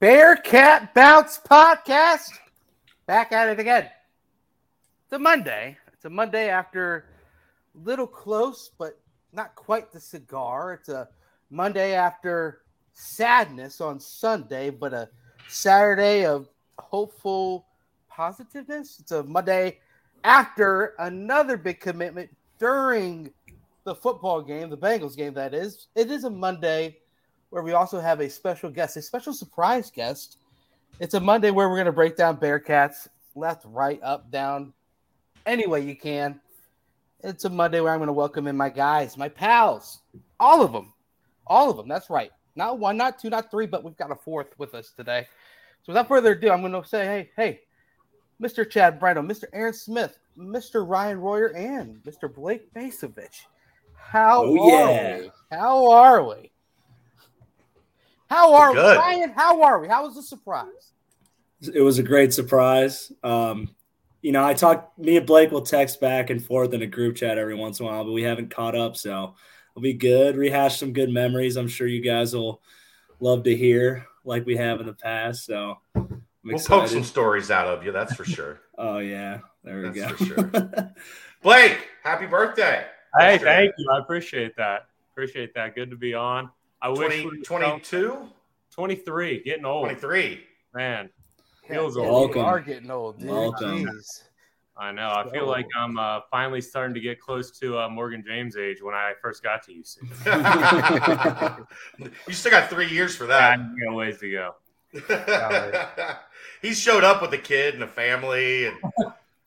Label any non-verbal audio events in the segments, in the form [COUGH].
Bearcat Bounce Podcast. Back at it again. It's a Monday. It's a Monday after a little close, but not quite the cigar. It's a Monday after sadness on Sunday, but a Saturday of hopeful positiveness. It's a Monday after another big commitment during the football game, the Bengals game, that is. It is a Monday where we also have a special guest, a special surprise guest. It's a Monday where we're going to break down Bearcats left, right, up, down, any way you can. It's a Monday where I'm going to welcome in my guys, my pals, all of them, all of them. That's right. Not one, not two, not three, but we've got a fourth with us today. So without further ado, I'm going to say, hey, hey, Mr. Chad Brino, Mr. Aaron Smith, Mr. Ryan Royer, and Mr. Blake Bacevich. How Oh, are yeah. we? How are we? How are we? Ryan, how are we? How was the surprise? It was a great surprise. Um, you know, I talk. Me and Blake will text back and forth in a group chat every once in a while, but we haven't caught up, so it'll be good. Rehash some good memories. I'm sure you guys will love to hear, like we have in the past. So I'm We'll poke some stories out of you, that's for sure. [LAUGHS] Oh yeah, there we That's go. for sure. [LAUGHS] Blake, happy birthday. Hey, thank you. I appreciate that. Appreciate that. Good to be on. I wish 20, we 22, 23, getting old. 23. Man, Feels Yeah, old. You are getting old, dude. Welcome. Jeez. I know. I feel So- like I'm uh, finally starting to get close to uh, Morgan James' age when I first got to UC. [LAUGHS] [LAUGHS] you still got three years for I that. got ways to go. [LAUGHS] he showed up with a kid and a family and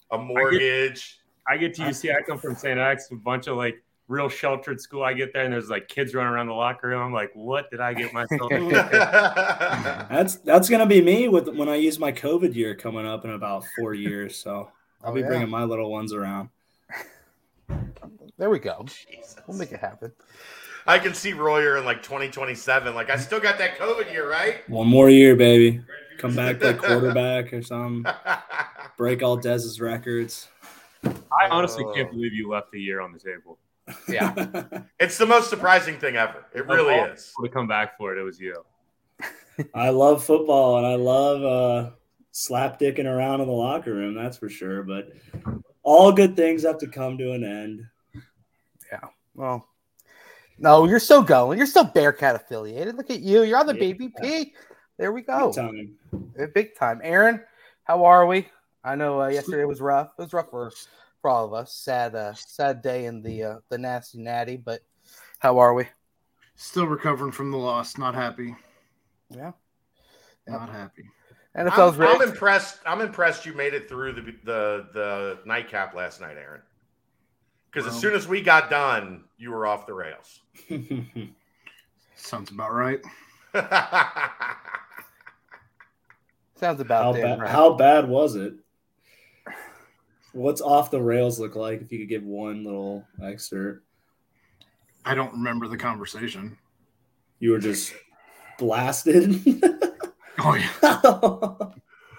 a mortgage. I get to UC. I come from St. X, a bunch of like real sheltered school. I get there and there's like kids running around the locker room. I'm like, what did I get myself into? [LAUGHS] That's that's gonna be me with when I use my COVID year coming up in about four years. So I'll Oh, be yeah. bringing my little ones around. There we go. Jesus. We'll make it happen. I can see Royer in like 2027. Like, I still got that COVID year, right? One more year, baby. Come back play quarterback or something. [LAUGHS] Break all Dez's records. I honestly Oh. can't believe you left the year on the table. Yeah. [LAUGHS] it's the most surprising thing ever. It really is. To come back for it, it was you. [LAUGHS] I love football and I love uh, slapdicking around in the locker room. That's for sure. But all good things have to come to an end. Yeah. Well, no, you're still going. You're still Bearcat affiliated. Look at you. You're on the Yeah. BBP. There we go. Good time. Big time. Aaron, how are we? I know uh, yesterday was rough. It was rough for, for all of us. Sad, uh, sad day in the uh, the nasty natty. But how are we? Still recovering from the loss. Not happy. Yeah. Not happy. NFL's I'm, ready. I'm impressed. I'm impressed you made it through the the, the nightcap last night, Aaron. Because as soon as we got done, you were off the rails. [LAUGHS] Sounds about right. [LAUGHS] Sounds about how, damn ba- right. how bad was it? What's off the rails look like if you could give one little excerpt? I don't remember the conversation. You were just blasted. [LAUGHS] Oh yeah.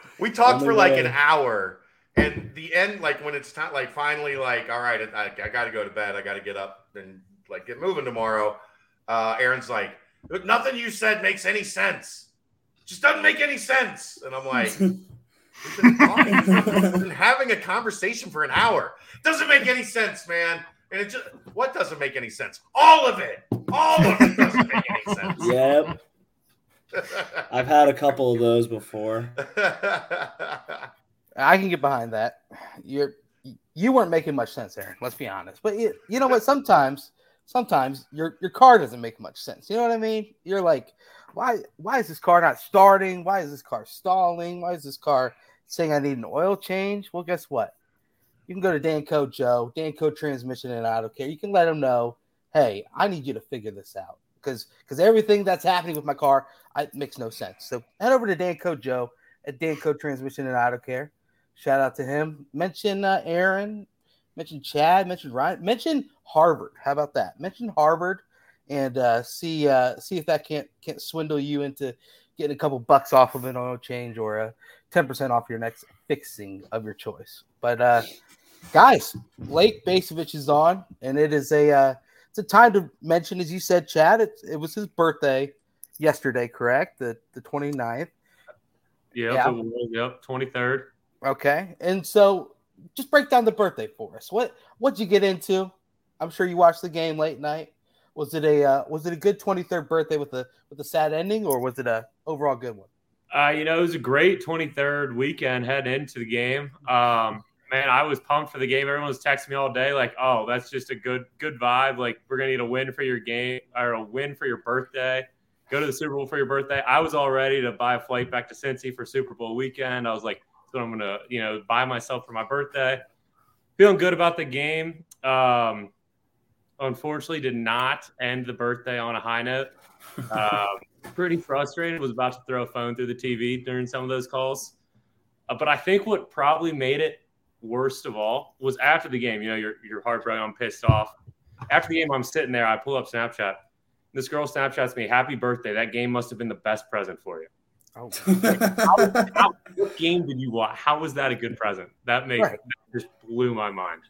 [LAUGHS] we talked On the for like way. an hour, and the end, like when it's time, like finally, like all right, I, I got to go to bed. I got to get up and like get moving tomorrow. Uh, Aaron's like, nothing you said makes any sense. Just doesn't make any sense. And I'm like, [LAUGHS] we've been, [LAUGHS] we've been having a conversation for an hour. Doesn't make any sense, man. And it just what doesn't make any sense? All of it. All of it doesn't make any [LAUGHS] sense. yep. [LAUGHS] I've had a couple of those before. I can get behind that. You're you weren't making much sense, Aaron. Let's be honest. But you, you know what? Sometimes, sometimes your your car doesn't make much sense. You know what I mean? You're like, why why is this car not starting? Why is this car stalling? Why is this car saying I need an oil change? Well, guess what? You can go to Danco Joe, Danco Transmission and Auto Care. You can let them know, hey, I need you to figure this out because because everything that's happening with my car, I, makes no sense. So head over to Danco Joe at Danco Transmission and Auto Care. Shout out to him. Mention uh, Aaron. Mention Chad. Mention Ryan. Mention Harvard. How about that? Mention Harvard and uh, see uh, see if that can't can't swindle you into getting a couple bucks off of an oil change or a ten percent off your next fixing of your choice. But uh, guys, Blake Bacevich is on, and it is a uh, it's a time to mention, as you said, Chad. It, it was his birthday yesterday, correct? The the 29th. Yep, Yeah. was, yep, 23rd. Okay, and so just break down the birthday for us. What what'd you get into? I'm sure you watched the game late night. Was it a uh, was it a good 23rd birthday with a with a sad ending, or was it a overall good one? Uh, you know, it was a great 23rd weekend heading into the game. Um, man, I was pumped for the game. Everyone was texting me all day, like, "Oh, that's just a good, good vibe. Like, we're gonna need a win for your game or a win for your birthday. Go to the Super Bowl for your birthday." I was all ready to buy a flight back to Cincy for Super Bowl weekend. I was like, "That's what I'm gonna, you know, buy myself for my birthday." Feeling good about the game. Um, unfortunately, did not end the birthday on a high note. Um, pretty frustrated. Was about to throw a phone through the TV during some of those calls. Uh, but I think what probably made it worst of all was after the game. You know, you're you're heartbroken. I'm pissed off. After the game, I'm sitting there. I pull up Snapchat. This girl Snapchats me, "Happy birthday! That game must have been the best present for you." Oh, [LAUGHS] How, how, what game did you watch? How was that a good present? That makes Right. that just blew my mind.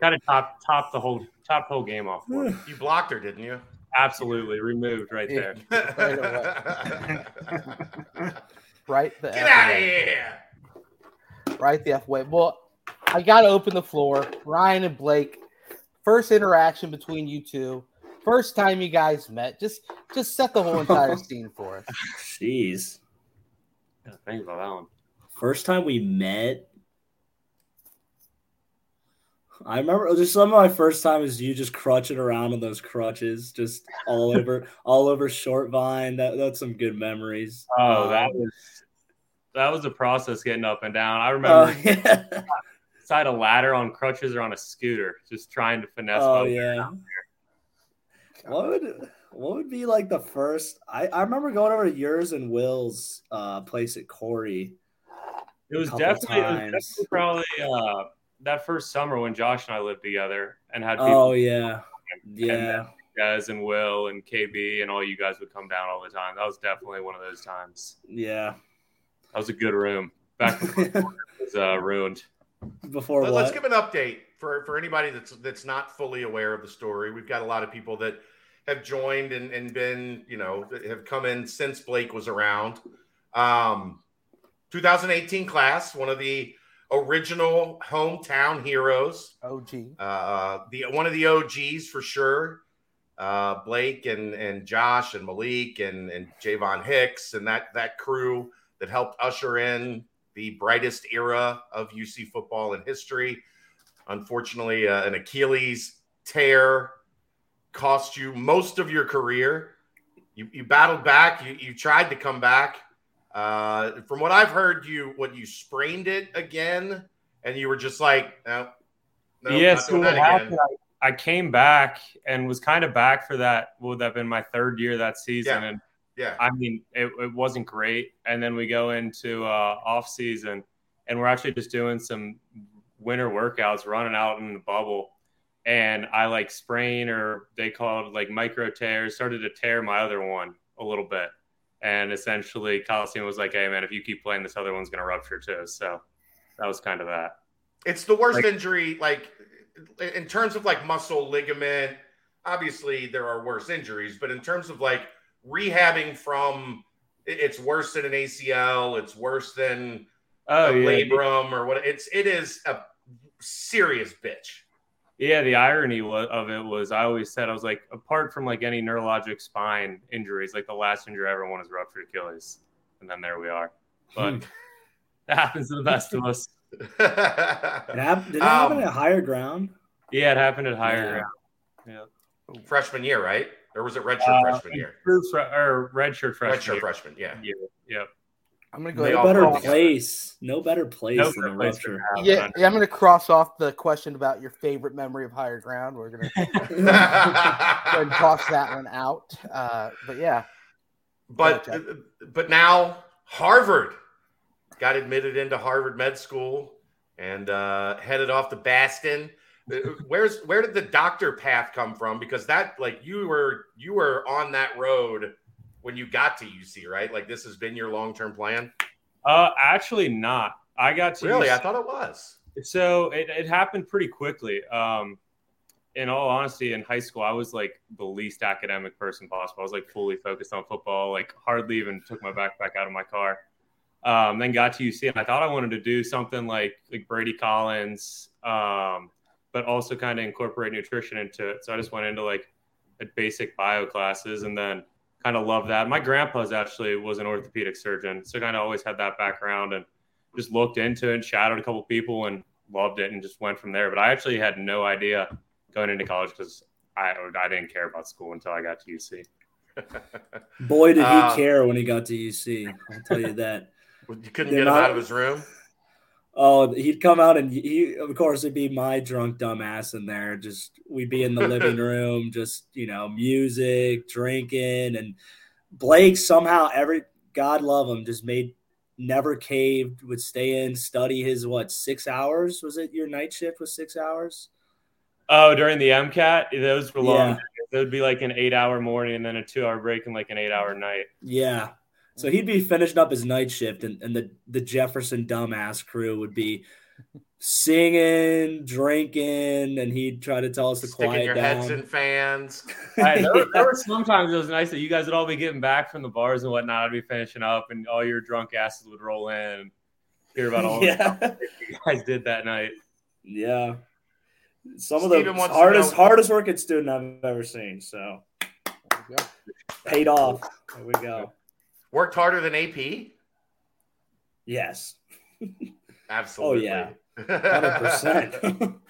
Got to top top the whole top the whole game off. For. You blocked her, didn't you? Absolutely removed right there. [LAUGHS] right the Get F out of here! right the F way. Well, I got to open the floor. Ryan and Blake, first interaction between you two, first time you guys met. Just just set the whole entire [LAUGHS] scene for us. Jeez. Yeah, think about that one. First time we met. I remember just some of my first time is you just crutching around on those crutches, just all [LAUGHS] over, all over short vine. That that's some good memories. Oh, that Um, was that was a process getting up and down. I oh, remember [LAUGHS] yeah. side a ladder on crutches or on a scooter, just trying to finesse. Oh yeah. What would what would be like the first? I I remember going over to yours and Will's uh, place at Corey. It was definitely, it was definitely probably uh, that first summer when Josh and I lived together and had people, Oh yeah, yeah. guys and Will and KB and all you guys would come down all the time. That was definitely one of those times. Yeah. That was a good room. Back before [LAUGHS] it was uh, ruined. Before let's give an update for, for anybody that's that's not fully aware of the story. We've got a lot of people that have joined and, and been, you know, have come in since Blake was around. Um, 2018 class, one of the original hometown heroes. OG. uh, the one of the OGs for sure. Uh, Blake and and Josh and Malik and and Javon Hicks and that that crew that helped usher in the brightest era of UC football in history. Unfortunately, uh, an Achilles tear cost you most of your career. You, you battled back. You, you tried to come back. Uh, from what I've heard, you what you sprained it again, and you were just like, no, no, yeah, not so doing what that again. happened, I, I came back and was kind of back for that. Would have been my third year that season, Yeah. and Yeah, I mean, it, it wasn't great. And then we go into uh, off season, and we're actually just doing some winter workouts, running out in the bubble. And I like sprain, or they called like micro tears, started to tear my other one a little bit. And essentially, Coliseum was like, "Hey, man, if you keep playing, this other one's going to rupture too." So that was kind of that. it's the worst Like- injury. Like in terms of like muscle ligament, obviously there are worse injuries, but in terms of like rehabbing from, it's worse than an ACL. It's worse than Oh a yeah, labrum or what. It's it is a serious bitch. Yeah, the irony of it was I always said I was like, apart from like any neurologic spine injuries, like the last injury I ever won is ruptured Achilles, and then there we are. But [LAUGHS] that happens to the best of us. [LAUGHS] It hap- did it happen Um, at higher ground? Yeah, it happened at higher Yeah. ground. Yeah. Freshman year, right? Or was it redshirt Uh, freshman year? True fre- or redshirt freshman. Redshirt year. freshman, yeah. year. Yep. I'm gonna go They ahead No better fall cross- together. place. No better place No than a place to rupture. have Yeah, yeah, I'm gonna cross off the question about your favorite memory of higher ground. We're gonna [LAUGHS] go and toss that one out. Uh, but yeah, but but now Harvard got admitted into Harvard Med School and uh, headed off to Boston. Uh, Where's where did the doctor path come from? Because that like you were you were on that road when you got to UC, right? Like this has been your long term plan. Uh, actually, not. I got to Really, use- I thought it was. so it, it happened pretty quickly. Um, in all honesty, in high school, I was like the least academic person possible. I was like fully focused on football, like hardly even took my backpack out of my car. Um, then got to UC, and I thought I wanted to do something like like Brady Collins, um, but also kind of incorporate nutrition into it. So I just went into like a basic bio classes, and then kind of loved that. My grandpa's actually was an orthopedic surgeon, so kind of always had that background and just looked into it, and shadowed a couple people, and loved it, and just went from there. But I actually had no idea going into college because I I didn't care about school until I got to UC. Boy, did he Uh, care when he got to UC. I'll tell you that. [LAUGHS] You couldn't They're get him not- out of his room. Oh, he'd come out and he, of course, it'd be my drunk dumbass in there. Just we'd be in the living [LAUGHS] room, just you know, music, drinking, and Blake somehow every God love him just made never caved. Would stay in, study his what six hours? Was it your night shift was six hours? Oh, during the MCAT, those were long. Yeah. It would be like an eight-hour morning and then a two-hour break and like an eight-hour night. Yeah. So he'd be finishing up his night shift, and, and the, the Jefferson dumbass crew would be singing, drinking, and he'd try to tell us to Sticking quiet your down. heads in fans. [LAUGHS] I, there, were, there were [LAUGHS] sometimes it was nice that you guys would all be getting back from the bars and whatnot. I'd be finishing up, and all your drunk asses would roll in and hear about all the [LAUGHS] stuff yeah, you guys did that night. yeah. Some of the wants hardest know- hardest working student I've ever seen. So There you go. paid off. There we go. Worked harder than AP. Yes, [LAUGHS] Absolutely. Oh, hundred percent. [LAUGHS]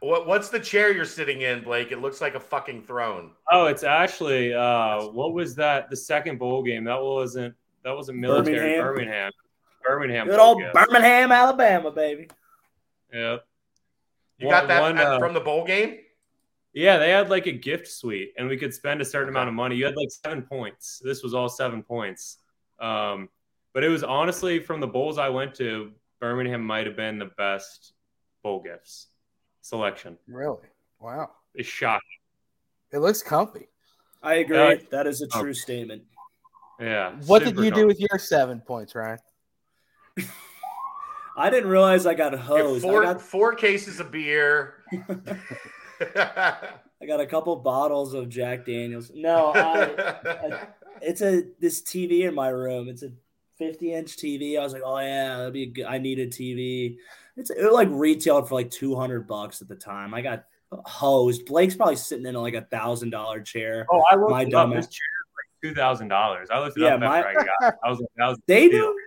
What What's the chair you're sitting in, Blake? It looks like a fucking throne. Oh, it's actually uh, what was that? The second bowl game that wasn't that wasn't military Birmingham? Birmingham. Birmingham. Good old game. Birmingham, Alabama, baby. Yeah. You One- got that one, uh, from the bowl game? Yeah, they had like a gift suite, and we could spend a certain amount of money. You had like seven points. This was all seven points. Um, but it was honestly from the bowls I went to, Birmingham might have been the best bowl gifts selection. Really? Wow. It's shocking. It looks comfy. I agree. Uh, that is a true statement. Yeah. What did super you do with your seven points, Ryan? [LAUGHS] I didn't realize I got You have hosed. Four got four cases of beer. [LAUGHS] [LAUGHS] I got a couple bottles of Jack Daniels. No, I, [LAUGHS] it's a this TV in my room. It's a 50 inch TV. I was like, oh yeah, that'd be good. I need a TV. It's it like retailed for like 200 bucks at the time. I got hosed. Blake's probably sitting in like a thousand dollar chair. Oh, I looked My it up. This chair is like two thousand dollars. I looked it Yeah, up my- after I got. it. I was like, that was [LAUGHS] a They deal. knew.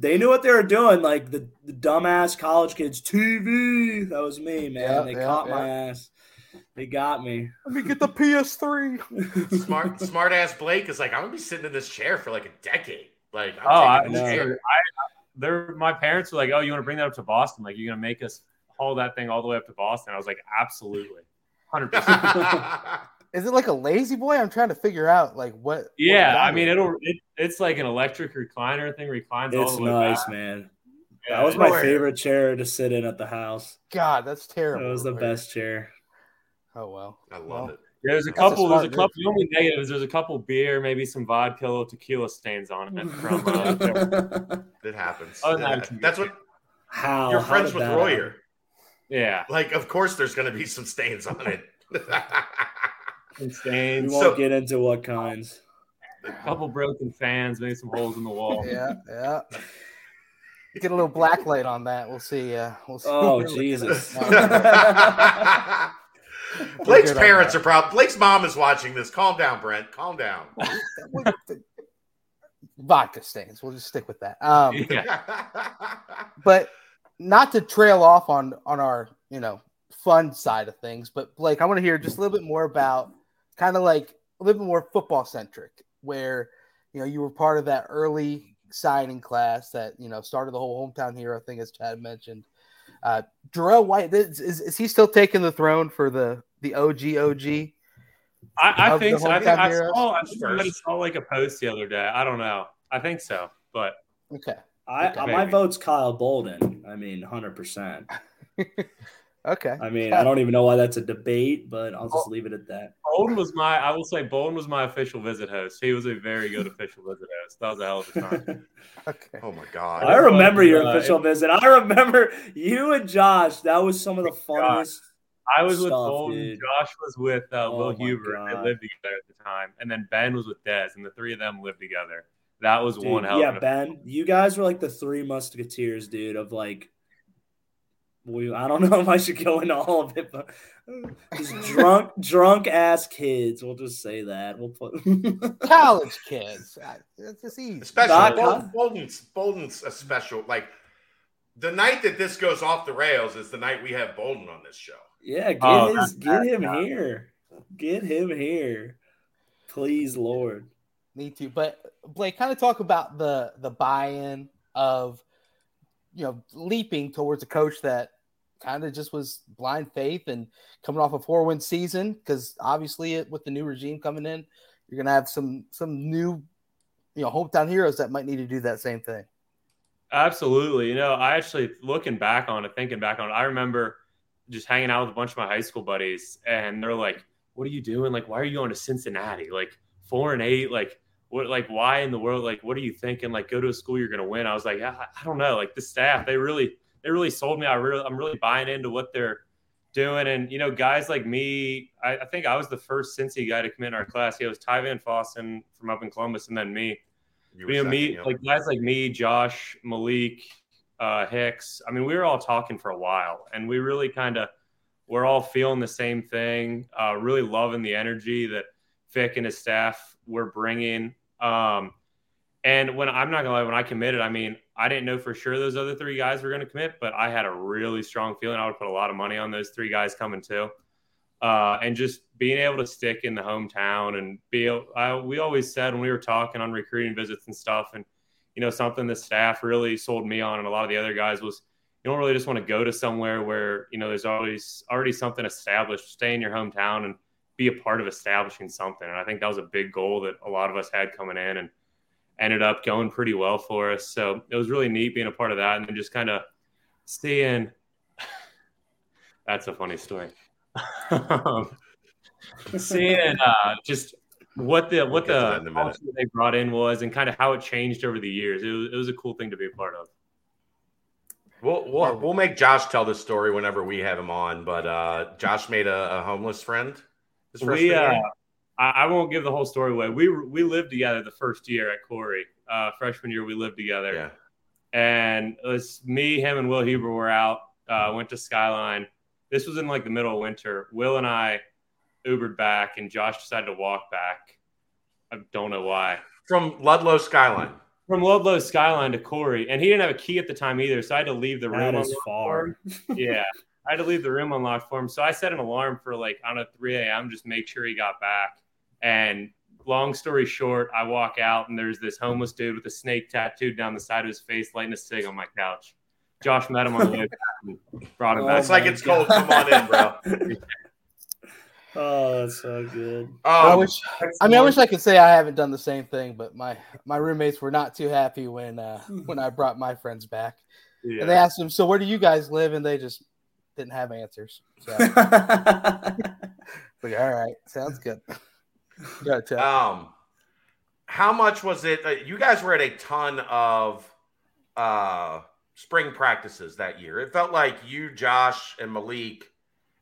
They knew what they were doing. Like the, the dumbass college kids, TV. That was me, man. Yeah, they yeah, caught yeah. my ass. They got me. Let me get the PS3. [LAUGHS] smart smart ass Blake is like, I'm gonna be sitting in this chair for like a decade. Like, I'm Oh, I, this know. chair. I, they're my parents were like, "Oh, you want to bring that up to Boston? Like, you're gonna make us haul that thing all the way up to Boston?" I was like, "Absolutely, hundred percent." [LAUGHS] [LAUGHS] Is it like a lazy boy? I'm trying to figure out like what. what Yeah, that I mean, it'll it, it's like an electric recliner thing, reclines all It's the way nice, back. man. Yeah, That was my favorite chair to sit in at the house. God, that's That terrible. was the best chair. Oh well. I love Well, it. There's a That's a couple. There's a couple. The only negatives. There's a couple beer, maybe some vodka, little tequila stains on it. From uh, [LAUGHS] It happens. Oh, no, It- That's what How you're friends did with that Royer. yeah, Like, of course, there's gonna be some stains on it. [LAUGHS] some happen? We won't So- get into what kinds. a couple broken fans, maybe some holes in the wall. Yeah, yeah. Get a little black light on that. We'll see. Uh, we'll see. Oh what we're looking Jesus! [LAUGHS] at. Blake's parents are proud. Blake's mom is watching this. Calm down, Brent. Calm down. [LAUGHS] Vodka stains. We'll just stick with that. Um, [LAUGHS] Yeah. [LAUGHS] but not to trail off on on our you know fun side of things but blake i want to hear just a little bit more about kind of like a little bit more football centric where you know you were part of that early signing class that you know started the whole hometown hero thing as chad mentioned uh Darrell white is, is, is he still taking the throne for the the og og I, I think so. I, think I saw. I think I saw like a post the other day. I don't know. I think so, but okay I, Okay. my vote's Kyle Bolden. I mean, hundred percent. [LAUGHS] okay I mean, I don't even know why that's a debate, but I'll just leave it at that. Bolden was my. I will say Bolden was my official visit host. He was a very good official visit host. That was a hell of a time. [LAUGHS] okay oh my god. I remember your Uh, official visit. I remember you and Josh. That was some of the funniest. I was with Stuff, Bolden. dude. Josh was with uh, Oh Will my Huber. and They lived together at the time, and then Ben was with Dez, and the three of them lived together. that was Dude, one hell. yeah, of a- Ben, you guys were like the three musketeers, dude. Of like, we I don't [LAUGHS] know if I should go into all of it, but just drunk, [LAUGHS] drunk ass kids. We'll just say that. We'll put. [LAUGHS] College kids. I- It's just easy. Especially Not- Bolden, Bolden's, Bolden's a special. Like the night that this goes off the rails is the night we have Bolden on this show. yeah, get Oh, his, that's- get him here. Get him here, please, Lord. Me too. But Blake, kind of talk about the the buy-in of you know leaping towards a coach that kind of just was blind faith and coming off a four win season because obviously it, with the new regime coming in, you're gonna have some some new you know hometown heroes that might need to do that same thing. Absolutely. You know, I actually looking back on it, thinking back on it, I remember just hanging out with a bunch of my high school buddies, and they're like, "What are you doing? Like, why are you going to Cincinnati? Like four and eight? Like what? Like why in the world? Like what are you thinking? Like go to a school you're going to win?" I was like, I, I don't know. Like the staff, they really, they really sold me. I really, I'm really buying into what they're doing, and you know, guys like me, I, I think I was the first Cincy guy to commit in our class. Yeah, it was Ty Van Fossen from up in Columbus, and then me You were you know, me like guys like me, Josh, Malik, uh, Hicks. I mean, we were all talking for a while, and we really kind of we're all feeling the same thing. Uh, really loving the energy that Fick and his staff were bringing. Um, and when I'm not gonna lie, when I committed, I mean, I didn't know for sure those other three guys were to commit, but I had a really strong feeling I would put a lot of money on those three guys coming too. Uh, and just being able to stick in the hometown and be, I, we always said when we were talking on recruiting visits and stuff, and you know, something the staff really sold me on, and a lot of the other guys was, you don't really just want to go to somewhere where you know there's always already something established. Stay in your hometown and be a part of establishing something. And I think that was a big goal that a lot of us had coming in, and ended up going pretty well for us. So it was really neat being a part of that, and then just kind of seeing. [LAUGHS] That's a funny story. seeing uh, just what the what that the a minute. culture they brought in was, and kind of how it changed over the years. It was, it was a cool thing to be a part of. We'll, we'll we'll make Josh tell this story whenever we have him on. But uh, Josh made a, a homeless friend. We, uh, year. I, I won't give the whole story away. We we lived together the first year at Corey. Uh, freshman year, we lived together. yeah. and it was me, him, and Will Huber were out. Uh, went to Skyline. This was in like the middle of winter. Will and I Ubered back, and Josh decided to walk back. I don't know why. From Ludlow Skyline. From Ludlow Skyline to Corey, and he didn't have a key at the time either, so I had to leave the room. That is unlocked far. [LAUGHS] yeah, I had to leave the room unlocked for him. So I set an alarm for like I don't know 3 a.m. just make sure he got back. And long story short, I walk out and there's this homeless dude with a snake tattooed down the side of his face, lighting a cig on my couch. Josh met him on the way back and brought him Oh back. It's like it's cold. Come on in, bro. [LAUGHS] Oh, that's so good. I Um, wish. I mean, I wish I could say I haven't done the same thing, but my my roommates were not too happy when uh, when I brought my friends back, Yeah. and they asked them, "So where do you guys live?" And they just didn't have answers. So, [LAUGHS] like, all right, sounds good. Ted. Um, how much was it? Uh, you guys were at a ton of uh, spring practices that year. It felt like you, Josh, and Malik,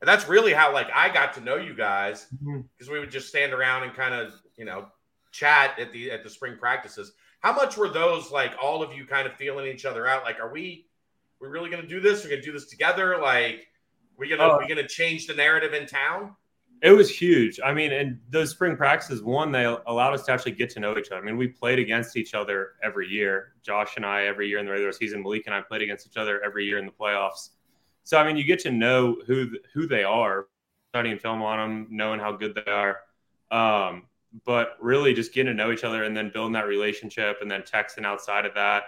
and that's really how like I got to know you guys because we would just stand around and kind of you know chat at the at the spring practices. How much were those like all of you kind of feeling each other out? Like, are we we really going to do this? We're going to do this together? Like, we gonna Oh. we gonna change the narrative in town? It was huge. I mean, and those spring practices, one, they allowed us to actually get to know each other. I mean, we played against each other every year. Josh and I every year in the regular season. Malik and I played against each other every year in the playoffs. So I mean, you get to know who who they are, studying film on them, knowing how good they are. Um, but really, just getting to know each other and then building that relationship, and then texting outside of that.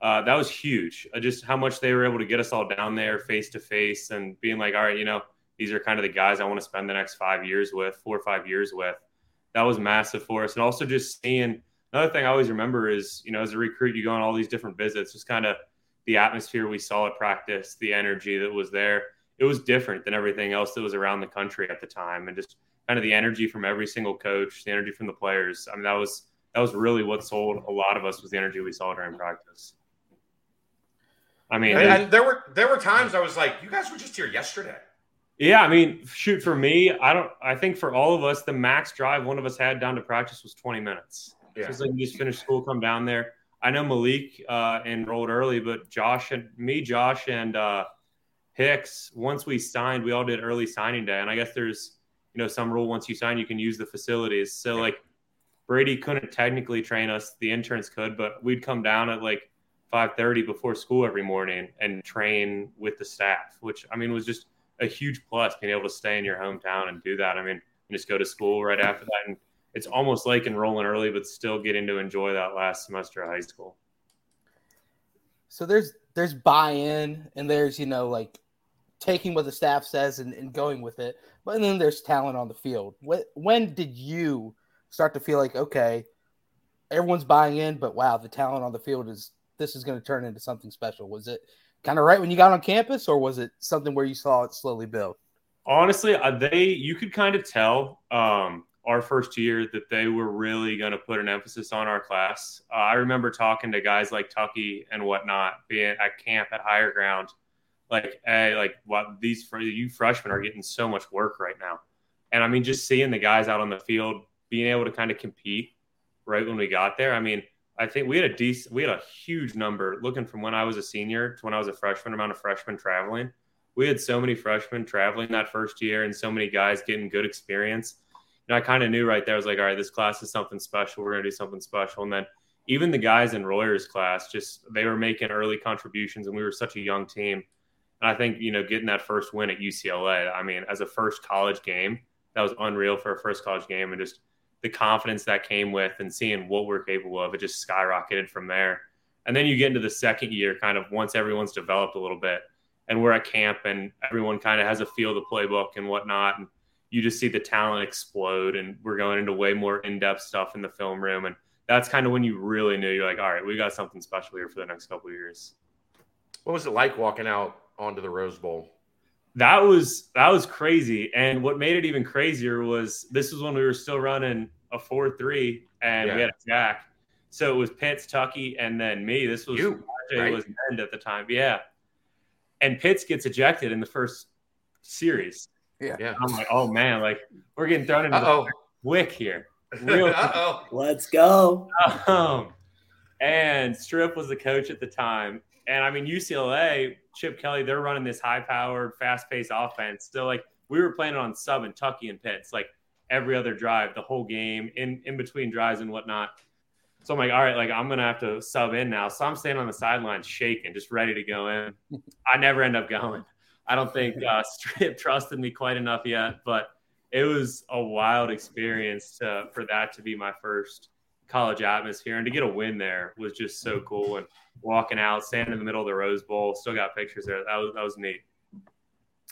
Uh, that was huge. Uh, just how much they were able to get us all down there face to face and being like, all right, you know, these are kind of the guys I want to spend the next five years with, four or five years with. That was massive for us. And also just seeing another thing I always remember is, you know, as a recruit, you go on all these different visits, just kind of the atmosphere we saw at practice, the energy that was there. It was different than everything else that was around the country at the time. And just kind of the energy from every single coach, the energy from the players. I mean, that was that was really what sold a lot of us was the energy we saw during practice. I mean, And, and there were there were times I was like, you guys were just here yesterday. Yeah, I mean, shoot, for me, I don't. I think for all of us, the max drive one of us had down to practice was 20 minutes. Yeah. Just like you just finished school, come down there. I know Malik uh, enrolled early, but Josh and me, Josh and uh, Hicks, once we signed, we all did early signing day. And I guess there's, you know, some rule once you sign, you can use the facilities. So like Brady couldn't technically train us, the interns could, but we'd come down at like 5:30 before school every morning and train with the staff, which I mean was just a huge plus being able to stay in your hometown and do that. I mean, just go to school right after that and it's almost like enrolling early, but still getting to enjoy that last semester of high school. So there's there's buy-in and there's you know like taking what the staff says and, and going with it, but then there's talent on the field. When, when did you start to feel like okay, everyone's buying in, but wow, the talent on the field is this is going to turn into something special? Was it kind of right when you got on campus, or was it something where you saw it slowly build? Honestly, uh, they you could kind of tell. Um, our first year that they were really going to put an emphasis on our class. Uh, I remember talking to guys like Tucky and whatnot, being at camp at Higher Ground, like, hey, like what these you freshmen are getting so much work right now, and I mean, just seeing the guys out on the field being able to kind of compete right when we got there. I mean, I think we had a decent, we had a huge number looking from when I was a senior to when I was a freshman. Amount of freshmen traveling. We had so many freshmen traveling that first year, and so many guys getting good experience know, I kind of knew right there. I was like, all right, this class is something special. We're going to do something special. And then even the guys in Royer's class, just they were making early contributions, and we were such a young team. And I think you know, getting that first win at UCLA, I mean, as a first college game, that was unreal for a first college game, and just the confidence that came with, and seeing what we're capable of, it just skyrocketed from there. And then you get into the second year, kind of once everyone's developed a little bit, and we're at camp, and everyone kind of has a feel of the playbook and whatnot, and you just see the talent explode and we're going into way more in-depth stuff in the film room. And that's kind of when you really knew you're like all right we got something special here for the next couple years. What was it like walking out onto the rose bowl that was that was crazy and what made it even crazier was this was when we were still running a 4-3 and yeah. we had a jack so it was pitts tucky and then me this was you right? was end at the time yeah and pitts gets ejected in the first series yeah. yeah. I'm like, oh man, like we're getting thrown into Uh-oh. the wick here. [LAUGHS] Real Let's go. um, and Strip was the coach at the time. And I mean, UCLA, Chip Kelly, they're running this high powered, fast paced offense. So, like, we were planning on sub and Tucky and Pitts, like every other drive, the whole game, in, in between drives and whatnot. So I'm like, all right, like I'm gonna have to sub in now. So I'm standing on the sideline shaking, just ready to go in. [LAUGHS] I never end up going. I don't think uh, [LAUGHS] Strip trusted me quite enough yet, but it was a wild experience to, for that to be my first college atmosphere and to get a win there was just so cool. And walking out, standing in the middle of the Rose Bowl, still got pictures there. That was that was neat.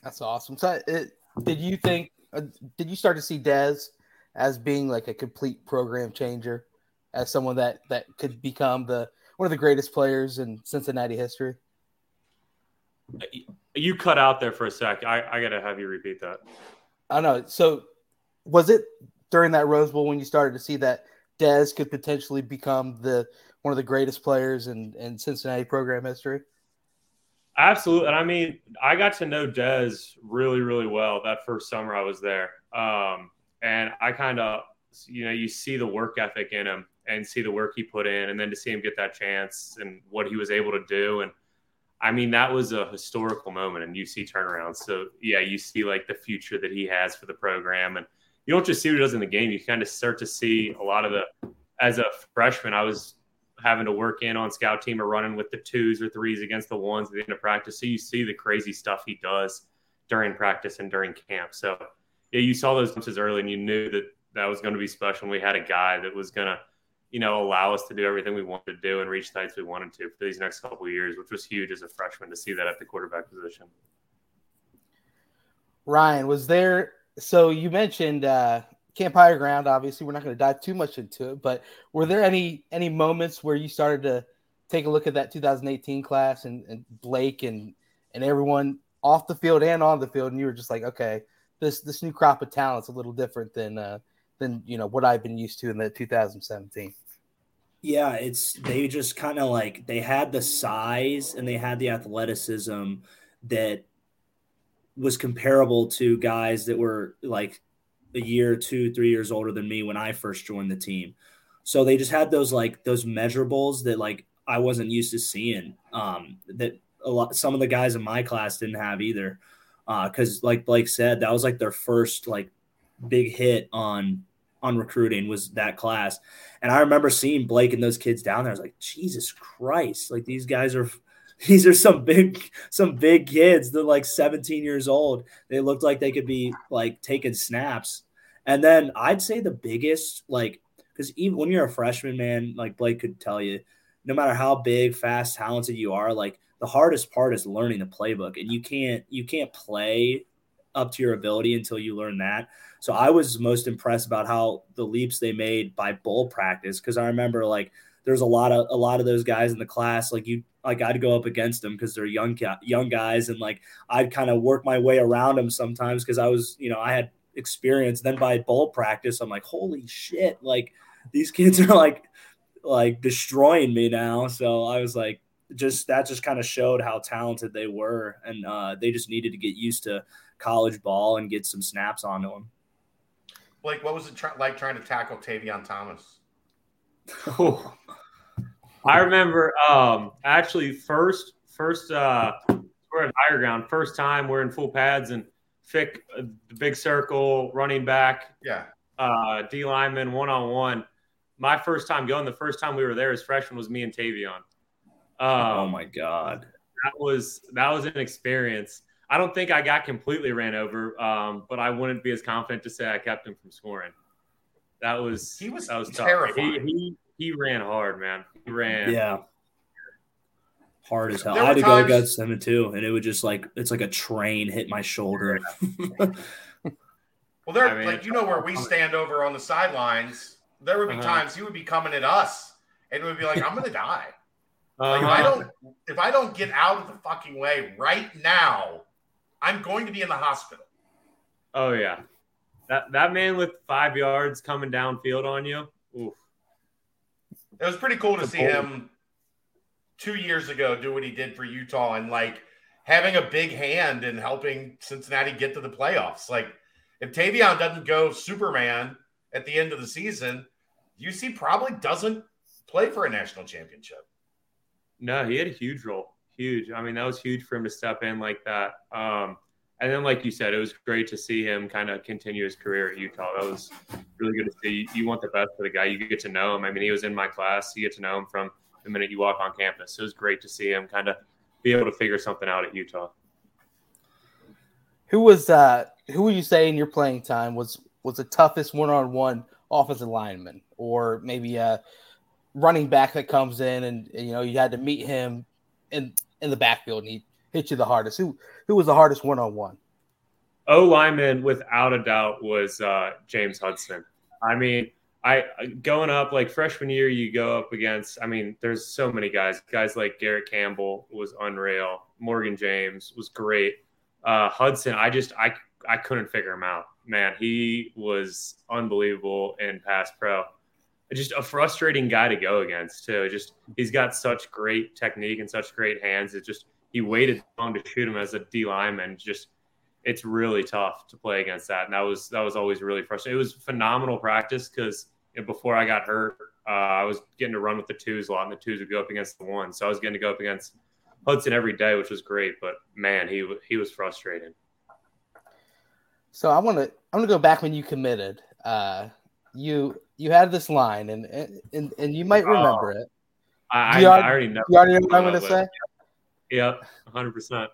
That's awesome. So, it, did you think? Uh, did you start to see Dez as being like a complete program changer, as someone that that could become the one of the greatest players in Cincinnati history? You cut out there for a sec. I, I got to have you repeat that. I know. So, was it during that Rose Bowl when you started to see that Dez could potentially become the one of the greatest players in, in Cincinnati program history? Absolutely. And I mean, I got to know Dez really, really well that first summer I was there. Um, and I kind of, you know, you see the work ethic in him and see the work he put in, and then to see him get that chance and what he was able to do. And I mean, that was a historical moment in UC turnaround. So yeah, you see like the future that he has for the program, and you don't just see what he does in the game. You kind of start to see a lot of the. As a freshman, I was having to work in on scout team or running with the twos or threes against the ones at the end of practice. So you see the crazy stuff he does during practice and during camp. So yeah, you saw those glimpses early, and you knew that that was going to be special. And we had a guy that was going to you know, allow us to do everything we wanted to do and reach heights we wanted to for these next couple years, which was huge as a freshman to see that at the quarterback position. Ryan, was there? So you mentioned uh, Camp Higher Ground. Obviously, we're not going to dive too much into it, but were there any any moments where you started to take a look at that 2018 class and, and Blake and and everyone off the field and on the field, and you were just like, okay, this this new crop of talent's a little different than uh, than you know what I've been used to in the 2017. Yeah, it's they just kind of like they had the size and they had the athleticism that was comparable to guys that were like a year, two, three years older than me when I first joined the team. So they just had those like those measurables that like I wasn't used to seeing. Um, that a lot some of the guys in my class didn't have either. Because uh, like Blake said, that was like their first like big hit on on recruiting was that class. And I remember seeing Blake and those kids down there. I was like, Jesus Christ! Like these guys are [LAUGHS] these are some big some big kids. They're like 17 years old. They looked like they could be like taking snaps. And then i'd say the biggest like because even when you're a freshman man like blake could tell you no matter how big fast talented you are like the hardest part is learning the playbook. And you can't you can't play up to your ability until you learn that. So i was most impressed about how the leaps they made by bowl practice because i remember like there's a lot of a lot of those guys in the class. Like you like I'd go up against them because they're young young guys and like I'd kind of work my way around them sometimes because I was you know I had experience then by bowl practice I'm like holy shit like these kids are [LAUGHS] like like destroying me now so I was like just that just kind of showed how talented they were and uh, they just needed to get used to college ball and get some snaps onto them. Blake, what was it tr- like trying to tackle Tavion Thomas? Oh, [LAUGHS] [LAUGHS] I remember um, actually first first uh, we're at higher ground. First time we're in full pads and Fick uh, the big circle running back. Yeah. Uh, D lineman one on one. My first time going. The first time we were there as freshmen was me and Tavion. Um, oh my god. That was that was an experience. I don't think I got completely ran over, um, but I wouldn't be as confident to say I kept him from scoring. That was he was that was terrifying. Tough. He, he, he ran hard, man. He ran. Yeah. Hard as hell. There I had to times- go against him too, and it would just like it's like a train hit my shoulder. [LAUGHS] Well, there, I mean- like you know where we stand over on the sidelines. There would be Uh-huh. times he would be coming at us, and it would be like, "I'm gonna die." [LAUGHS] Like, if Uh-huh. I don't, if I don't get out of the fucking way right now, I'm going to be in the hospital. Oh yeah, that that man with five yards coming downfield on you. Oof. It was pretty cool to see him two years ago do what he did for Utah and like having a big hand in helping Cincinnati get to the playoffs. Like if Tavion doesn't go Superman at the end of the season, UC probably doesn't play for a national championship. No, he had a huge role. Huge. I mean, that was huge for him to step in like that. Um, and then, like you said, it was great to see him kind of continue his career at Utah. That was really good to see. You want the best for the guy. You get to know him. I mean, he was in my class. You get to know him from the minute you walk on campus. So it was great to see him kind of be able to figure something out at Utah. Who was uh who would you say in your playing time was was the toughest one on one offensive lineman, or maybe a running back that comes in and, you know you had to meet him in in the backfield and he hit you the hardest. Who who was the hardest one on one? O lineman, without a doubt, was uh, James Hudson. I mean, I going up like freshman year, you go up against. I mean, there's so many guys. Guys like Garrett Campbell was unreal. Morgan James was great. Uh, Hudson, I just I I couldn't figure him out. Man, he was unbelievable in pass pro. Just a frustrating guy to go against too. Just he's got such great technique and such great hands. It just he waited long to shoot him as a D lineman. Just it's really tough to play against that. And that was that was always really frustrating. It was phenomenal practice because before I got hurt, uh, I was getting to run with the twos a lot, and the twos would go up against the ones. So I was getting to go up against Hudson every day, which was great. But man, he he was frustrating. So I want to I'm gonna go back when you committed. Uh, you you had this line and and and you might remember it. I, I, you already- I already know. You already know what I'm gonna but- say. Yep, 100. percent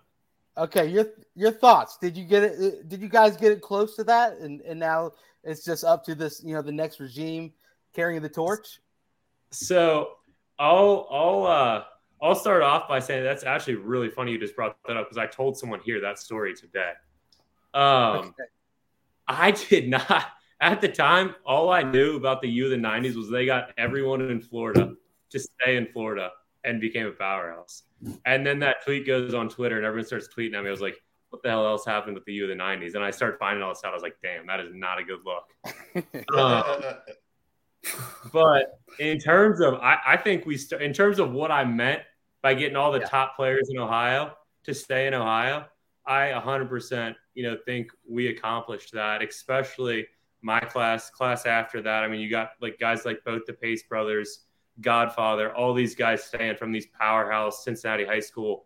Okay, your your thoughts? Did you get it? Did you guys get it close to that? And and now it's just up to this, you know, the next regime carrying the torch. So I'll I'll uh I'll start off by saying that's actually really funny you just brought that up because I told someone here that story today. Um Okay. I did [LAUGHS] not at the time, all I knew about the U of the nineties was they got everyone in Florida to stay in Florida and became a powerhouse. And then that tweet goes on Twitter and everyone starts tweeting at me. I was like, what the hell else happened with the U of the nineties? And I started finding all this out. I was like, damn, that is not a good look. Uh, [LAUGHS] but in terms of, I, I think we, st- in terms of what I meant by getting all the Yeah. top players in Ohio to stay in Ohio, I 100%, you know, think we accomplished that, especially my class, class after that. I mean, you got like guys like both the Pace brothers, Godfather, all these guys staying from these powerhouse Cincinnati high school,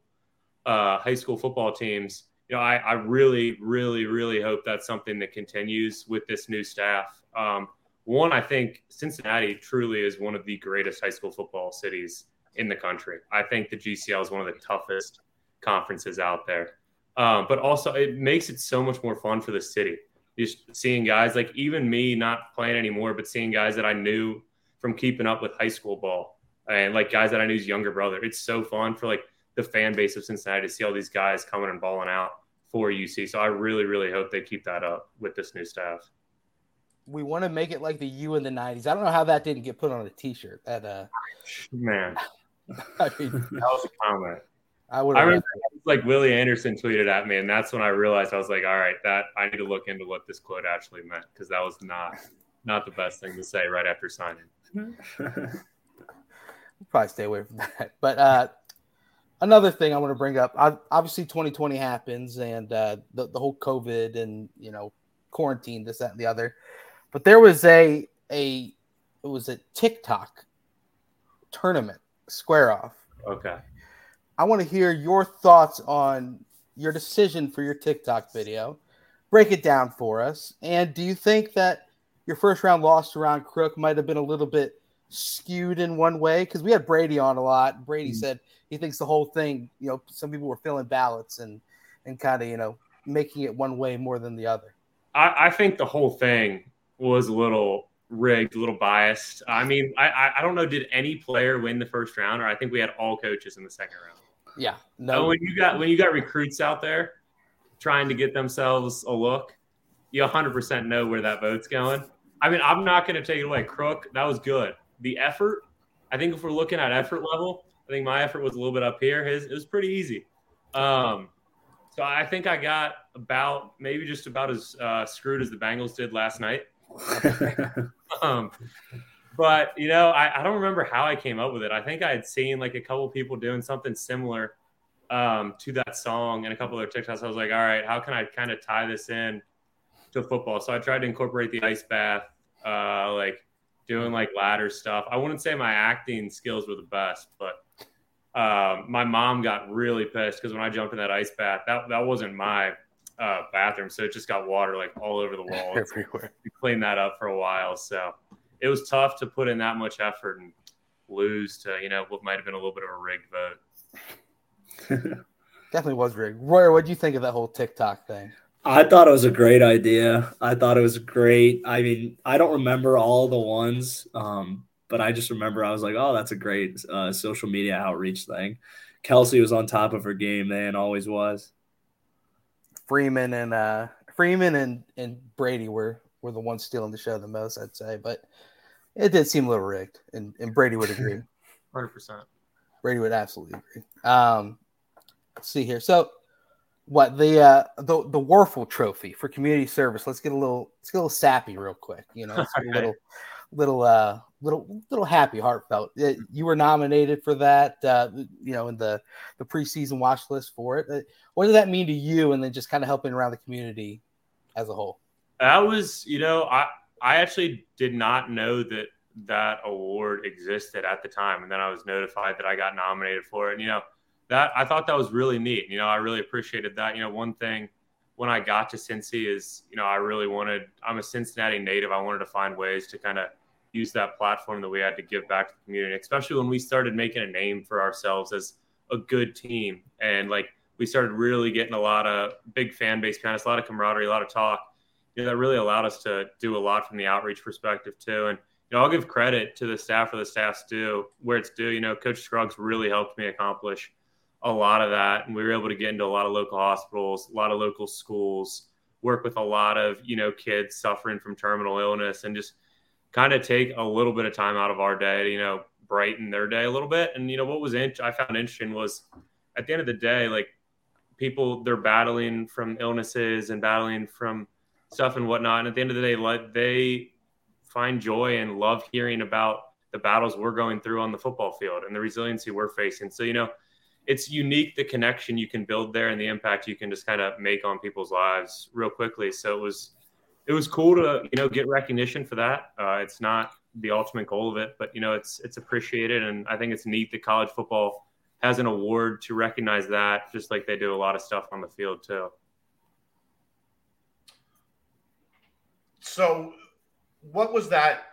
uh, high school football teams. You know, I, I really, really, really hope that's something that continues with this new staff. Um, one, I think Cincinnati truly is one of the greatest high school football cities in the country. I think the GCL is one of the toughest conferences out there. Um, but also, it makes it so much more fun for the city. Just seeing guys like even me not playing anymore, but seeing guys that I knew from keeping up with high school ball and like guys that I knew's younger brother. It's so fun for like the fan base of Cincinnati to see all these guys coming and balling out for UC. So I really, really hope they keep that up with this new staff. We want to make it like the U in the '90s. I don't know how that didn't get put on a T-shirt. That uh, man, [LAUGHS] I mean, that was a comment. I would. I remember like Willie Anderson tweeted at me, and that's when I realized I was like, all right, that I need to look into what this quote actually meant because that was not not the best thing to say right after signing. Probably stay away from that. But uh, another thing I want to bring up, I, obviously 2020 happens and uh, the, the whole COVID and, you know, quarantine, this, that, and the other. But there was a, a, it was a TikTok tournament square off. Okay. I want to hear your thoughts on your decision for your TikTok video. Break it down for us. And do you think that your first round loss to Ron Crook might have been a little bit skewed in one way because we had Brady on a lot. Brady mm-hmm. said he thinks the whole thing, you know, some people were filling ballots and and kind of you know making it one way more than the other. I, I, think the whole thing was a little rigged, a little biased. I mean, I I don't know, did any player win the first round, or I think we had all coaches in the second round. Yeah, no. when you got when you got recruits out there trying to get themselves a look, you 100% know where that vote's going. I mean, I'm not going to take it away. Crook, that was good the effort, I think if we're looking at effort level, I think my effort was a little bit up here. His it was pretty easy. Um, so I think I got about maybe just about as uh, screwed as the Bengals did last night. [LAUGHS] um, but you know, I, I, don't remember how I came up with it. I think I had seen like a couple people doing something similar um, to that song and a couple other TikToks. I was like, all right, how can I kind of tie this in to football? So I tried to incorporate the ice bath, uh, like doing like ladder stuff. I wouldn't say my acting skills were the best, but um, my mom got really pissed because when I jumped in that ice bath, that that wasn't my uh, bathroom, so it just got water like all over the walls. [LAUGHS] Everywhere. We cleaned that up for a while, so it was tough to put in that much effort and lose to you know what might have been a little bit of a rigged vote. [LAUGHS] Definitely was rigged. Roy, what do you think of that whole TikTok thing? I thought it was a great idea. I thought it was great. I mean, I don't remember all the ones, um, but I just remember I was like, oh, that's a great uh, social media outreach thing. Kelsey was on top of her game then, always was. Freeman and uh, Freeman and, and Brady were were the ones stealing the show the most, I'd say. But it did seem a little rigged, and, and Brady would agree. [LAUGHS] Hundred percent. Brady would absolutely agree. Um, let's see here. So what the uh the the Wuerffel Trophy for community service. Let's get a little let's get a little sappy real quick. You know, a [LAUGHS] little little uh little little happy, heartfelt. You were nominated for that. Uh, you know, in the the preseason watch list for it. Uh, what does that mean to you? And then just kind of helping around the community as a whole. That was, you know, I I actually did not know that that award existed at the time, and then I was notified that I got nominated for it. And you know that I thought that was really neat. You know, I really appreciated that. You know, one thing when I got to Cincy is, you know, I really wanted. I'm a Cincinnati native. I wanted to find ways to kind of use that platform that we had to give back to the community, especially when we started making a name for ourselves as a good team, and like we started really getting a lot of big fan base behind us, a lot of camaraderie, a lot of talk. You know, that really allowed us to do a lot from the outreach perspective too. And you know, I'll give credit to the staff for the staff's due where it's due. You know, Coach Scruggs really helped me accomplish a lot of that, and we were able to get into a lot of local hospitals, a lot of local schools, work with a lot of you know kids suffering from terminal illness, and just kind of take a little bit of time out of our day to you know brighten their day a little bit. And you know what was in- I found interesting was at the end of the day, like people they're battling from illnesses and battling from stuff and whatnot. And at the end of the day, like they find joy and love hearing about the battles we're going through on the football field and the resiliency we're facing. So you know it's unique the connection you can build there and the impact you can just kind of make on people's lives real quickly. So it was it was cool to you know get recognition for that. Uh, it's not the ultimate goal of it, but you know it's it's appreciated, and I think it's neat that college football has an award to recognize that, just like they do a lot of stuff on the field too. So, what was that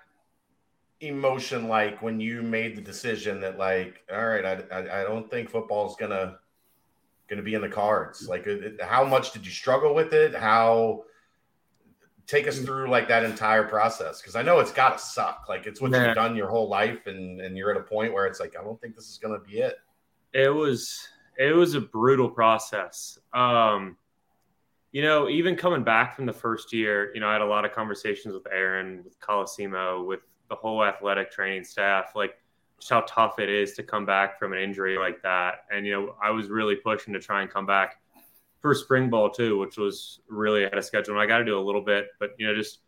emotion like when you made the decision that, like, all right, I, I, I don't think football is gonna gonna be in the cards? Like, it, how much did you struggle with it? How take us through like that entire process because I know it's got to suck. Like, it's what Man. you've done your whole life, and and you're at a point where it's like, I don't think this is gonna be it. it was it was a brutal process um you know even coming back from the first year you know i had a lot of conversations with aaron with colosimo with the whole athletic training staff like just how tough it is to come back from an injury like that. And you know i was really pushing to try and come back for spring ball too which was really ahead of schedule. And i got to do a little bit but you know just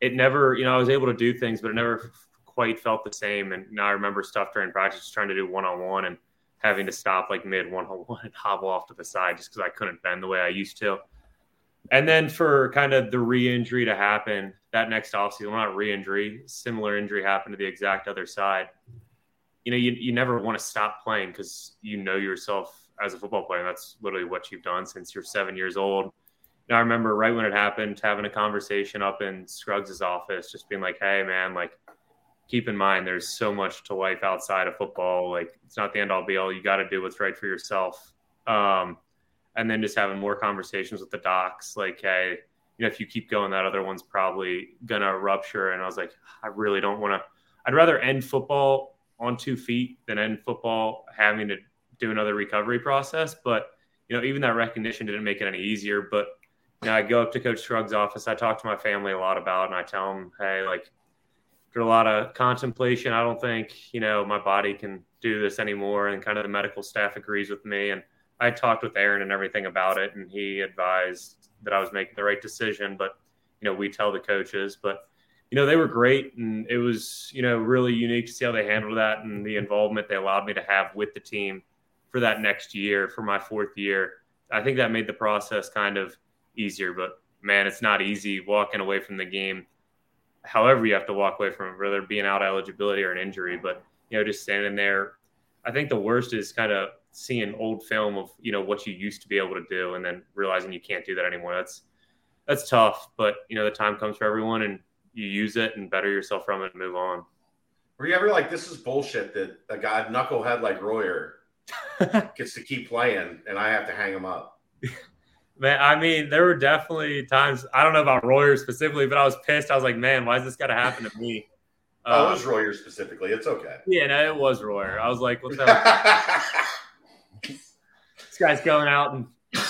it never you know i was able to do things but it never quite felt the same. And now i remember stuff during practice trying to do one-on-one and having to stop like mid one on one and hobble off to the side just because I couldn't bend the way I used to. And then for kind of the re-injury to happen that next offseason, well, not re-injury, similar injury happened to the exact other side. You know, you, you never want to stop playing because you know yourself as a football player. That's literally what you've done since you're seven years old. And I remember right when it happened, having a conversation up in Scruggs' office, just being like, "Hey, man, like, keep in mind there's so much to life outside of football. Like it's not the end all be all. You got to do what's right for yourself. Um, and then just having more conversations with the docs, like, hey, you know, if you keep going, that other one's probably gonna rupture. And I was like, I really don't want to. I'd rather end football on two feet than end football having to do another recovery process. But you know, even that recognition didn't make it any easier. But you know, I go up to Coach Scruggs' office. I talk to my family a lot about, and I tell them, hey, like after a lot of contemplation, I don't think, you know, my body can do this anymore. And kind of the medical staff agrees with me. And I talked with Aaron and everything about it. And he advised that I was making the right decision. But, you know, we tell the coaches, but, you know, they were great. And it was, you know, really unique to see how they handled that and the involvement they allowed me to have with the team for that next year, for my fourth year. I think that made the process kind of easier. But, man, it's not easy walking away from the game however you have to walk away from it, whether it be an out of eligibility or an injury. But you know, just standing there, I think the worst is kind of seeing old film of you know what you used to be able to do, and then realizing you can't do that anymore. That's that's tough, but you know, the time comes for everyone, and you use it and better yourself from it and move on. Were you ever like, this is bullshit that a guy knucklehead like Royer [LAUGHS] gets to keep playing and I have to hang him up? [LAUGHS] Man, I mean, there were definitely times I don't know about Royer specifically, but I was pissed. I was like, man, why is this got to happen to me? [LAUGHS] oh, it was um, Royer specifically. It's okay. yeah, no, it was Royer. I was like, what's up? Guy's going out and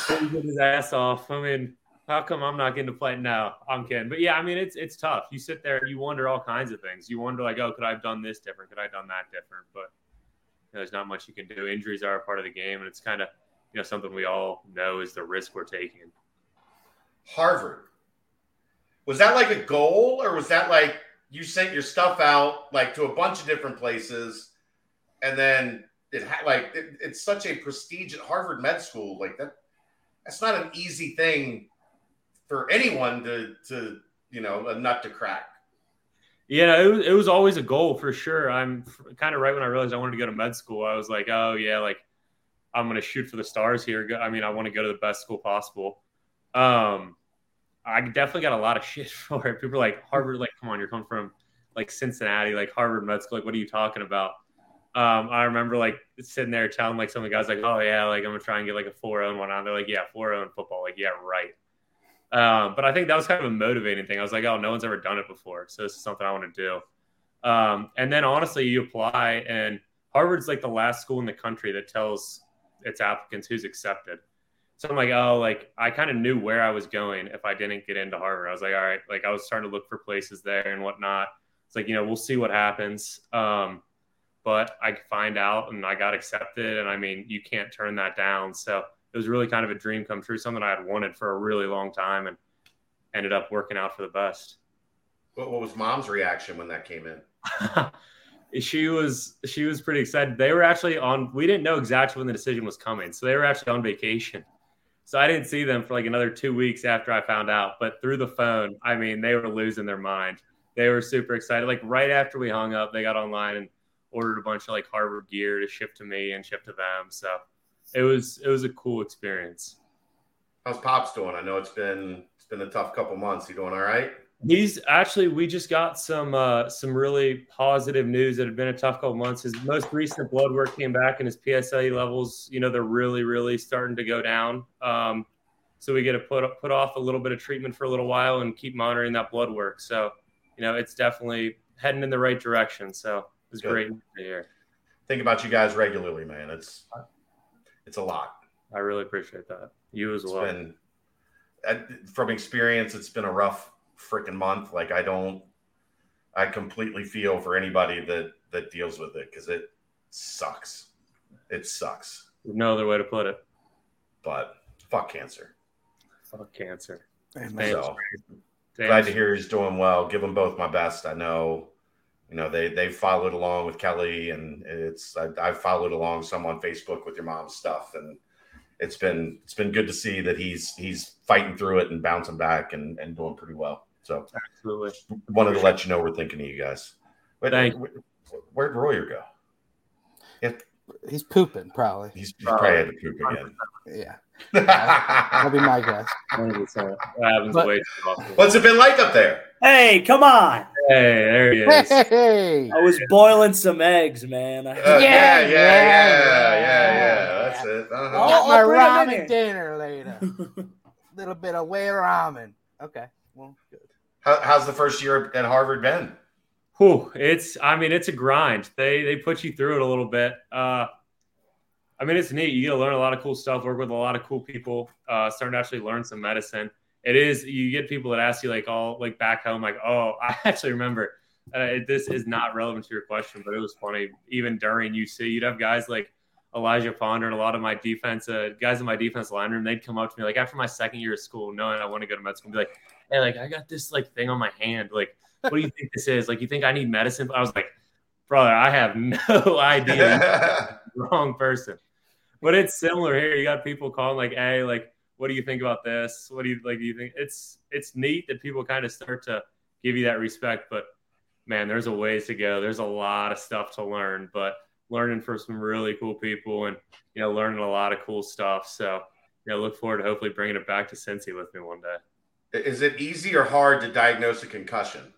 getting his ass off. I mean, how come I'm not getting to play? No, I'm kidding. But yeah, I mean, it's it's tough. You sit there and you wonder all kinds of things. You wonder like, oh, could I have done this different? Could I have done that different? But you know, there's not much you can do. Injuries are a part of the game, and it's kind of you know something we all know is the risk we're taking. Harvard. Was that like a goal or was that like you sent your stuff out like to a bunch of different places and then it like it, it's such a prestigious Harvard med school like that that's not an easy thing for anyone to to you know a nut to crack. Yeah, it was, it was always a goal for sure. I'm kind of right when I realized I wanted to go to med school. I was like, oh yeah, like I'm gonna shoot for the stars here. I mean, I want to go to the best school possible. Um, I definitely got a lot of [LAUGHS] shit for it. People are like Harvard, like come on, you're coming from like Cincinnati, like Harvard med school. Like, what are you talking about? Um, I remember like sitting there telling like some of the guys like, oh yeah, like I'm gonna try and get like a 4-0 and whatnot. They're like, yeah, 4-0 in football. Like, yeah, right. Um, but I think that was kind of a motivating thing. I was like, oh, no one's ever done it before, so this is something I want to do. Um, and then honestly, you apply, and Harvard's like the last school in the country that tells its applicants who's accepted. So I'm like, oh, like I kind of knew where I was going if I didn't get into Harvard. I was like, all right, like I was starting to look for places there and whatnot. It's like, you know, we'll see what happens. Um, but I find out and I got accepted. And I mean, you can't turn that down. So it was really kind of a dream come true, something I had wanted for a really long time and ended up working out for the best. What, what was mom's reaction when that came in? [LAUGHS] she was she was pretty excited. They were actually on we didn't know exactly when the decision was coming. So they were actually on vacation. So I didn't see them for like another two weeks after I found out. But through the phone, I mean, they were losing their mind. They were super excited. Like right after we hung up, they got online and ordered a bunch of like Harvard gear to ship to me and ship to them. So it was it was a cool experience. How's Pops doing? I know it's been it's been a tough couple months. You doing all right? He's actually we just got some uh some really positive news that had been a tough couple months. His most recent blood work came back and his PSA levels, you know, they're really, really starting to go down. Um so we get to put put off a little bit of treatment for a little while and keep monitoring that blood work. So, you know, it's definitely heading in the right direction. So it's Good. great to hear. Think about you guys regularly, man. It's it's a lot. I really appreciate that. You as It's well. been uh, from experience. It's been a rough freaking month. Like I don't, I completely feel for anybody that that deals with it because it sucks. It sucks. No other way to put it. But fuck cancer. Fuck cancer. Amen. Damn So Damn glad to hear he's doing well. Give them both my best. I know, you know, they they followed along with Kelly, and it's I, I've followed along some on Facebook with your mom's stuff, and it's been it's been good to see that he's he's fighting through it and bouncing back and and doing pretty well. So Absolutely. wanted to let you know we're thinking of you guys. But Thank where, where'd Royer go? He's pooping, probably. He's, he's probably had to poop again. Yeah, [LAUGHS] that'll be my guess. 100%. That happens But- way too often. What's it been like up there? Hey, come on! Hey, there he is. Hey, I was boiling some eggs, man. I- Uh, yeah, [LAUGHS] Yeah, yeah, yeah, yeah, yeah, yeah. yeah. That's it. Uh-huh. My I'll bring 'em ramen dinner later. A [LAUGHS] Little bit of whey ramen. Okay, well, good. How, how's the first year at Harvard been? Whew, it's I mean it's a grind. They they put you through it a little bit. Uh, I mean it's neat. You get to learn a lot of cool stuff. Work with a lot of cool people. Uh, starting to actually learn some medicine. It is you get people that ask you like all like back home like oh [LAUGHS] I actually remember uh, this is not relevant to your question but it was funny even during UC you'd have guys like Elijah Ponder and a lot of my defense uh, guys in my defense line room they'd come up to me like after my second year of school knowing I want to go to med school and be like hey like I got this like thing on my hand like what do you think this is? Like, you think I need medicine? I was like, brother, I have [LAUGHS] no idea. [LAUGHS] Wrong person. But it's similar here. You got people calling like, hey, like, what do you think about this? What do you like? Do you think it's it's neat that people kind of start to give you that respect? But man, there's a ways to go. There's a lot of stuff to learn, but learning from some really cool people and you know learning a lot of cool stuff. So you know, look forward to hopefully bringing it back to Cincy with me one day. Is it easy or hard to diagnose a concussion?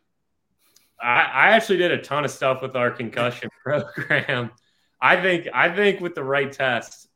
I, I actually did a ton of stuff with our concussion [LAUGHS] program. I think I think with the right test,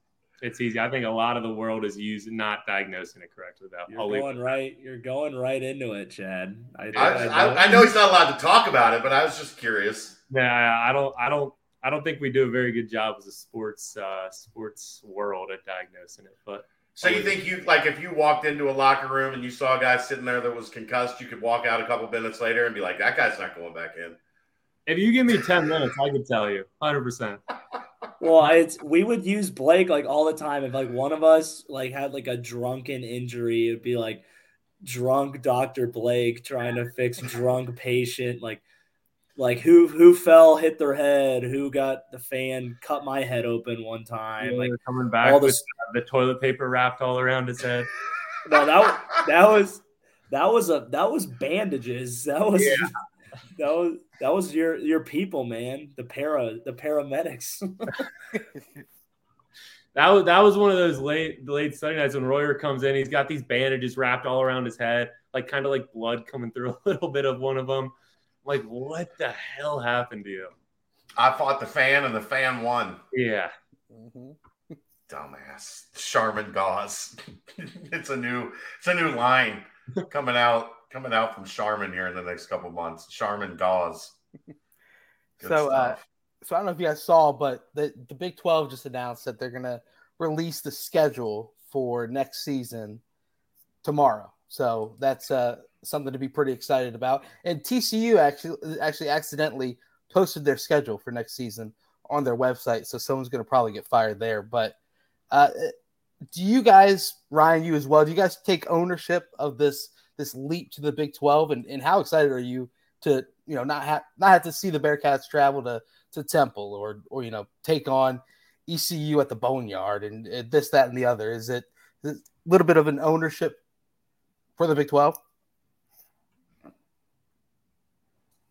it's easy. I think a lot of the world is using not diagnosing it correctly though. You're I'll going right. You're going right into it, Chad. I, I, I, I know he's not allowed to talk about it, but I was just curious. Yeah, I don't I don't I don't think we do a very good job as a sports uh, sports world at diagnosing it. But So you think you like if you walked into a locker room and you saw a guy sitting there that was concussed, you could walk out a couple minutes later and be like, "That guy's not going back in." if you give me ten minutes, I could tell you, hundred percent. [LAUGHS] Well, it's we would use Blake like all the time. If like one of us like had like a drunken injury, it'd be like drunk Doctor Blake trying to fix drunk patient. Like like who who fell, hit their head, who got the fan, cut my head open one time. Like coming back all with this. the toilet paper wrapped all around his head. No, that that was that was a that was bandages. That was Yeah. That was that was your your people, man. The para the paramedics. [LAUGHS] That was that was one of those late late Sunday nights when Royer comes in. He's got these bandages wrapped all around his head, like kind of like blood coming through [LAUGHS] a little bit of one of them. Like, what the hell happened to you? I fought the fan, and the fan won. Yeah, Mhm. Dumbass, Charmin Gauze. [LAUGHS] it's a new, it's a new line coming out, coming out from Charmin here in the next couple months. Charmin Gauze. [LAUGHS] So, uh. So I don't know if you guys saw, but the, the Big 12 just announced that they're going to release the schedule for next season tomorrow. So that's uh, something to be pretty excited about. And TCU actually actually accidentally posted their schedule for next season on their website, so someone's going to probably get fired there. But uh, do you guys, Ryan, you as well, do you guys take ownership of this this leap to the Big 12, and, and how excited are you to you know not have not have to see the Bearcats travel to to Temple or or you know take on ECU at the Boneyard and uh, this that and the other? Is it a little bit of an ownership for the Big Twelve?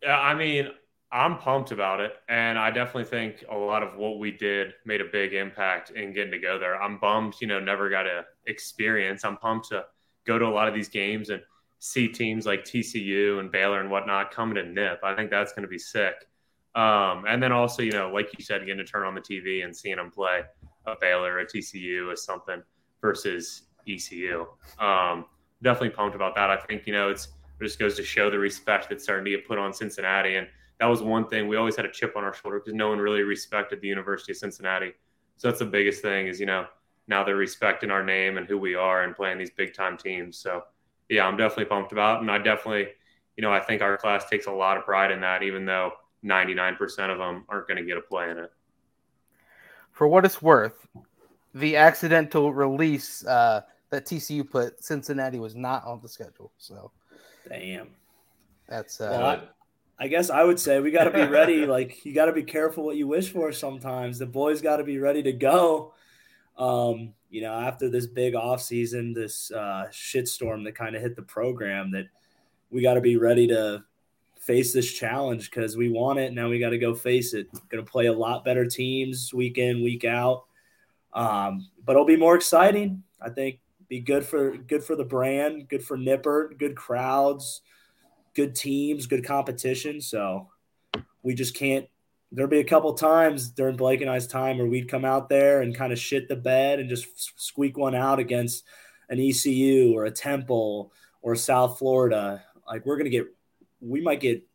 Yeah, I mean, I'm pumped about it, and I definitely think a lot of what we did made a big impact in getting to go there. I'm bummed, you know, never got to experience. I'm pumped to go to a lot of these games and see teams like TCU and Baylor and whatnot coming to Nip. I think that's going to be sick. Um, and then also, you know, like you said, getting to turn on the TV and seeing them play a Baylor, a TCU, or something versus ECU. Um, definitely pumped about that. I think you know it's it just goes to show the respect that's starting to get put on Cincinnati, and that was one thing we always had a chip on our shoulder because no one really respected the University of Cincinnati. So that's the biggest thing is you know now they're respecting our name and who we are and playing these big time teams. So yeah, I'm definitely pumped about, it. and I definitely you know I think our class takes a lot of pride in that, even though 99% of them aren't going to get a play in it. For what it's worth, the accidental release uh, that TCU put, Cincinnati was not on the schedule. So, damn, that's uh, well, I, I guess I would say we got to be ready. [LAUGHS] like you got to be careful what you wish for. Sometimes the boys got to be ready to go. Um, you know, after this big off season, this uh, shitstorm that kind of hit the program, that we got to be ready to face this challenge because we want it. Now we got to go face it. Going to play a lot better teams week in, week out. Um, but it'll be more exciting. I think be good for good for the brand, good for Nippert, good crowds, good teams, good competition. So we just can't. There'll be a couple times during Blake and I's time where we'd come out there and kind of shit the bed and just squeak one out against an ECU or a Temple or South Florida. Like we're gonna get we might get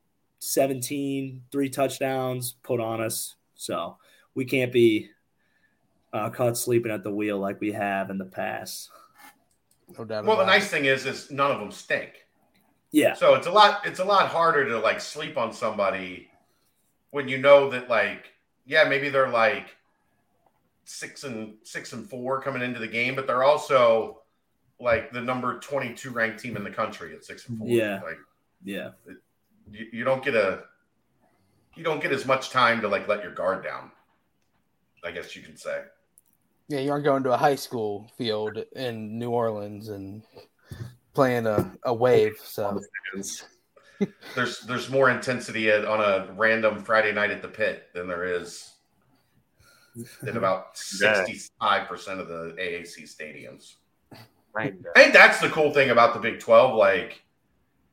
17, three touchdowns put on us. So we can't be uh, caught sleeping at the wheel like we have in the past. No doubt. Well, the nice thing is, is none of them stink. Yeah. So it's a lot. It's a lot harder to like sleep on somebody when you know that, like, yeah, maybe they're like six and six and four coming into the game, but they're also like the number twenty-two ranked team in the country at six and four. Yeah. Like, yeah. You, you don't get a you don't get as much time to like let your guard down. I guess you can say. Yeah, you aren't going to a high school field in New Orleans and playing a, a wave. So there's there's more intensity on a random Friday night at the pit than there is in about sixty five percent of the AAC stadiums. I think that's the cool thing about the Big Twelve. Like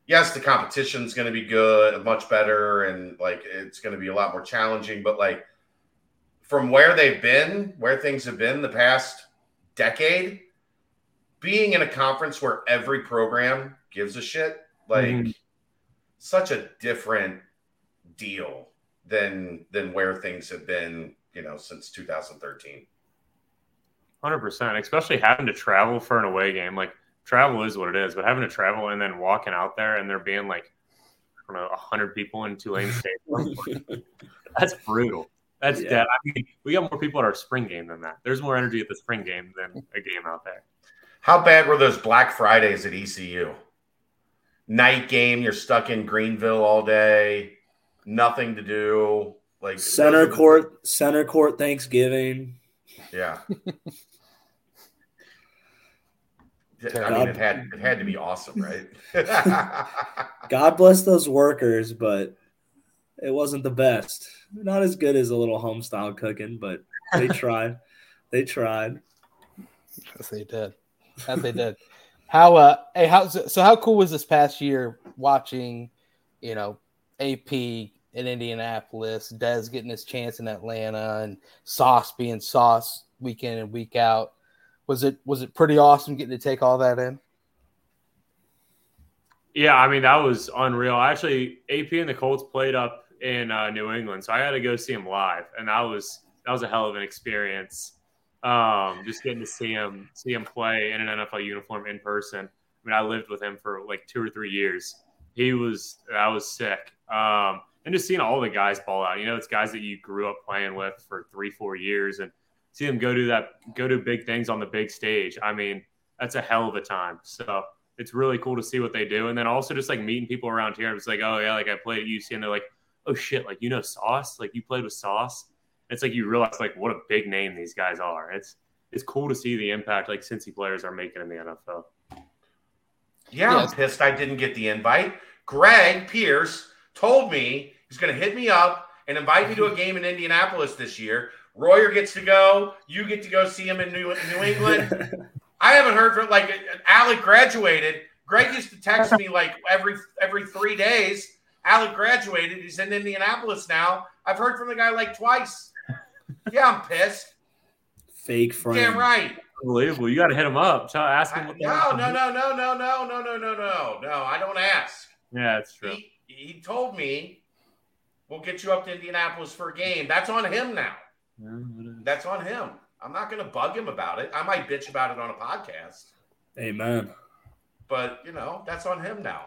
yes, the competition's going to be good, much better, and like it's going to be a lot more challenging. But like from where they've been, where things have been the past decade, being in a conference where every program gives a shit, like mm-hmm. Such a different deal than than where things have been, you know, since 2013. Hundred percent, especially having to travel for an away game, like travel is what it is, but having to travel and then walking out there and there being like, I don't know, hundred people in Tulane Stadium, [LAUGHS] that's brutal. That's yeah. dead. I mean, we got more people at our spring game than that. There's more energy at the spring game than a game out there. How bad were those Black Fridays at ECU? Night game, you're stuck in Greenville all day, nothing to do. Like center court, center court Thanksgiving. Yeah. [LAUGHS] I mean, it had it had to be awesome, right? [LAUGHS] God bless those workers, but it wasn't the best. Not as good as a little home style cooking, but they [LAUGHS] tried. they tried. Yes, they did. Yes, they did. How uh hey how so how cool was this past year watching, you know, AP in Indianapolis, Dez getting his chance in Atlanta and Sauce being Sauce week in and week out was it was it pretty awesome getting to take all that in? Yeah, I mean that was unreal. Actually, AP and the Colts played up in uh, New England, so I had to go see him live, and that was that was a hell of an experience. Um, just getting to see him see him play in an NFL uniform in person. I mean, I lived with him for like two or three years. He was that was sick. Um, and just seeing all the guys ball out. You know, it's guys that you grew up playing with for three, four years, and see them go do that, go do big things on the big stage. I mean, that's a hell of a time. So it's really cool to see what they do. And then also just like meeting people around here. It's like, oh yeah, like I played at UC, and they're like, oh shit, like you know Sauce, like you played with Sauce. It's like you realize like what a big name these guys are. It's it's cool to see the impact like Cincy players are making in the NFL. Yeah, Yes. I'm pissed I didn't get the invite. Greg Pierce told me he's going to hit me up and invite me to a game in Indianapolis this year. Royer gets to go. You get to go see him in New, New England. [LAUGHS] I haven't heard from like Alec graduated. Greg used to text me like every every three days. Alec graduated. He's in Indianapolis now. I've heard from the guy like twice. Yeah, I'm pissed. Fake friend. Damn right. Unbelievable. You got to hit him up. Tell, ask him. I- What no, no, no, no, no, no, no, no, no, no, no. I don't ask. Yeah, that's true. He, he told me we'll get you up to Indianapolis for a game. That's on him now. Yeah. That's on him. I'm not going to bug him about it. I might bitch about it on a podcast, Amen. but you know that's on him now.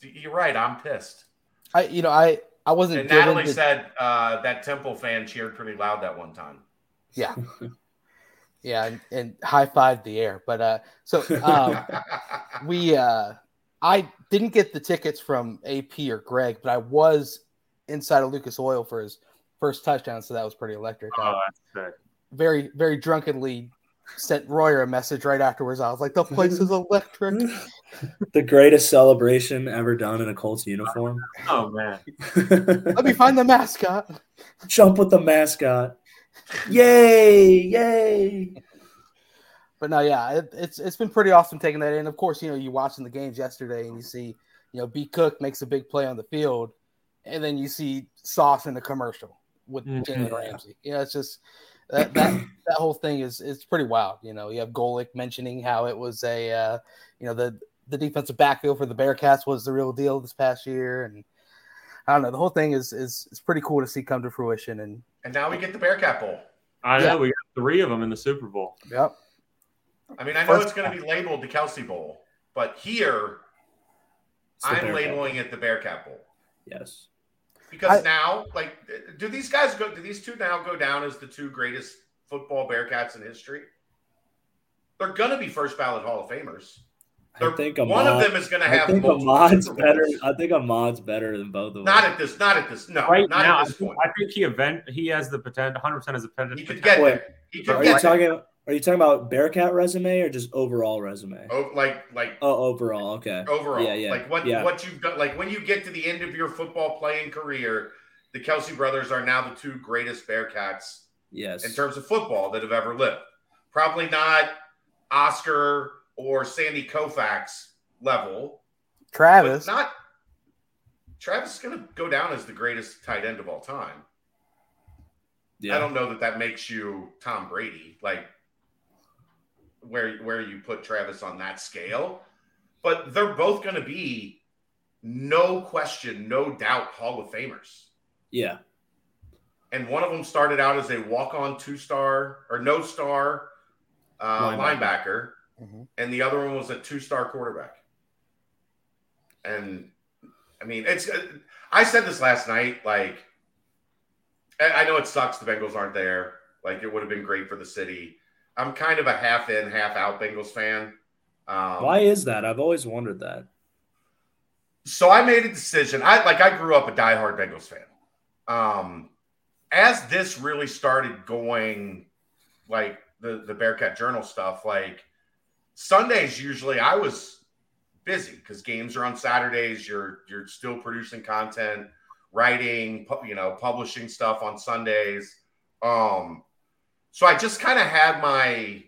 You're right. I'm pissed. I you know I I wasn't And given Natalie the- said uh, that Temple fan cheered pretty loud that one time. yeah [LAUGHS] yeah and, and high five the air. But uh so um [LAUGHS] we uh I didn't get the tickets from AP or Greg, but I was inside of Lucas Oil for his first touchdown, so that was pretty electric. Oh, that's sick. very very drunkenly sent Royer a message right afterwards. I was like, the place is electric. [LAUGHS] the greatest celebration ever done in a Colts uniform. Oh man. [LAUGHS] Let me find the mascot. Jump with the mascot. Yay! Yay! But no, yeah, it, it's it's been pretty awesome taking that in. Of course, you know, you watching the games yesterday and you see, you know, B Cook makes a big play on the field, and then you see Sauce in the commercial with Mhm. Jalen Ramsey. Yeah, it's just that that that whole thing is is pretty wild. You know, you have Golick mentioning how it was a, uh, you know, the the defensive backfield for the Bearcats was the real deal this past year, and I don't know, the whole thing is is is pretty cool to see come to fruition. And and now we get the Bearcat Bowl. I know Yeah. we got three of them in the Super Bowl. yep, I mean, I know First- it's going to be labeled the Kelsey Bowl, but here I'm Bearcat. labeling it the Bearcat Bowl. Yes. Because I- now, like, do these guys go? Do these two now go down as the two greatest football Bearcats in history? They're gonna be first ballot Hall of Famers. I They're- think one of them is gonna have. I have. think multiple Ahmad's Super better. Bowls. I think Ahmad's better than both of them. Not at this. Not at this. No. Right not now, I at this think, point. I think he event he has the potential, 100 percent has the potential. He could get Wait, there. He could Are get you there. talking? Are you talking about Bearcat resume or just overall resume? Oh, like, like Oh, overall. Okay. overall. Yeah, yeah, Like what yeah. what you've done. Like when you get to the end of your football playing career, the Kelsey brothers are now the two greatest Bearcats Yes. in terms of football that have ever lived. Probably not Oscar or Sandy Koufax level, Travis. not. Travis is going to go down as the greatest tight end of all time. yeah. I don't know that that makes you Tom Brady, like where where you put Travis on that scale, but they're both going to be no question, no doubt Hall of Famers. Yeah. And one of them started out as a walk-on two-star or no-star uh, Linebacker. linebacker, Mhm. and the other one was a two-star quarterback. And I mean, it's. I said this last night. Like, I I know it sucks the Bengals aren't there. Like, it would have been great for the city. I'm kind of a half in, half out Bengals fan. Um, Why is that? I've always wondered that. So I made a decision. I like I grew up a diehard Bengals fan. Um, as this really started going, like the the Bearcat Journal stuff, like Sundays usually I was busy because games are on Saturdays. You're you're still producing content, writing, pu- you know, publishing stuff on Sundays. Um, so I just kind of had my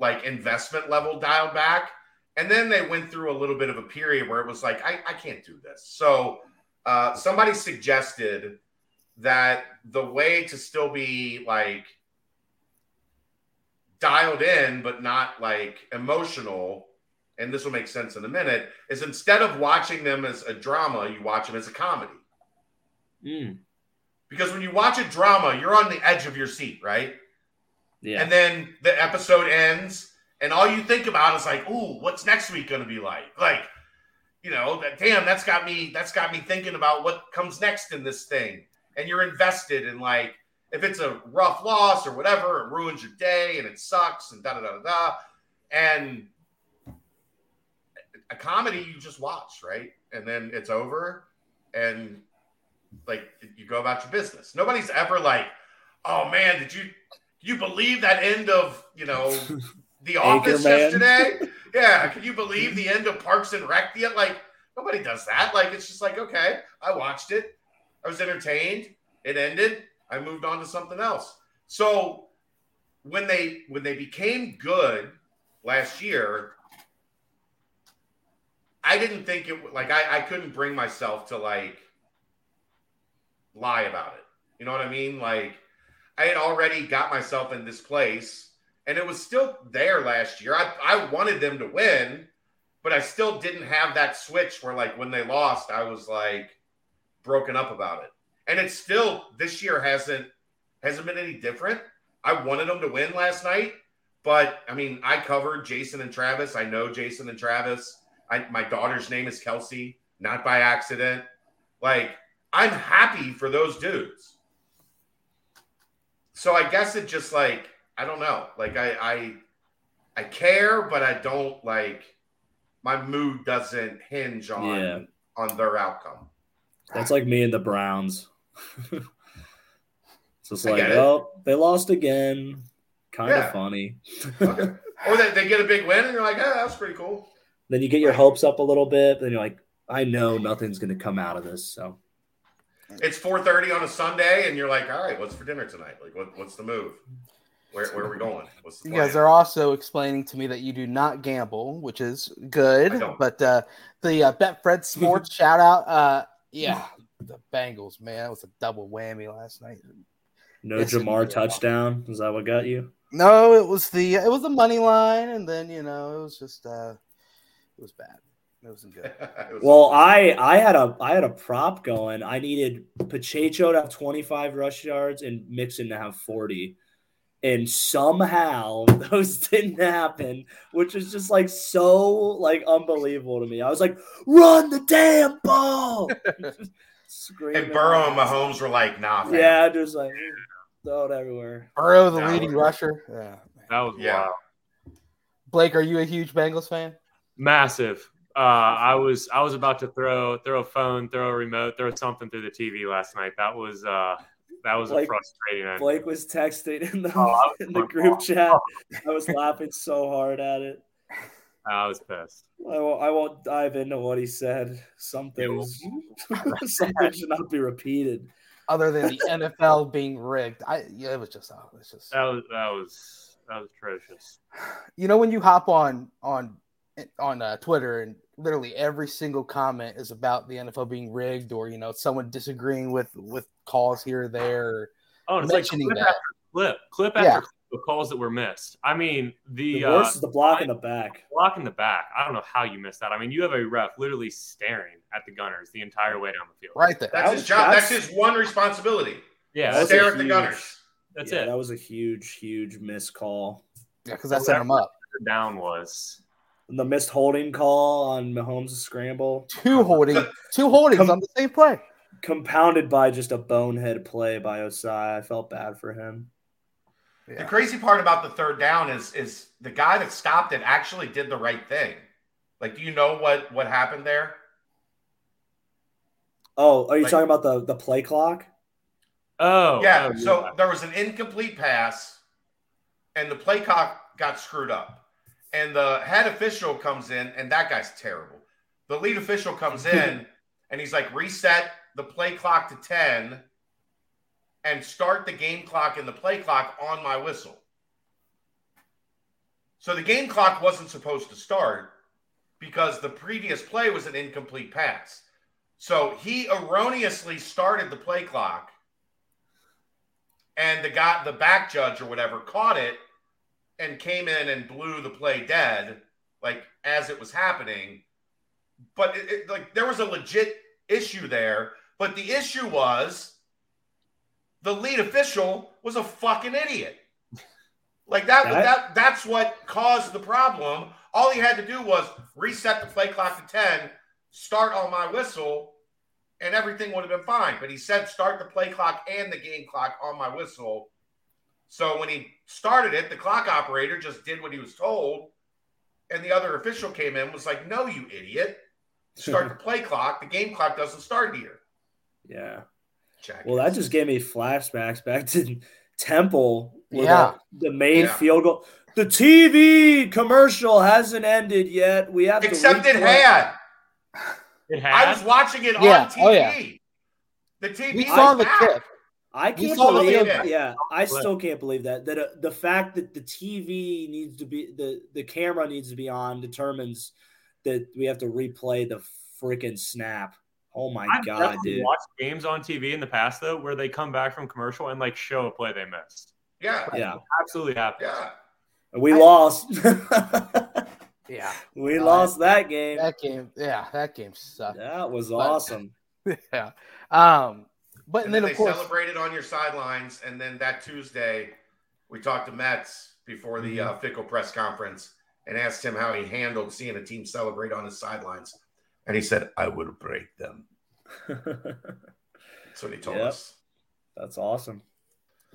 like investment level dialed back. And then they went through a little bit of a period where it was like, I, I can't do this. So uh, somebody suggested that the way to still be like dialed in, but not like emotional, and this will make sense in a minute, is instead of watching them as a drama, you watch them as a comedy. Mm. Because when you watch a drama, you're on the edge of your seat, right? Yeah. And then the episode ends, and all you think about is like, "Ooh, what's next week going to be like?" Like, you know, that damn, that's got me. That's got me thinking about what comes next in this thing. And you're invested in like, if it's a rough loss or whatever, it ruins your day and it sucks and da da da da. da. And a comedy, you just watch, right? And then it's over, and like you go about your business. Nobody's ever like, "Oh man, did you?" You believe that end of you know [LAUGHS] the office yesterday? [LAUGHS] Yeah. Can you believe the end of Parks and Rec? Yet, like nobody does that. Like it's just like okay, I watched it. I was entertained. It ended. I moved on to something else. So when they when they became good last year, I didn't think it like I, I couldn't bring myself to like lie about it. You know what I mean? Like I had already got myself in this place and it was still there last year. I, I wanted them to win, but I still didn't have that switch where like when they lost, I was like broken up about it. And it's still this year hasn't hasn't been any different. I wanted them to win last night, but I mean, I covered Jason and Travis. I know Jason and Travis. I, my daughter's name is Kelsey, not by accident. Like, I'm happy for those dudes. So I guess it just like I don't know. Like I I I care, but I don't like my mood doesn't hinge on Yeah. on their outcome. That's like me and the Browns. it's [LAUGHS] just like, get it. oh, they lost again. Kind Yeah. of funny. Okay. [LAUGHS] or they, they get a big win and you're like, yeah, that's pretty cool. Then you get your hopes up a little bit. Then you're like, I know nothing's going to come out of this. So It's 4:30 on a Sunday, and you're like, all right, what's for dinner tonight? Like, what, what's the move? Where, where are we going? What's the You plan? guys are also explaining to me that you do not gamble, which is good. But uh, the uh, Betfred Sports [LAUGHS] shout out, uh, yeah, the Bengals, man, that was a double whammy last night. no Yes, Ja'Marr touchdown. Is that what got you? No, it was the it was the money line, and then you know it was just uh, it was bad. It wasn't good. [LAUGHS] It was- Well, I I had a I had a prop going. I needed Pacheco to have 25 rush yards and Mixon to have 40. And somehow [LAUGHS] those didn't happen, which is just like so like unbelievable to me. I was like, run the damn ball. [LAUGHS] Screaming. and Burrow and Mahomes were like, nah, fam. Yeah, just like throw it everywhere. Burrow, the No. leading rusher. Yeah. That was Yeah. wild. Blake, are you a huge Bengals fan? Massive. Uh, I was I was about to throw throw a phone, throw a remote, throw something through the TV last night. That was uh that was a frustrating end. Blake was texting in the Oh, was in the group chat. I was laughing so hard at it. [LAUGHS] I was pissed. I won't, I won't dive into what he said. Some things, [LAUGHS] some things should not be repeated. Other than the NFL being rigged, I yeah, it was just oh, it's just That was that was that was atrocious. you know when you hop on on on uh, Twitter and literally every single comment is about the NFL being rigged or you know someone disagreeing with with calls here or there. Oh, and it's like mentioning clip that. after clip, clip Yeah. after clip of calls that were missed. I mean, the, The uh, is the block in the back. block in the back. I don't know how you missed that. I mean, you have a ref literally staring at the Gunners the entire way down the field. right there. That's That his job. That's, that's- his one responsibility. Yeah, That's that's, Stare a at the Gunners. that's yeah, it. That was a huge, huge missed call. Yeah, because I set him up. The down was. And the missed holding call on Mahomes' scramble, Two holding, two holdings Come- on the same play. compounded by just a bonehead play by Ossai. I felt bad for him. The crazy part about the third down is is the guy that stopped it actually did the right thing. Like, do you know what what happened there? Oh, are you Like- talking about the the play clock? Oh, oh yeah. oh, so yeah. there was an incomplete pass, and the play clock got screwed up. And the head official comes in, and that guy's terrible. The lead official comes [LAUGHS] in, and he's like, reset the play clock to ten, and start the game clock and the play clock on my whistle. So the game clock wasn't supposed to start because the previous play was an incomplete pass. So he erroneously started the play clock and the guy the back judge or whatever caught it and came in and blew the play dead like as it was happening but it, it- like there was a legit issue there but the issue was the lead official was a fucking idiot like that, That- that that's what caused the problem all he had to do was reset the play clock to 10 start on my whistle and everything would have been fine. But he said start the play clock and the game clock on my whistle. So when he started it, the clock operator just did what he was told. And the other official came in was like, No, you idiot. Start the [LAUGHS] play clock. The game clock doesn't start here. Yeah. Check. Well, that just gave me flashbacks back to [LAUGHS] Temple where Yeah. the, the made Yeah. field goal. The TV commercial hasn't ended yet. We have Except to it had. It I was watching it Yeah. on TV. Oh, yeah. The TV. We saw the back. clip. I can't saw believe. video. Yeah, I But- still can't believe that. That uh, the fact that the TV needs to be the the camera needs to be on determines that we have to replay the freaking snap. Oh my I've god, definitely dude! watched games on TV in the past though, where they come back from commercial and like show a play they missed. Yeah. Yeah, Absolutely happens. Yeah. we I- lost. [LAUGHS] Yeah, we Uh, lost that game. that game. Yeah, that game sucked. That was But- awesome. [LAUGHS] yeah. Um, but And and then, then, they of course, celebrated on your sidelines. And then that Tuesday, we talked to Mets before the Mm-hmm. uh, Fickell press conference and asked him how he handled seeing a team celebrate on his sidelines. And he said, I will break them. [LAUGHS] That's what he told Yep. us. That's awesome.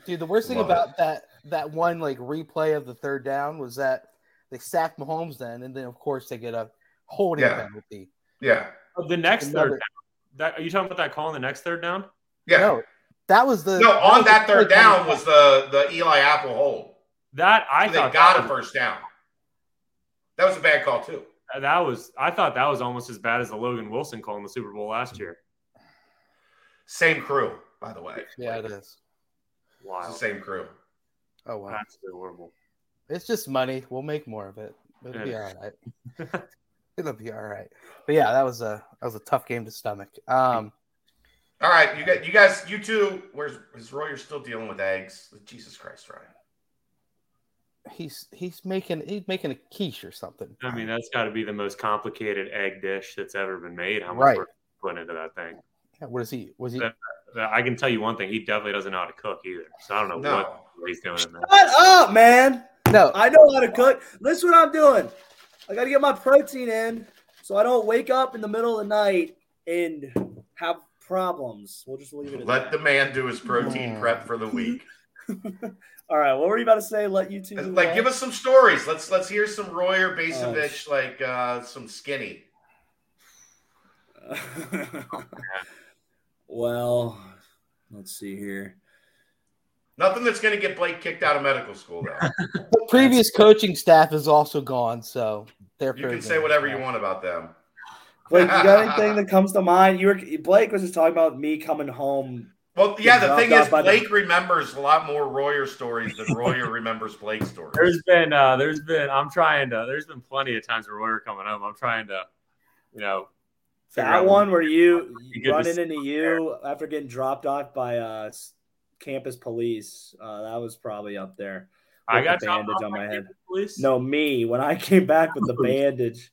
dude, the worst thing Love about it. that that one like replay of the third down was that they sacked Mahomes then, and then of course they get a holding Yeah. penalty. Yeah. The next Another- third down. That, are you talking about that call in the next third down? Yeah. No, that was the No, on was that third down was the, the Eli Apple hold. That I So they got that a first down. That was a bad call, too. that was I thought that was almost as bad as the Logan Wilson call in the Super Bowl last year. Same crew, by the way. Yeah, it is. It's Wow, the same crew. Oh wow, absolutely horrible. it's just money. We'll make more of it. It'll be all right. [LAUGHS] It'll be all right. But yeah, that was a that was a tough game to stomach. Um, All right, you got you guys, you two. Where's is Roy? You're still dealing with eggs. Jesus Christ, Ryan. he's he's making he's making a quiche or something. I mean, that's got to be the most complicated egg dish that's ever been made. How much Right. work put into that thing? Yeah, what is he? Was he? That- I can tell you one thing: he definitely doesn't know how to cook either. So I don't know No. what he's doing in there. Shut up, man. No, I know how to cook. Listen what I'm doing. I got to get my protein in so I don't wake up in the middle of the night and have problems. We'll just leave it at Let the man do his protein prep for the week. [LAUGHS] All right, what were you about to say? Let you two. Like, that? give us some stories. Let's let's hear some Royer Bacevich, like uh, some skinny. [LAUGHS] well, let's see here. Nothing that's going to get Blake kicked out of medical school, though. [LAUGHS] the previous coaching staff is also gone, so they're. You can say whatever you want about them. Blake, you got anything [LAUGHS] that comes to mind? You were Blake was just talking about me coming home. Well, yeah, the thing is, off by the- Blake remembers a lot more Royer stories than Royer [LAUGHS] remembers Blake stories. There's been, uh, there's been, I'm trying to. There's been plenty of times where we're coming home. I'm trying to, you know, That one where you Be good to running into you after getting dropped off by uh, campus police. Uh, that was probably up there. I got the bandage off on my head. Police. No, me when I came back with the [LAUGHS] bandage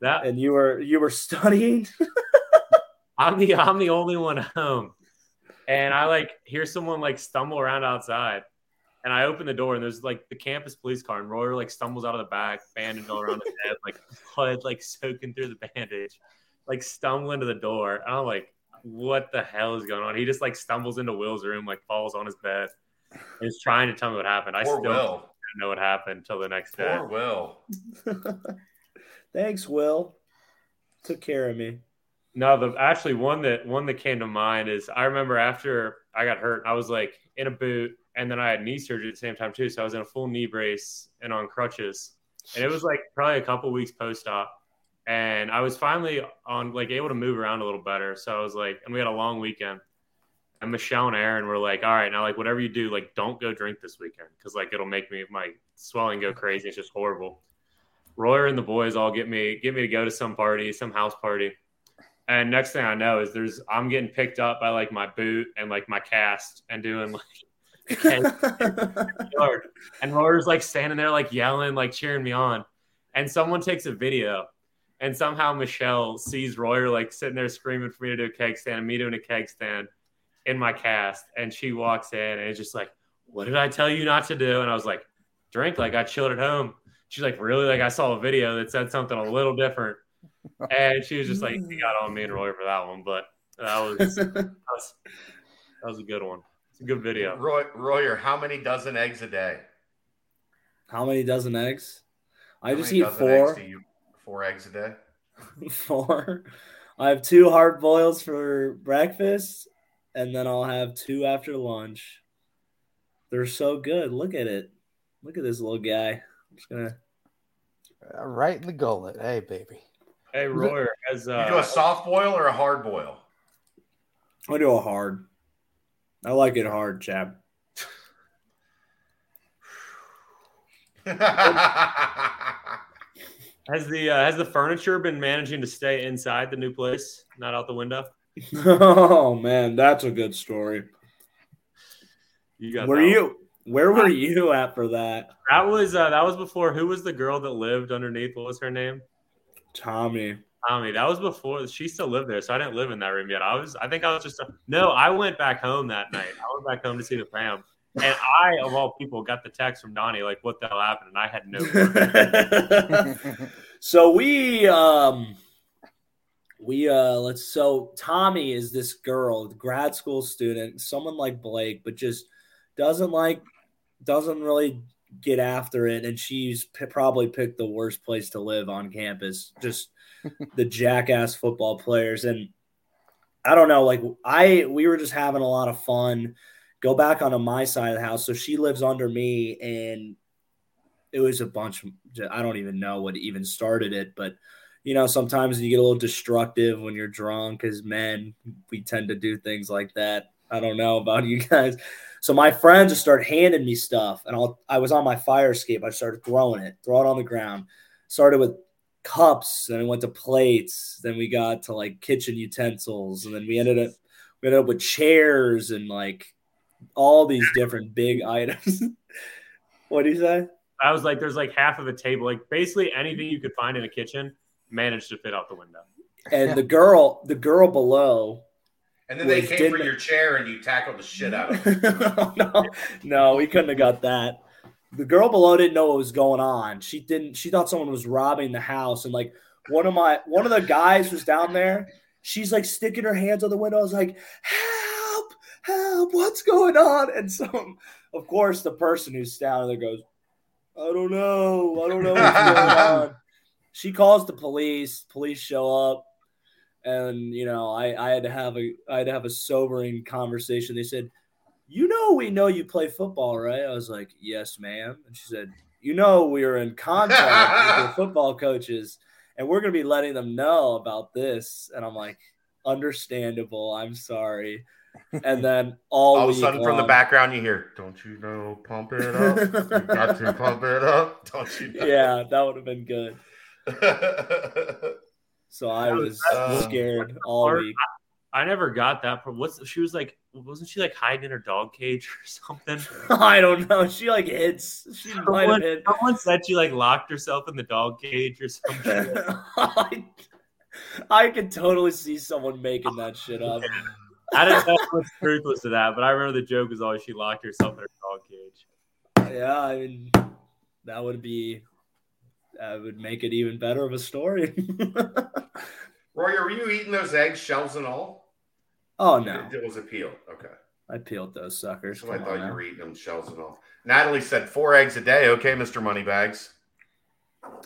that and you were you were studying. [LAUGHS] I'm the I'm the only one home, and I like hear someone like stumble around outside, and I open the door and there's like the campus police car, and Royer like stumbles out of the back, bandage all around his [LAUGHS] head, like blood like soaking through the bandage, like stumbling to the door. And I'm like, what the hell is going on? He just like stumbles into Will's room, like falls on his bed, and is trying to tell me what happened. I still Will. don't know what happened until the next day. Poor Will. [LAUGHS] Thanks, Will. Took care of me. No, the actually one that one that came to mind is I remember after I got hurt, I was like in a boot, and then I had knee surgery at the same time too. So I was in a full knee brace and on crutches, and it was like probably a couple weeks post op, and I was finally on like able to move around a little better. So I was like, and we had a long weekend. And Michelle and Aaron were like, "All right, now like whatever you do, like don't go drink this weekend because like it'll make me my swelling go crazy. It's just horrible." Royer and the boys all get me get me to go to some party, some house party. And next thing I know is there's I'm getting picked up by like my boot and like my cast and doing like [LAUGHS] yard. And Royer's like standing there like yelling, like cheering me on. And someone takes a video and somehow Michelle sees Royer like sitting there screaming for me to do a keg stand and me doing a keg stand in my cast. And she walks in and it's just like, What did I tell you not to do? And I was like, drink, like I chilled at home. She's like, Really? Like I saw a video that said something a little different. And she was just like, "You got on me and Roy for that one," but that was that was, that was a good one. It's a good video. Roy, Royer, how many dozen eggs a day? How many dozen eggs? I How just eat four. Eggs do you, four eggs a day. [LAUGHS] four. I have two hard boils for breakfast, and then I'll have two after lunch. They're so good. Look at it. Look at this little guy. I'm just gonna. Uh, right in the gullet. Hey, baby. Hey, Royer, as You uh, do a soft boil or a hard boil? I do a hard. I like it hard, chap. [LAUGHS] has the uh, has the furniture been managing to stay inside the new place, not out the window? [LAUGHS] oh man, that's a good story. You got Were that one. you? Where were you at for that, That was uh, that was before. Who was the girl that lived underneath? What was her name? Tommy? Tommy. That was before she still lived there, so I didn't live in that room yet. I was. I think I was just. no, I went back home that night. I went back home to see the fam, and I of all people got the text from Donnie like, "What the hell happened?" And I had no. [LAUGHS] so we um we uh let's so Tommy is this girl, grad school student, someone like Blake, but just doesn't like doesn't really get after it and she's p- probably picked the worst place to live on campus just [LAUGHS] the jackass football players. And i don't know like i we were just having a lot of fun. Go back onto my side of the house. So she lives under me and it was a bunch of, i don't even know what even started it but you know sometimes you get a little destructive when you're drunk as men we tend to do things like that. I don't know about you guys so my friends just started handing me stuff, and I'll, I was on my fire escape. I started throwing it, throw it on the ground. Started with cups, then we went to plates, then we got to like kitchen utensils, and then we ended up we ended up with chairs and like all these different big [LAUGHS] items. what do you say? I was like, "There's like half of a table, like basically anything you could find in a kitchen, managed to fit out the window." And the girl, the girl below, and then they came for your chair and you tackled the shit out of it. [LAUGHS] no, no, we couldn't have got that. The girl below didn't know what was going on. She didn't. She thought someone was robbing the house, and like one of my one of the guys was down there. She's like sticking her hands on the window. I was like, "Help! Help! What's going on?" And so, of course, the person who's down there goes, "I don't know. I don't know what's going [LAUGHS] on." She calls the police. Police show up and you know I, I had to have a I had to have a sobering conversation. They said, "You know, we know you play football, right?" I was like, "Yes, ma'am." And she said, "You know, we are in contact with your [LAUGHS] football coaches, and we're going to be letting them know about this." And I'm like, "Understandable. I'm sorry." And then all, All of a sudden, from the background, you hear, "Don't you know? Pump it up. you got to pump it up. Don't you know?" [LAUGHS] yeah, that would have been good. [LAUGHS] So I was- was uh, scared all part- week. I never got that. From, what's she was like? Wasn't she like hiding in her dog cage or [LAUGHS] something? [LAUGHS] I don't know. She like hits. She might have hit. someone said she like locked herself in the dog cage or something. [LAUGHS] I, I could totally see someone making that shit up. I don't know what's truthless to that, but I remember the joke was always she locked herself in her dog cage. Yeah, I mean, that would be, that would make it even better of a story. [LAUGHS] Roy, were you eating those eggs, shells and all? oh no, It was a peel. Okay. I peeled those suckers. So I thought on you were eating them, shells and all. Natalie said four eggs a day. Okay, Mr. Moneybags.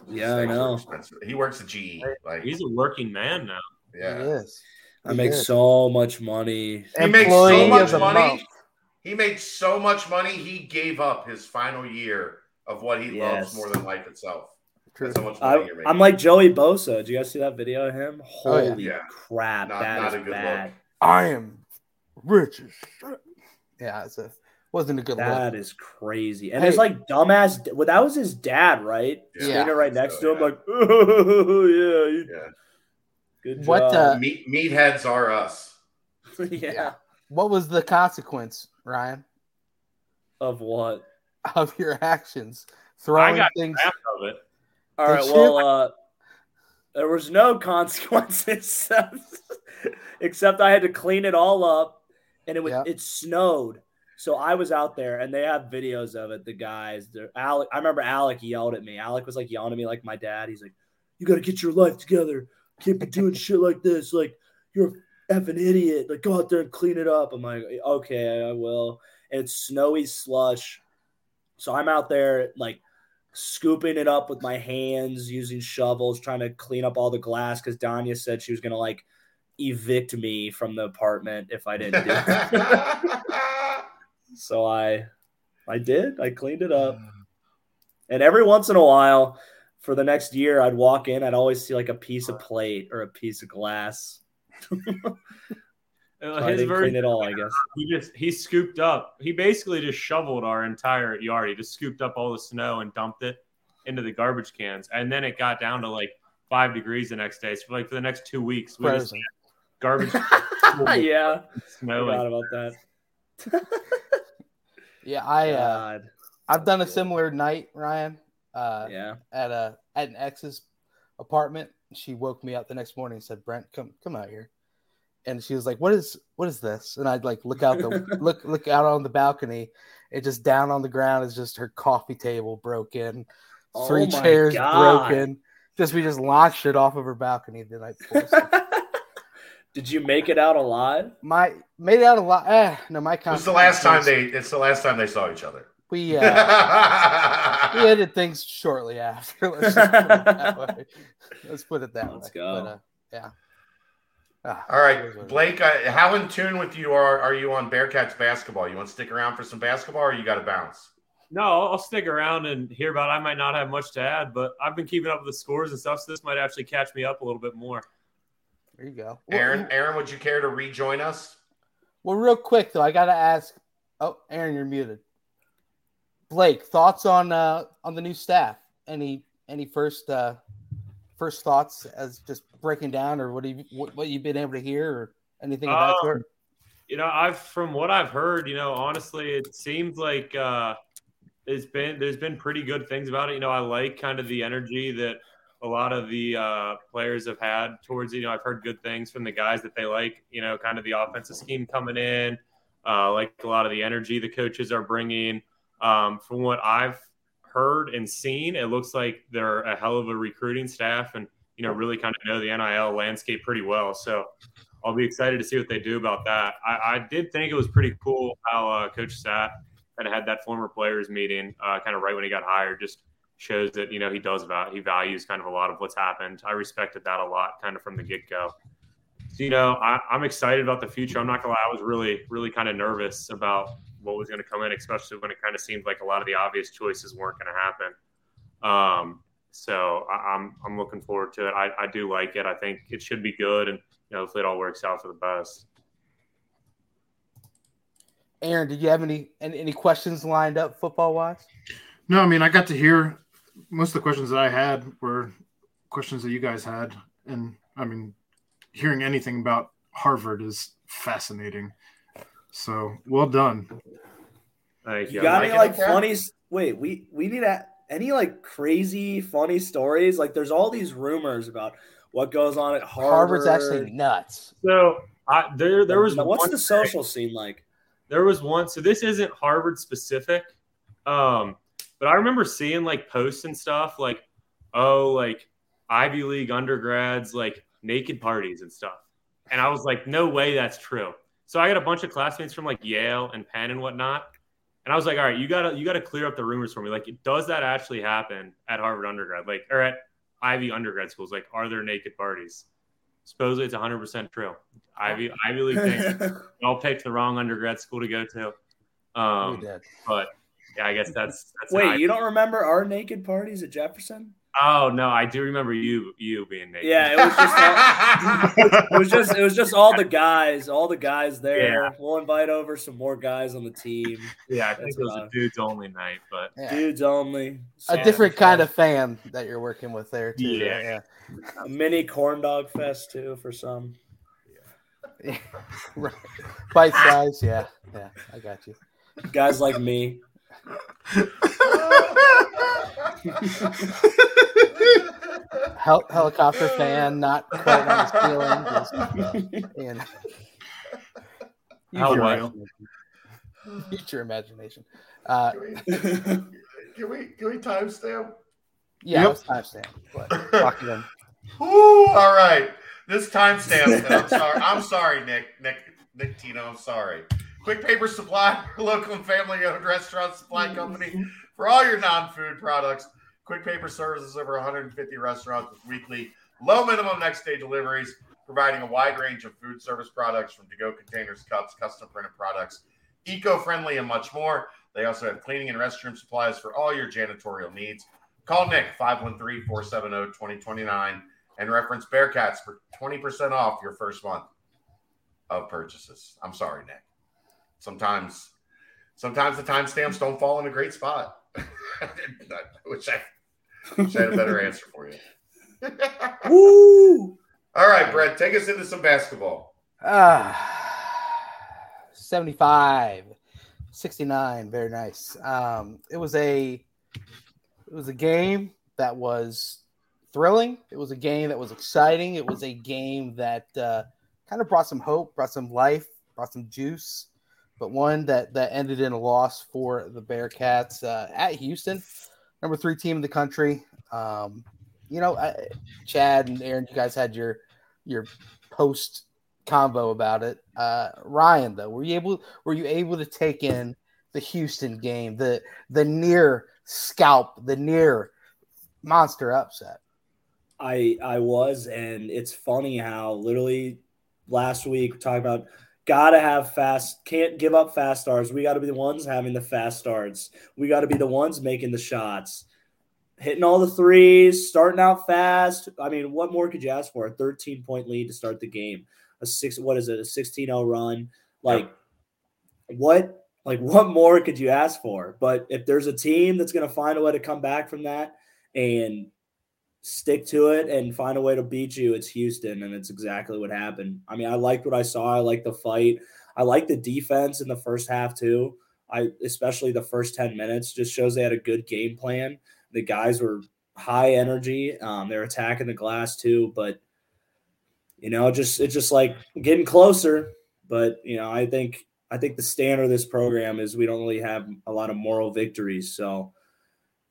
Yeah, I know. He works at GE. Like, He's a working man now. yeah. Yes. I make so much money. He makes so much money. month. He made so much money. He gave up his final year of what he loves more than life itself. True. That's how much money I, you're making. I'm like Joey Bosa. Do you guys see that video of him? Oh, yeah. Holy crap, Not- that not is a good bad. look. I am rich as shit. Yeah, it's a wasn't a good That look. is crazy. And Hey. it's like dumbass. Well, that was his dad, right? Yeah. Standing right So, next to him, yeah. like, oh, [LAUGHS] yeah, you- Yeah. good What, job. uh, Meat, meatheads are us. [LAUGHS] yeah. What was the consequence, Ryan, Of what? of your actions? I Throwing got things. half of it. All right. Well, uh, there was no [LAUGHS] consequences [LAUGHS] except, I had to clean it all up, and it was Yeah. it snowed. So I was out there, and they have videos of it. The guys, Alec. I remember Alec yelled at me. Alec was like yelling at me like my dad. He's like, "You got to get your life together. Can't be doing [LAUGHS] shit like this. Like you're a effing idiot. Like go out there and clean it up." I'm like, "Okay, I will." And it's snowy slush. So I'm out there like scooping it up with my hands, using shovels, trying to clean up all the glass because Danya said she was gonna like evict me from the apartment if I didn't do it. [LAUGHS] so I I did. I cleaned it up. And every once in a while, for the next year, I'd walk in, I'd always see like a piece of plate or a piece of glass. [LAUGHS] Uh, His didn't version, clean it all, I guess. he just he scooped up. He basically just shoveled our entire yard. He just scooped up all the snow and dumped it into the garbage cans. And then it got down to like five degrees the next day. So like for the next two weeks, we just garbage [LAUGHS] [LAUGHS] yeah, snow. forgot about that. [LAUGHS] Yeah, I uh, I've done a similar night, Ryan. Uh, yeah. at a at an ex's apartment. She woke me up the next morning and said, "Brent, come come out here." And she was like, "What is what is this?" And I'd like look out the [LAUGHS] look look out on the balcony. It just down on the ground is just her coffee table broken, three Oh chairs God. broken. Just we just launched it off of her balcony the night before. [LAUGHS] Did you make it out alive? my made it out a lot. Eh, no, my It's the last time they. It's the last time they saw each other. we [LAUGHS] uh, we ended things shortly after. Let's just put it that way. Let's put it that Let's way. go. But, uh, yeah. Ah, All it is what right, it is. Blake. Uh, how in tune with you are are you on Bearcats basketball? You want to stick around for some basketball, or you got to bounce? no, I'll I'll stick around and hear about. It. I might not have much to add, but I've been keeping up with the scores and stuff. So this might actually catch me up a little bit more. There you go. Aaron, Aaron, would you care to rejoin us? well, real quick though, I gotta ask. Oh, Aaron, you're muted. Blake, thoughts on uh on the new staff? Any any first uh first thoughts as just breaking down, or what you what, what you've been able to hear, or anything of that Um, sort? you know i've from what i've heard you know honestly it seems like uh it's been there's been pretty good things about it you know i like kind of the energy that a lot of the uh players have had towards you know i've heard good things from the guys that they like you know kind of the offensive scheme coming in uh like a lot of the energy the coaches are bringing um from what i've heard and seen it looks like they're a hell of a recruiting staff and you know really kind of know the nil landscape pretty well so I'll be excited to see what they do about that. I, I did think it was pretty cool how uh, Coach Sat kind of had that former players meeting, uh, kind of right when he got hired. Just shows that you know he does about he values kind of a lot of what's happened. I respected that a lot, kind of from the get go. So you know, I, I'm excited about the future. I'm not gonna lie, I was really, really kind of nervous about what was going to come in, especially when it kind of seemed like a lot of the obvious choices weren't going to happen. Um, so I, I'm I'm looking forward to it. I, I do like it. I think it should be good, and you know, hopefully it all works out for the best. Aaron, did you have any any, any questions lined up football wise? No, I mean I got to hear most of the questions that I had were questions that you guys had, and I mean, hearing anything about Harvard is fascinating. So well done. Thank You you. got any like funny? Wait, we we need a, any like crazy funny stories? Like, there's all these rumors about what goes on at Harvard. Harvard's actually nuts. So I, there, there was Now, what's one the social scene like? there was one so this isn't harvard specific um but i remember seeing like posts and stuff like oh like ivy league undergrads like naked parties and stuff and i was like no way that's true so i got a bunch of classmates from like yale and penn and whatnot and i was like all right you gotta you gotta clear up the rumors for me like does that actually happen at harvard undergrad like or at ivy undergrad schools like are there naked parties supposedly it's 100% true ivy [LAUGHS] ivy league thing all picked the wrong undergrad school to go to. we Um, did. but yeah, I guess that's that's. Wait, you don't remember our naked parties at Jefferson? Oh no, I do remember you you being naked. Yeah, it was just all, [LAUGHS] it was just it was just all the guys, all the guys there. Yeah. We'll invite over some more guys on the team. yeah. I think That's it was what a dudes only night, but Yeah. Dudes only. a different kind of fan that you're working with there too. Yeah. yeah. a mini corn dog fest too for some. [LAUGHS] Right. Bite size, yeah, yeah, I got you. Guys like me. [LAUGHS] Hel- helicopter fan, not quite on his feeling. Just, [LAUGHS] and use, How your imagination. use your imagination. Uh, Can we, can we can we timestamp? yeah, Yep. let's timestamp. But lock in. Ooh, all right. This timestamp. I'm sorry. I'm sorry, Nick. Nick. Nick Tino. I'm sorry. Quick Paper Supply, [LAUGHS] local and family-owned restaurant supply company for all your non-food products. Quick Paper services over 150 restaurants with weekly low minimum next day deliveries, providing a wide range of food service products from to-go containers, cups, custom printed products, eco-friendly, and much more. They also have cleaning and restroom supplies for all your janitorial needs. Call Nick 513 470 2029 and reference Bearcats for 20% off your first month of purchases. I'm sorry, Nick. Sometimes sometimes the timestamps don't fall in a great spot. Which I wish I had a better answer for you. [LAUGHS] Woo! All right, Brett, take us into some basketball. Ah, 75, 69. Very nice. Um, it was a it was a game that was thrilling. It was a game that was exciting. It was a game that uh, kind of brought some hope, brought some life, brought some juice, but one that that ended in a loss for the Bearcats uh, at Houston, number three team in the country. Um, you know, I, Chad and Aaron, you guys had your your post convo about it. Uh, Ryan, though, were you able were you able to take in the Houston game, the the near scalp, the near monster upset? I I was, and it's funny how literally last week we talked about gotta have fast, can't give up fast starts. We got to be the ones having the fast starts. We got to be the ones making the shots, hitting all the threes, starting out fast. I mean, what more could you ask for? A 13 point lead to start the game, a six, what is it, a 16 0 run? Like, what? Like, what more could you ask for? But if there's a team that's going to find a way to come back from that and stick to it and find a way to beat you, it's Houston, and it's exactly what happened. I mean, I liked what I saw. I liked the fight. I like the defense in the first half too. I especially the first 10 minutes just shows they had a good game plan. The guys were high energy. Um, they're attacking the glass too, but you know, just it's just like getting closer. But you know, I think I think the standard of this program is we don't really have a lot of moral victories. So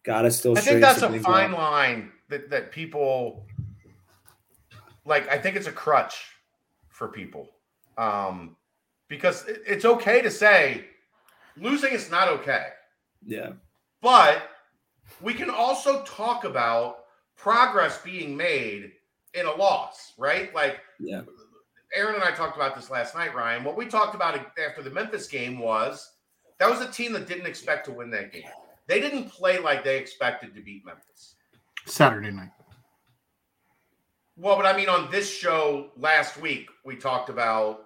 gotta still. I think that's a fine up. line that that people like. I think it's a crutch for people um, because it's okay to say losing is not okay. Yeah, but we can also talk about progress being made in a loss, right? Like, yeah. Aaron and I talked about this last night, Ryan. What we talked about after the Memphis game was that was a team that didn't expect to win that game. They didn't play like they expected to beat Memphis. Saturday night. Well, but I mean, on this show last week, we talked about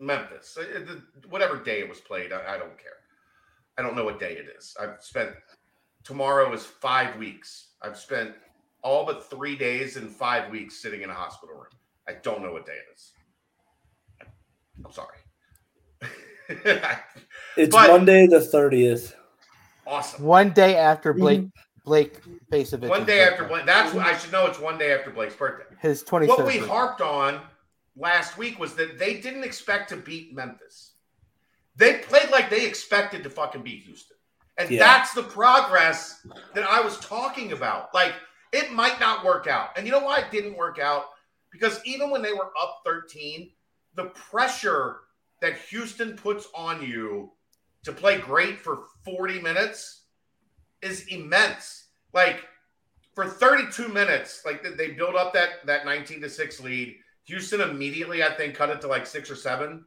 Memphis. Uh, whatever day it was played, I, don't care. I don't know what day it is. I've spent tomorrow is five weeks. I've spent all but three days and five weeks sitting in a hospital room. I don't know what day it is. I'm sorry. [LAUGHS] it's but, Monday the 30th. Awesome. One day after Blake mm-hmm. Blake Bacevich. One day after Blake. That's what I should know. It's one day after Blake's birthday. His 20. What we harped on last week was that they didn't expect to beat Memphis. They played like they expected to fucking beat Houston. And yeah. that's the progress that I was talking about. Like, it might not work out. And you know why it didn't work out? Because even when they were up 13, the pressure that Houston puts on you to play great for 40 minutes is immense. Like for 32 minutes, like they build up that that 19 to 6 lead. Houston immediately, I think, cut it to like six or seven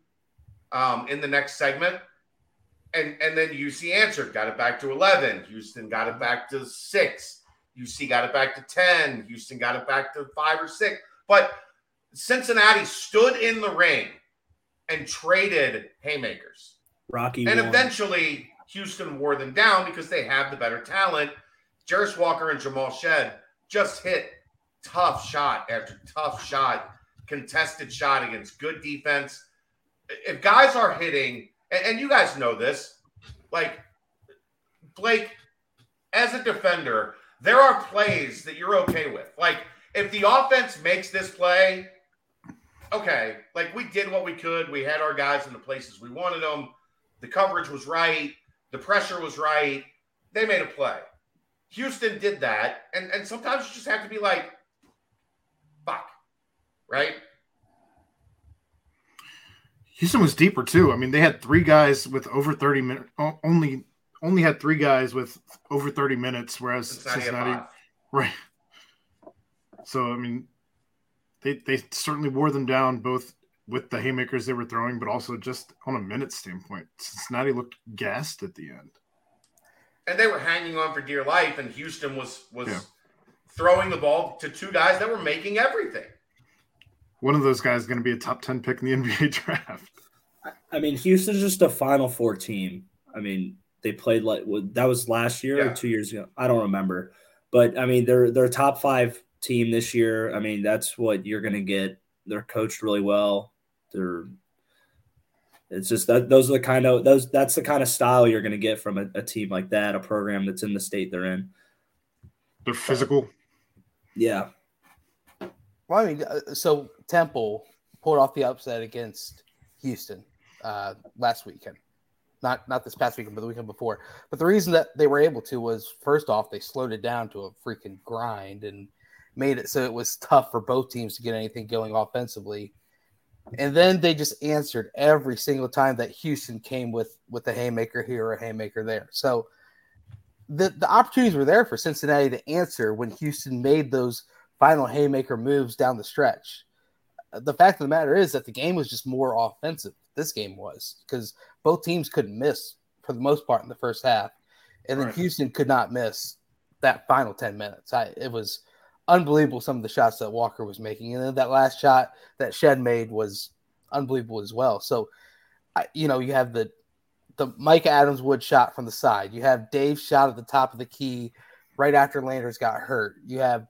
um, in the next segment. And and then UC answered, got it back to 11. Houston got it back to six. UC got it back to 10. Houston got it back to five or six. But Cincinnati stood in the ring and traded haymakers. Rocky and won. eventually Houston wore them down because they have the better talent. Jarace Walker and Jamal Shead just hit tough shot after tough shot, contested shot against good defense. If guys are hitting, and, you guys know this, like Blake, as a defender, there are plays that you're okay with. Like if the offense makes this play, okay, like we did what we could. We had our guys in the places we wanted them. The coverage was right. The pressure was right. They made a play. Houston did that. And, and sometimes you just have to be like, fuck, right? Houston was deeper too. I mean, they had three guys with over 30 minutes, only only had three guys with over 30 minutes, whereas Cincinnati, Cincinnati right. So I mean, they they certainly wore them down both with the haymakers they were throwing, but also just on a minute standpoint. Cincinnati looked gassed at the end. And they were hanging on for dear life, and Houston was was Yeah. throwing the ball to two guys that were making everything. One of those guys is going to be a top 10 pick in the [LAUGHS] NBA draft. I mean, Houston's just a Final Four team. I mean, they played like what- that was last year Yeah. or two years ago. I don't remember, but I mean, they're they're a top five team this year. I mean, that's what you're gonna get. They're coached really well. They're it's just that those are the kind of those that's the kind of style you're gonna get from a, a team like that, a program that's in the state they're in. They're physical. Yeah, Well, I mean, uh, so Temple pulled off the upset against Houston uh, last weekend. Not not this past weekend, but the weekend before. But the reason that they were able to was first off, they slowed it down to a freaking grind and made it so it was tough for both teams to get anything going offensively. And then they just answered every single time that Houston came with with a haymaker here or a haymaker there. So the the opportunities were there for Cincinnati to answer when Houston made those final haymaker moves down the stretch. Uh, the fact of the matter is that the game was just more offensive. This game was because both teams couldn't miss for the most part in the first half, and then Right. Houston could not miss that final ten minutes. I, it was unbelievable some of the shots that Walker was making, and then that last shot that Shead made was unbelievable as well. So, you know, you have the the Mika Adams-Woods shot from the side. You have Dave's shot at the top of the key right after Landers got hurt. You have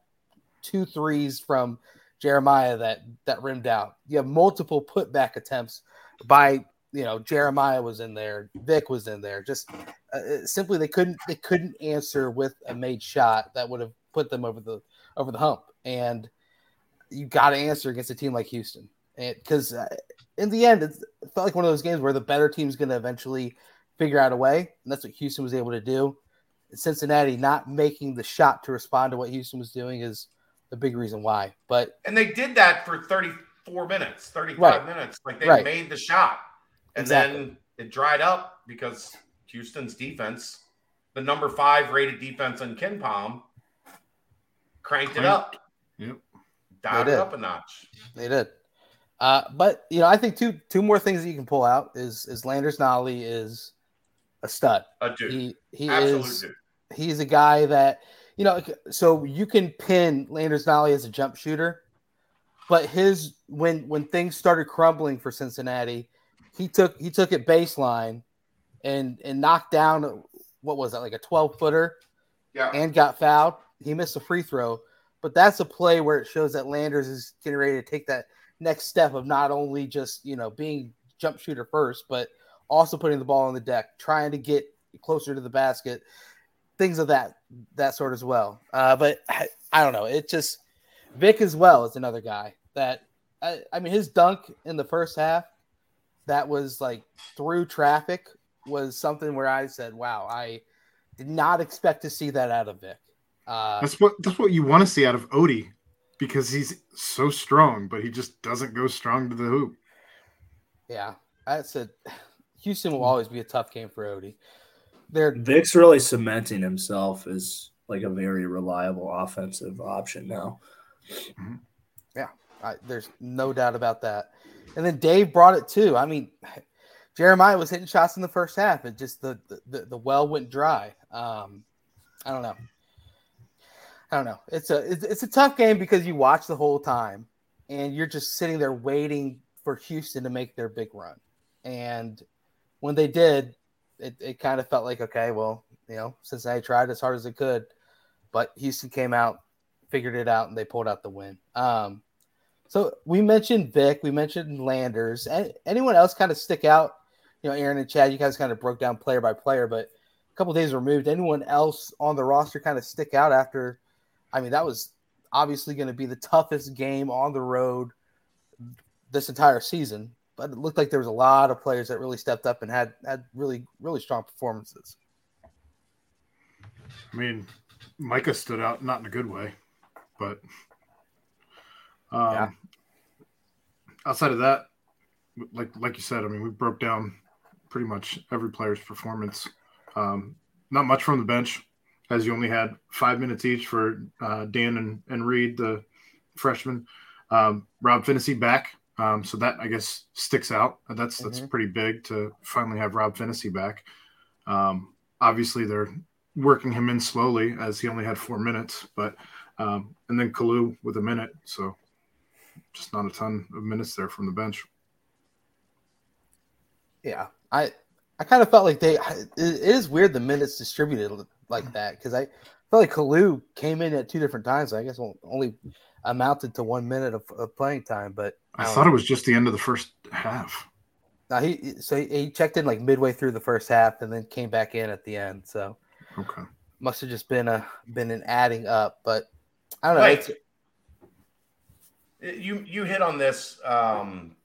two threes from Jeremiah that that rimmed out. You have multiple putback attempts by you know Jeremiah was in there, Vic was in there. Just uh, simply they couldn't they couldn't answer with a made shot that would have put them over the over the hump. And you got to answer against a team like Houston, because uh, in the end it felt like one of those games where the better team's going to eventually figure out a way, and that's what Houston was able to do. Cincinnati not making the shot to respond to what Houston was doing is the big reason why. But And they did that for 34 minutes, 35 Right. minutes. Like they Right. made the shot. And Exactly. then it dried up because Houston's defense, the number five rated defense in KenPom, cranked it up, Yep. dialed it up a notch. They did. Uh, but you know, I think two two more things that you can pull out is is Landers Nolley is a stud. A dude. He he Absolute is dude. he's a guy that you know so you can pin Landers Nolley as a jump shooter, but his when when things started crumbling for Cincinnati, he took he took it baseline and and knocked down what was that like a 12 footer Yeah. and got fouled. He missed a free throw, but that's a play where it shows that Landers is getting ready to take that next step of not only just you know being jump shooter first, but also putting the ball on the deck, trying to get closer to the basket, things of that that sort as well. Uh, but I, I don't know. It just Vic as well is another guy that I, I mean his dunk in the first half that was like through traffic was something where I said, "Wow, I did not expect to see that out of Vic." Uh, That's what that's what you want to see out of Odie because he's so strong, but he just doesn't go strong to the hoop. yeah, that's a Houston will always be a tough game for Odie. They're Vic's really cementing himself as like a very reliable offensive option now. Yeah. I, there's no doubt about that. And then Dave brought it too. I mean, Jeremiah was hitting shots in the first half. It just the the, the well went dry. Um, I don't know. I don't know. It's a it's, it's a tough game because you watch the whole time, and you're just sitting there waiting for Houston to make their big run. And when they did, it, it kind of felt like okay, well, you know, Cincinnati tried as hard as it could, but Houston came out, figured it out, and they pulled out the win. Um, so we mentioned Vic, we mentioned Landers. Anyone else kind of stick out? You know, Aaron and Chad, you guys kind of broke down player by player, but a couple days removed. Anyone else on the roster kind of stick out after? I mean, that was obviously going to be the toughest game on the road this entire season, but it looked like there was a lot of players that really stepped up and had had really really strong performances. I mean, Micah stood out, not in a good way, but um, Yeah. outside of that, like like you said, I mean, we broke down pretty much every player's performance. Um, not much from the bench, as you only had five minutes each for uh, Dan and, and Reed, the freshman. Um, Rob Finney back Um, so that I guess sticks out. That's that's Mhm. pretty big to finally have Rob Finney back. Um, obviously, they're working him in slowly as he only had four minutes, but um, and then Kalu with a minute, so just not a ton of minutes there from the bench. Yeah, I I kind of felt like they. It is weird the minutes distributed like that because I felt like Kalu came in at two different times. I guess only amounted to one minute of, of playing time, but I um, thought it was just the end of the first half. no, he so he, he checked in like midway through the first half and then came back in at the end. So Okay. must have just been a been an adding up, but I don't know. Right. It's, You you hit on this um,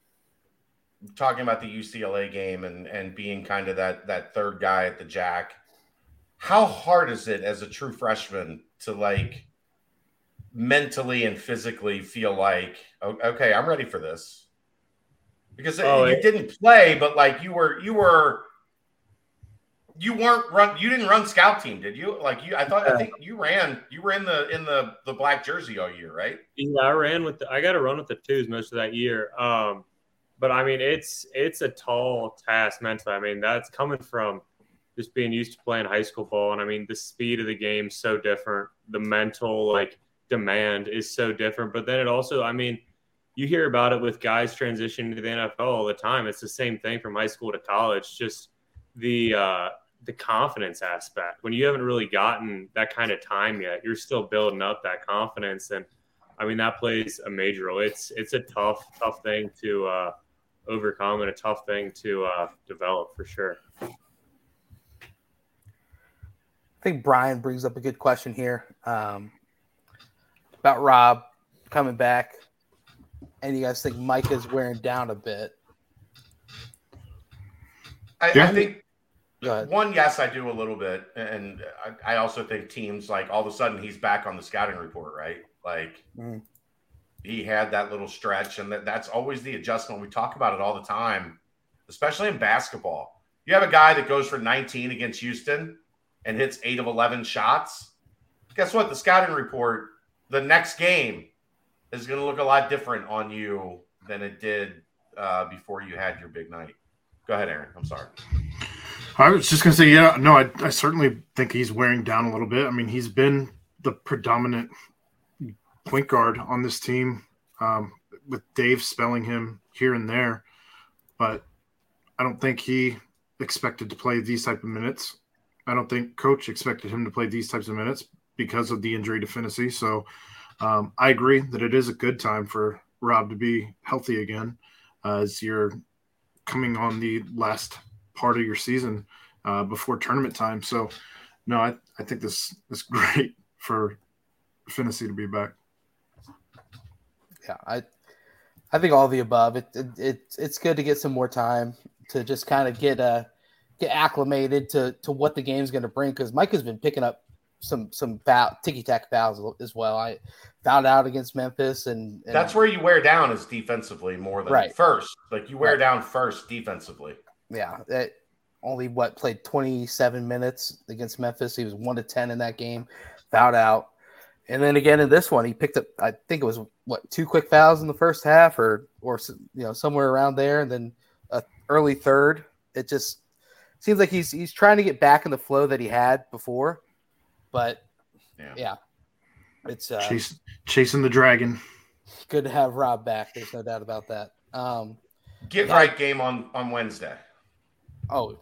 talking about the UCLA game and and being kind of that that third guy at the jack. How hard is it as a true freshman to like mentally and physically feel like okay, I'm ready for this? Because Oh, you it- didn't play, but like you were you were you weren't run you didn't run scout team, did you? Like you I thought I think you ran you were in the in the the black jersey all year, right? Yeah, I ran with the, I got to run with the twos most of that year. Um, but I mean, it's it's a tall task mentally. I mean, that's coming from just being used to playing high school ball, and I mean, the speed of the game so different. The mental like demand is so different. But then it also, I mean, you hear about it with guys transitioning to the NFL all the time. It's the same thing from high school to college. Just the uh, the confidence aspect. When you haven't really gotten that kind of time yet, you're still building up that confidence and. I mean, that plays a major role. It's it's a tough, tough thing to uh, overcome and a tough thing to uh, develop for sure. I think Brian brings up a good question here um, about Rob coming back, and you guys think Mike is wearing down a bit. I, Yeah. I think one, yes, I do a little bit, and I, I also think teams like all of a sudden he's back on the scouting report, right? Like Mhm. he had that little stretch, and that, that's always the adjustment. We talk about it all the time, especially in basketball. You have a guy that goes for 19 against Houston and hits eight of 11 shots. Guess what? The scouting report, the next game, is going to look a lot different on you than it did uh, before you had your big night. Go ahead, Aaron. I'm sorry. I was just gonna say, yeah, no, I, I certainly think he's wearing down a little bit. I mean, he's been the predominant point guard on this team, um, with Dave spelling him here and there, but I don't think he expected to play these type of minutes. I don't think coach expected him to play these types of minutes because of the injury to Finney. So um, I agree that it is a good time for Rob to be healthy again, uh, as you're coming on the last part of your season uh, before tournament time. So, no, I, I think this is [LAUGHS] great for Finney to be back. Yeah, I I think all the above. It, it, it it's good to get some more time to just kind of get uh get acclimated to to what the game's going to bring because Mike has been picking up some some foul, ticky tack fouls as well. I fouled out against Memphis and, and That's where you wear down is defensively more than Right. first. Like you wear Right. down first defensively. yeah, that only what played 27 minutes against Memphis. He was 1 to 10 in that game, fouled out. And then again in this one, he picked up I think it was what two quick fouls in the first half or or you know somewhere around there and then a early third. It just seems like he's he's trying to get back in the flow that he had before. But Yeah. yeah. It's uh, Chase, chasing the dragon. good to have Rob back. There's no doubt about that. Um, Get Yeah. right game on on Wednesday. Oh,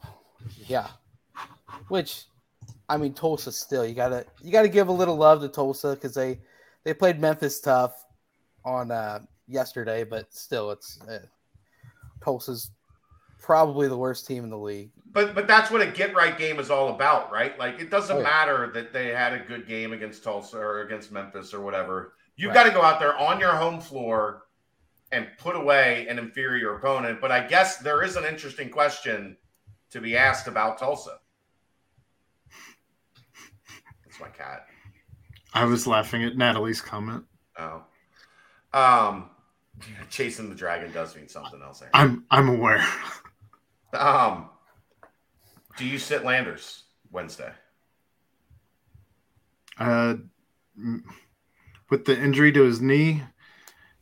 yeah. Which, I mean, Tulsa still you gotta you gotta give a little love to Tulsa because they they played Memphis tough on uh, yesterday, but still, it's uh, Tulsa's probably the worst team in the league. But but that's what a get right game is all about, right? Like it doesn't Oh, yeah. matter that they had a good game against Tulsa or against Memphis or whatever. You've Right. got to go out there on your home floor and put away an inferior opponent. But I guess there is an interesting question to be asked about Tulsa. That's my cat. I was laughing at Natalie's comment. Oh. Um [LAUGHS] chasing the dragon does mean something else. Aaron. I'm I'm aware. Um do you sit Landers Wednesday? Uh, with the injury to his knee,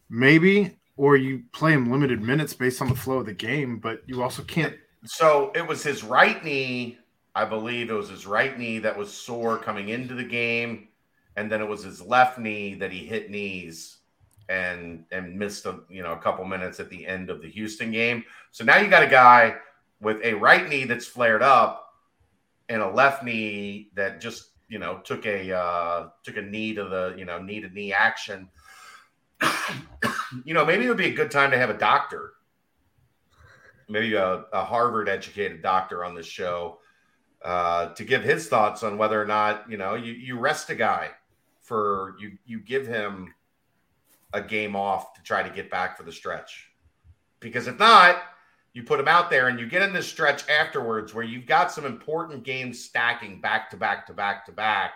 maybe or you play him limited minutes based on the flow of the game, but you also can't. So it was his right knee, I believe it was his right knee that was sore coming into the game, and then it was his left knee that he hit knees and and missed a you know a couple minutes at the end of the Houston game. So now you got a guy with a right knee that's flared up and a left knee that just you know took a uh, took a knee to the you know knee to knee action. you know, maybe it would be a good time to have a doctor, maybe a, a Harvard educated doctor on this show uh, to give his thoughts on whether or not you know you, you rest a guy for you you give him a game off to try to get back for the stretch because if not you put him out there and you get in this stretch afterwards where you've got some important games stacking back to back to back to back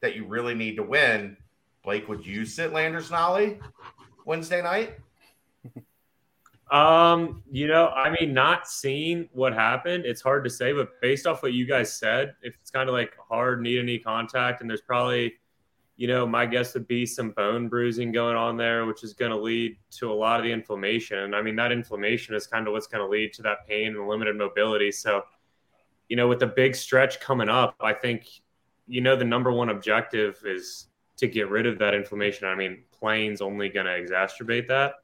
that you really need to win. Blake would you sit Landers Nolley wednesday night? [LAUGHS] Um, you know, I mean, not seeing what happened, it's hard to say, but based off what you guys said, if it's kind of like hard to knee contact, and there's probably, you know, my guess would be some bone bruising going on there, which is going to lead to a lot of the inflammation. And I mean, that inflammation is kind of what's going to lead to that pain and limited mobility. So, you know, with the big stretch coming up, I think, you know, the number one objective is to get rid of that inflammation. I mean, playing's only going to exacerbate that.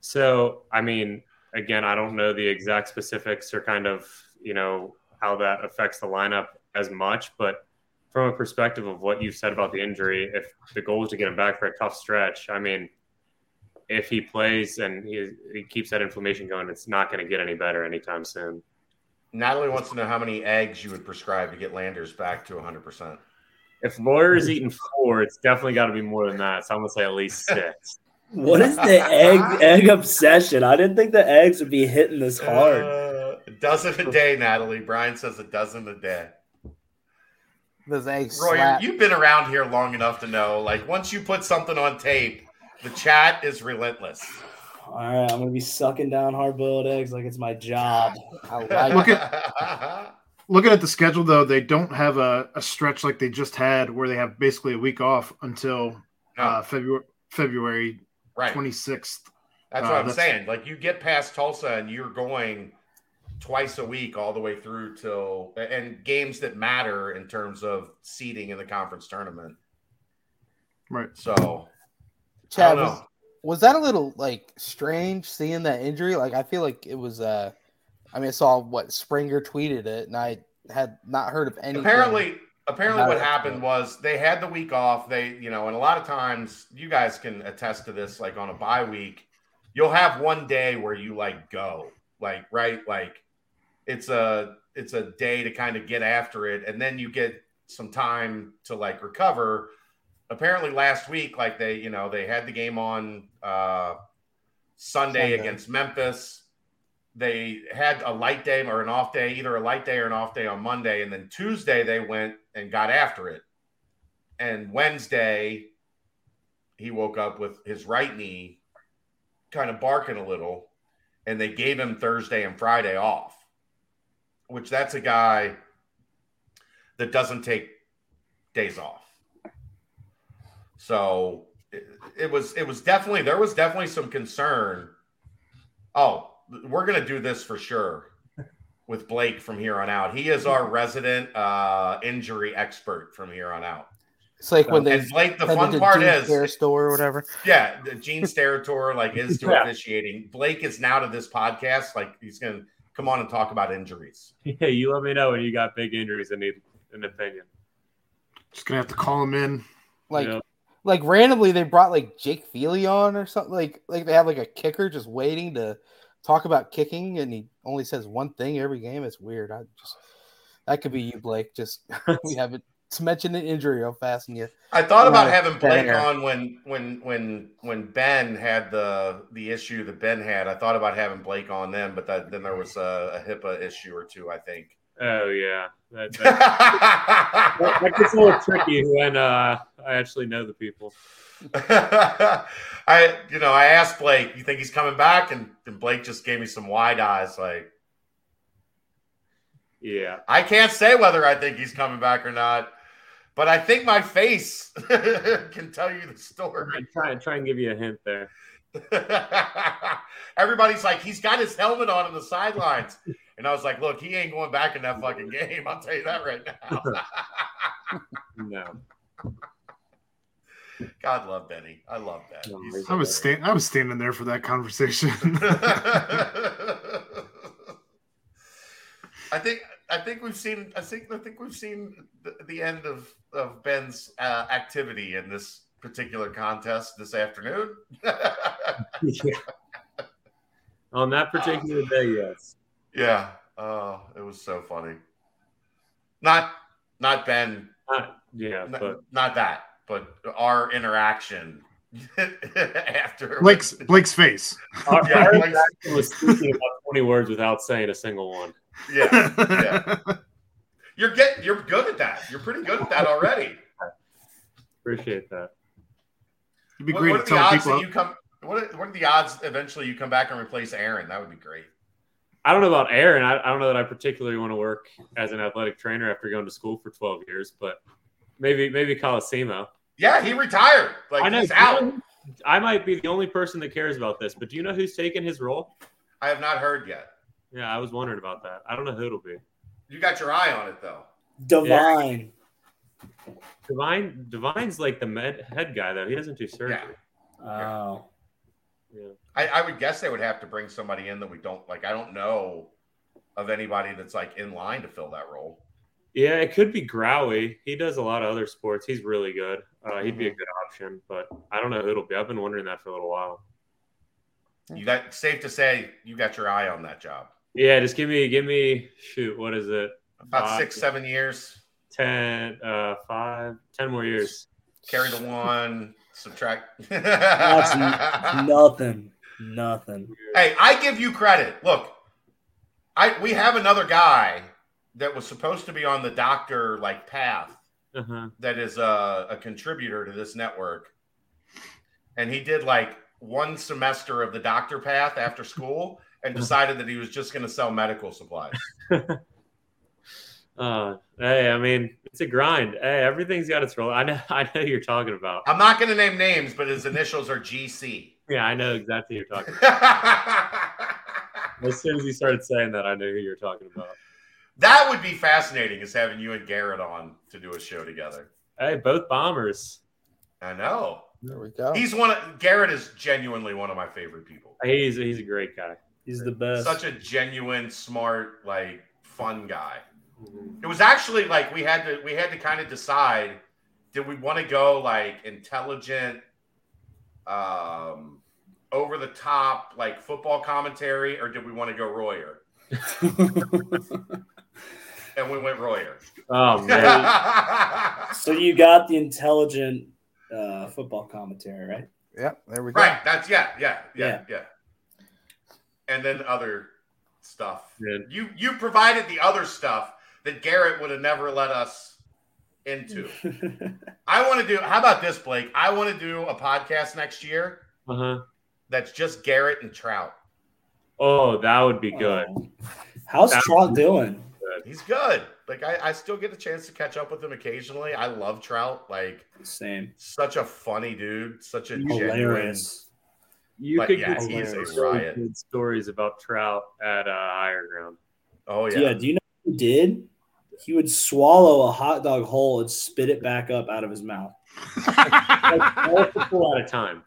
So, I mean, again, I don't know the exact specifics or kind of, you know, how that affects the lineup as much, but from a perspective of what you've said about the injury, if the goal is to get him back for a tough stretch, I mean, if he plays and he, he keeps that inflammation going, it's not going to get any better anytime soon. natalie wants to know how many eggs you would prescribe to get landers back to 100% If Lawyer is eating four, it's definitely got to be more than that. So I'm going to say at least six. [LAUGHS] What is the egg egg obsession? I didn't think the eggs would be hitting this hard. Uh, a dozen a day, Natalie. Brian says a dozen a day. Those eggs Roy, slap. you've been around here long enough to know, like, once you put something on tape, the chat is relentless. All right, I'm gonna be sucking down hard-boiled eggs like it's my job. I like Look it. at- [LAUGHS] Looking at the schedule, though, they don't have a, a stretch like they just had where they have basically a week off until No, uh, February February right. 26th. That's uh, what I'm that's- saying. Like, you get past Tulsa and you're going twice a week all the way through till and games that matter in terms of seeding in the conference tournament. Right. So I Chad, don't was, know. was that a little like strange seeing that injury? Like I feel like it was uh I mean I saw what Springer tweeted it and I had not heard of anything. apparently apparently what happened was they had the week off they you know and a lot of times you guys can attest to this like on a bye week you'll have one day where you like go like right like it's a it's a day to kind of get after it and then you get some time to like recover apparently last week like they you know they had the game on uh sunday, Sunday. against memphis they had a light day or an off day, either a light day or an off day on Monday, and then Tuesday they went and got after it. And Wednesday, he woke up with his right knee kind of barking a little, and they gave him Thursday and Friday off, which that's a guy that doesn't take days off. So it, it was it was definitely there was definitely some concern. Oh, we're gonna do this for sure with Blake from here on out. He is our resident uh, injury expert from here on out. It's like when they And Blake, the fun part Gene's is, Hair store or whatever. yeah, the Gene Steratore like is to [LAUGHS] Yeah. officiating. Blake is now to this podcast. Like he's gonna come on and talk about injuries. [LAUGHS] Yeah, you let me know when you got big injuries and need an opinion. Just gonna have to call him in. Like Yeah. like randomly they brought like Jay Feely on or something. Like like they have like a kicker just waiting to talk about kicking and he only says one thing every game. It's weird. I just that could be you, Blake. Just [LAUGHS] we haven't to mention an injury real fast and you I thought about Right. having Blake Fair. on when when when when Ben had the the issue that Ben had. I thought about having Blake on then, but that, then there was a, a HIPAA issue or two. I think. Oh yeah, that, [LAUGHS] that, that, that gets a little tricky when uh, I actually know the people. [LAUGHS] I you know I asked Blake, "You think he's coming back?" And, and Blake just gave me some wide eyes, like Yeah, I can't say whether I think he's coming back or not, but I think my face [LAUGHS] can tell you the story. I try, try and give you a hint there. [LAUGHS] Everybody's like, he's got his helmet on in the sidelines. And I was like, look, he ain't going back in that fucking game. I'll tell you that right now. [LAUGHS] No. God love Benny. I love that. No, He's he's I was great. stand I was standing there for that conversation. I think I think we've seen I think I think we've seen the, the end of of Ben's uh, activity in this particular contest this afternoon. Yeah. [LAUGHS] On that particular day, yes. yeah, oh, it was so funny. Not not Ben, Not, yeah, not, but not that, but our interaction [LAUGHS] after Blake's Blake's face. our, Yeah, our like- interaction was speaking about 20 words without saying a single one. Yeah, yeah. You're getting you're good at that. You're pretty good at that already. Appreciate that. It'd be What, great what to are the tell odds people. that you come? What are, what are the odds eventually you come back and replace Aaron? That would be great. I don't know about Aaron. I, I don't know that I particularly want to work as an athletic trainer after going to school for 12 years, but maybe maybe Colosimo. Yeah, he retired. Like I know. he's out. I might be the only person that cares about this, but do you know who's taking his role? I have not heard yet. Yeah, I was wondering about that. I don't know who it'll be. You got your eye on it though. Divine. Divine Divine's like the med, head guy though. He doesn't do surgery. Oh. Yeah. I, I would guess they would have to bring somebody in that we don't like. I don't know of anybody that's like in line to fill that role. Yeah, it could be Growy. He does a lot of other sports. He's really good. Uh, he'd be a good option, but I don't know who it'll be. I've been wondering that for a little while. You got safe to say you got your eye on that job. Yeah, just give me, give me, shoot, what is it? About Five. six, seven years. 10, uh, five, 10 more years. Carry the one, subtract. That's n- [LAUGHS] nothing. Nothing. Hey, I give you credit. Look, I we have another guy that was supposed to be on the doctor like path Uh-huh. that is a, a contributor to this network, and he did like one semester of the doctor path after school and decided that he was just going to sell medical supplies. [LAUGHS] Uh, hey, I mean, it's a grind. Hey, everything's got its role. I know, [LAUGHS] I know who you're talking about. I'm not going to name names, but his initials are GC. Yeah, I know exactly who you're talking about. [LAUGHS] As soon as you started saying that, I knew who you're talking about. that would be fascinating, is having you and Garrett on to do a show together. Hey, both bombers. I know. There we go. He's one of Garrett is genuinely one of my favorite people. He's he's a great guy. He's the best. Such a genuine, smart, like fun guy. It was actually like we had to we had to kind of decide did we want to go like intelligent um over the top like football commentary or did we want to go Royer? [LAUGHS] And we went Royer. Oh [LAUGHS] man, so you got the intelligent uh, football commentary, right? Yeah, there we go. right, that's yeah, yeah, yeah, Yeah. yeah. And then other stuff. Man. You you provided the other stuff that Garrett would have never let us into. [LAUGHS] I want to do. How about this, Blake? I want to do a podcast next year uh huh. that's just Garrett and Trout. Oh, that would be good. How's That- Trout doing? He's good. Like I, I still get a chance to catch up with him occasionally. I love Trout. Like Same. such a funny dude. Such a genuine. Hilarious. You But could yeah, get some he's a riot. good stories about Trout at uh, higher ground. Oh Yeah. yeah. Do you know what he did? He would swallow a hot dog whole and spit it back up out of his mouth. [LAUGHS] Like multiple at a time.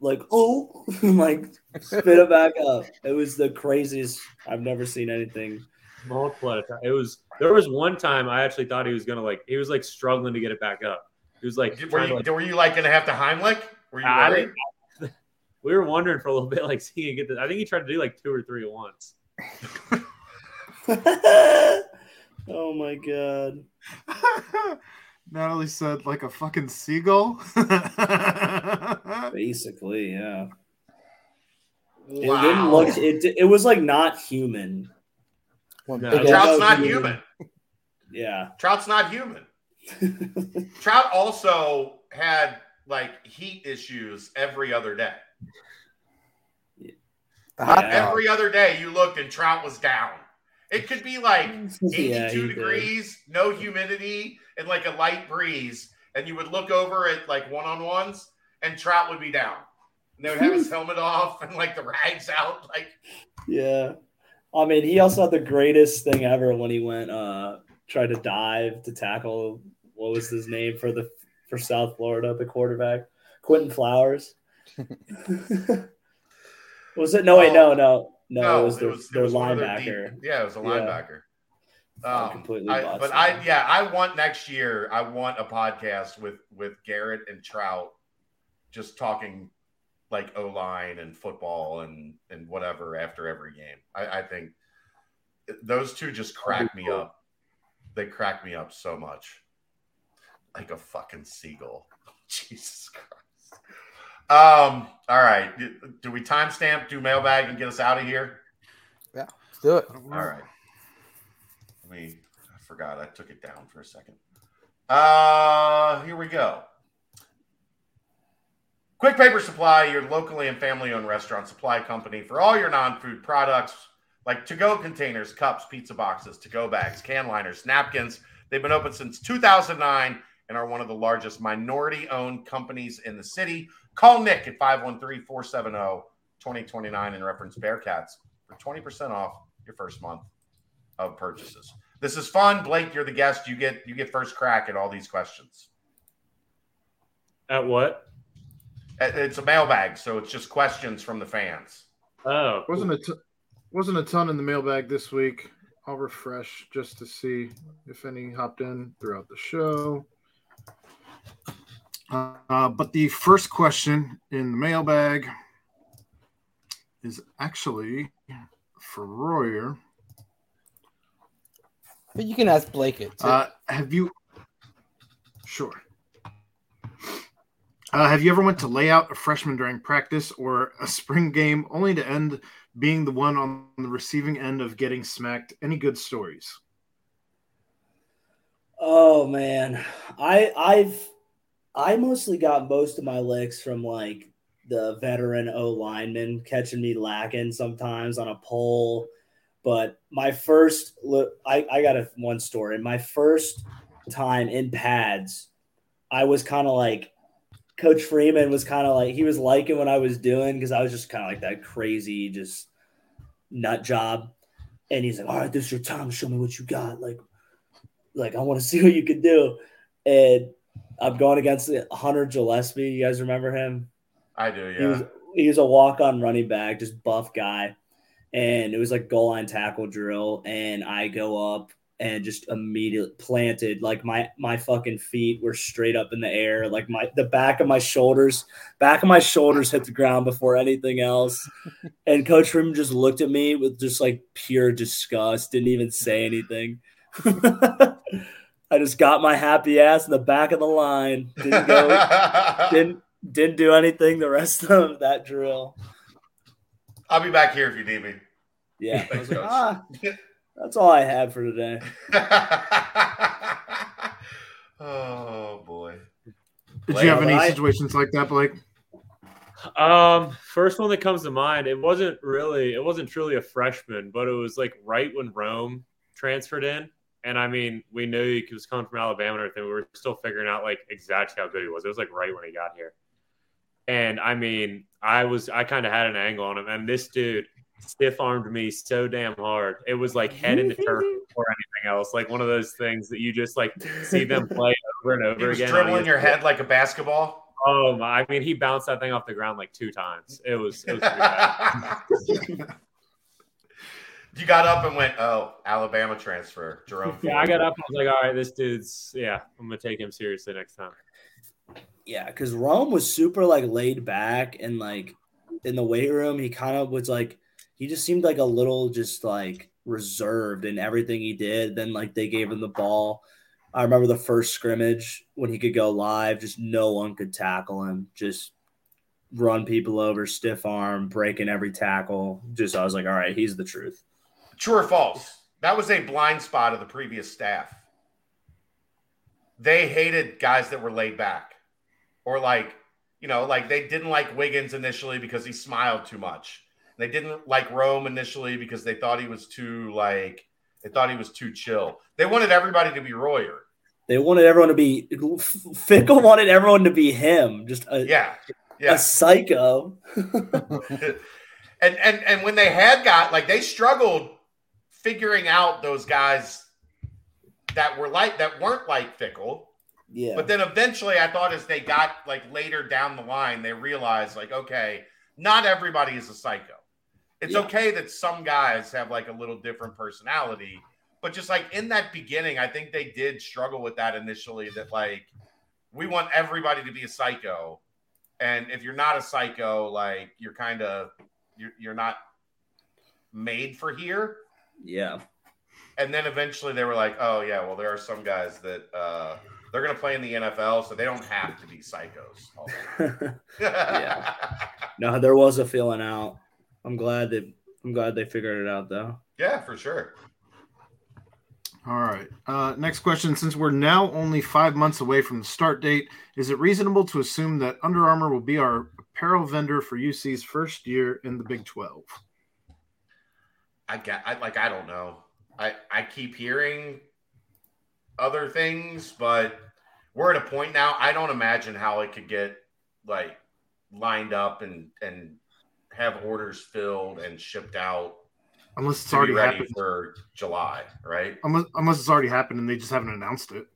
Like, oh, [LAUGHS] like spit it back up. It was the craziest. I've never seen anything. Multiple at a time. It was. There was one time I actually thought he was gonna like. He was like struggling to get it back up. He was like. Were trying to, you, like were you like going to have to Heimlich? Were you I worried? didn't- we were wondering for a little bit, like seeing it get. The, I think he tried to do like two or three at once. [LAUGHS] oh my god. [LAUGHS] Natalie said, like a fucking seagull. [LAUGHS] Basically, yeah. It Wow. didn't look. It it was like not human. One No, Trout's not Yeah. human. Yeah. Trout's not human. Trout also had like heat issues every other day. The hot Yeah. Every other day you looked and Trout was down. It could be like 82 [LAUGHS] Yeah, he did. degrees, no humidity, and like a light breeze. And you would look over at like one on ones and Trout would be down. And they would have his [LAUGHS] helmet off and like the rags out. Like, Yeah. I mean, he also had the greatest thing ever when he went uh tried to dive to tackle what was his name for the for South Florida, the quarterback, Quinton Flowers. [LAUGHS] was it? No, wait, no, no, no. it was their, their Oh, one of their linebacker. deep- yeah, it was a Yeah. linebacker. I Um, completely I- but. I yeah, I want next year. I want a podcast with with Garrett and Trout, just talking like O line and football and and whatever after every game. I, I think those two just crack me up. They crack me up so much, like a fucking seagull. [LAUGHS] Jesus Christ. Um. All right. Do we timestamp? Do mailbag and get us out of here? Yeah, let's do it. All right. Let me. I forgot. I took it down for a second. Uh, here we go. Quick Paper Supply, your locally and family-owned restaurant supply company for all your non-food products like to-go containers, cups, pizza boxes, to-go bags, can liners, napkins. They've been open since 2009 and are one of the largest minority-owned companies in the city. Call Nick at 513-470-2029 and reference Bearcats for 20% off your first month of purchases. This is fun. Blake, you're the guest. You get you get first crack at all these questions. At what? It's a mailbag, so it's just questions from the fans. Oh, Wasn't a t- wasn't a ton in the mailbag this week. I'll refresh just to see if any hopped in throughout the show. Uh, but the first question in the mailbag is actually for Royer. But you can ask Blake it. too. Uh, have you? Sure. Uh, have you ever went to lay out a freshman during practice or a spring game, only to end being the one on the receiving end of getting smacked? Any good stories? Oh man, I I've I mostly got most of my licks from like the veteran O lineman catching me lacking sometimes on a pole. But my first look, I, I got a one story. My first time in pads, I was kind of like Coach Freeman was kind of like he was liking what I was doing because I was just kind of like that crazy just nut job. And he's like, "All right, this is your time. Show me what you got." Like, like I want to [LAUGHS] see what you can do. And I'm going against Hunter Gillespie. You guys remember him? I do, He was yeah. he was a walk on running back, just buff guy. And it was like goal line tackle drill. And I go up and just immediately planted like my my fucking feet were straight up in the air. Like my the back of my shoulders, back of my shoulders hit the ground before anything else. [LAUGHS] and Coach Freeman just looked at me with just like pure disgust, didn't even say anything. [LAUGHS] I just got my happy ass in the back of the line. Didn't go [LAUGHS] didn't didn't do anything the rest [LAUGHS] of that drill. I'll be back here if you need me. Yeah, [LAUGHS] Thanks, like, Coach. ah, that's all I had for today. oh boy. Did Blake, you have any I- situations like that, Blake? Um, first one that comes to mind, it wasn't really, it wasn't truly a freshman, but it was like right when Rome transferred in. And I mean, we knew he was coming from Alabama and everything. We were still figuring out like exactly how good he was. It was like right when he got here. And I mean, I was, I kind of had an angle on him. And this dude stiff armed me so damn hard. It was like head in the turf [LAUGHS] or anything else. Like one of those things that you just like see them [LAUGHS] play over and over again. dribbling your head like a basketball. Oh my! I mean, he bounced that thing off the ground like two times. It was. It was pretty bad. [LAUGHS] you got up and went, oh, Alabama transfer, Jerome. yeah, I got up. and I was like, all right, this dude's. Yeah, I'm gonna take him seriously next time. Yeah, because Rome was super like laid back and like in the weight room, he kind of was like he just seemed like a little just like reserved in everything he did. Then like they gave him the ball. I remember the first scrimmage when he could go live, just no one could tackle him. Just run people over, stiff arm, breaking every tackle. Just I was like, all right, he's the truth. True or false? That was a blind spot of the previous staff. They hated guys that were laid back, or like, you know, like they didn't like Wiggins initially because he smiled too much. They didn't like Rome initially because they thought he was too like they thought he was too chill. They wanted everybody to be Royer. They wanted everyone to be Fickell wanted everyone to be him. Just a, Yeah, Yeah. A psycho. [LAUGHS] [LAUGHS] and and and when they had got like they struggled figuring out those guys that were like that weren't like Fickell yeah. but then eventually i thought as they got like later down the line they realized like okay not everybody is a psycho it's Yeah. okay that some guys have like a little different personality but just like in that beginning i think they did struggle with that initially that like we want everybody to be a psycho and if you're not a psycho like you're kind of you're, you're not made for here yeah. and then eventually they were like oh yeah well there are some guys that uh they're going to play in the nfl so they don't have to be psychos all the time. Yeah. [LAUGHS] no, there was a feeling out. I'm glad that I'm glad they figured it out though. yeah for sure All right. Uh, next question. Since we're now only five months away from the start date, is it reasonable to assume that Under Armour will be our apparel vendor for UC's first year in the Big 12? I get i like i don't know i i keep hearing other things but we're at a point now i don't imagine how it could get like lined up and and have orders filled and shipped out Unless it's already ready happened. for July, right? Unless, unless it's already happened and they just haven't announced it.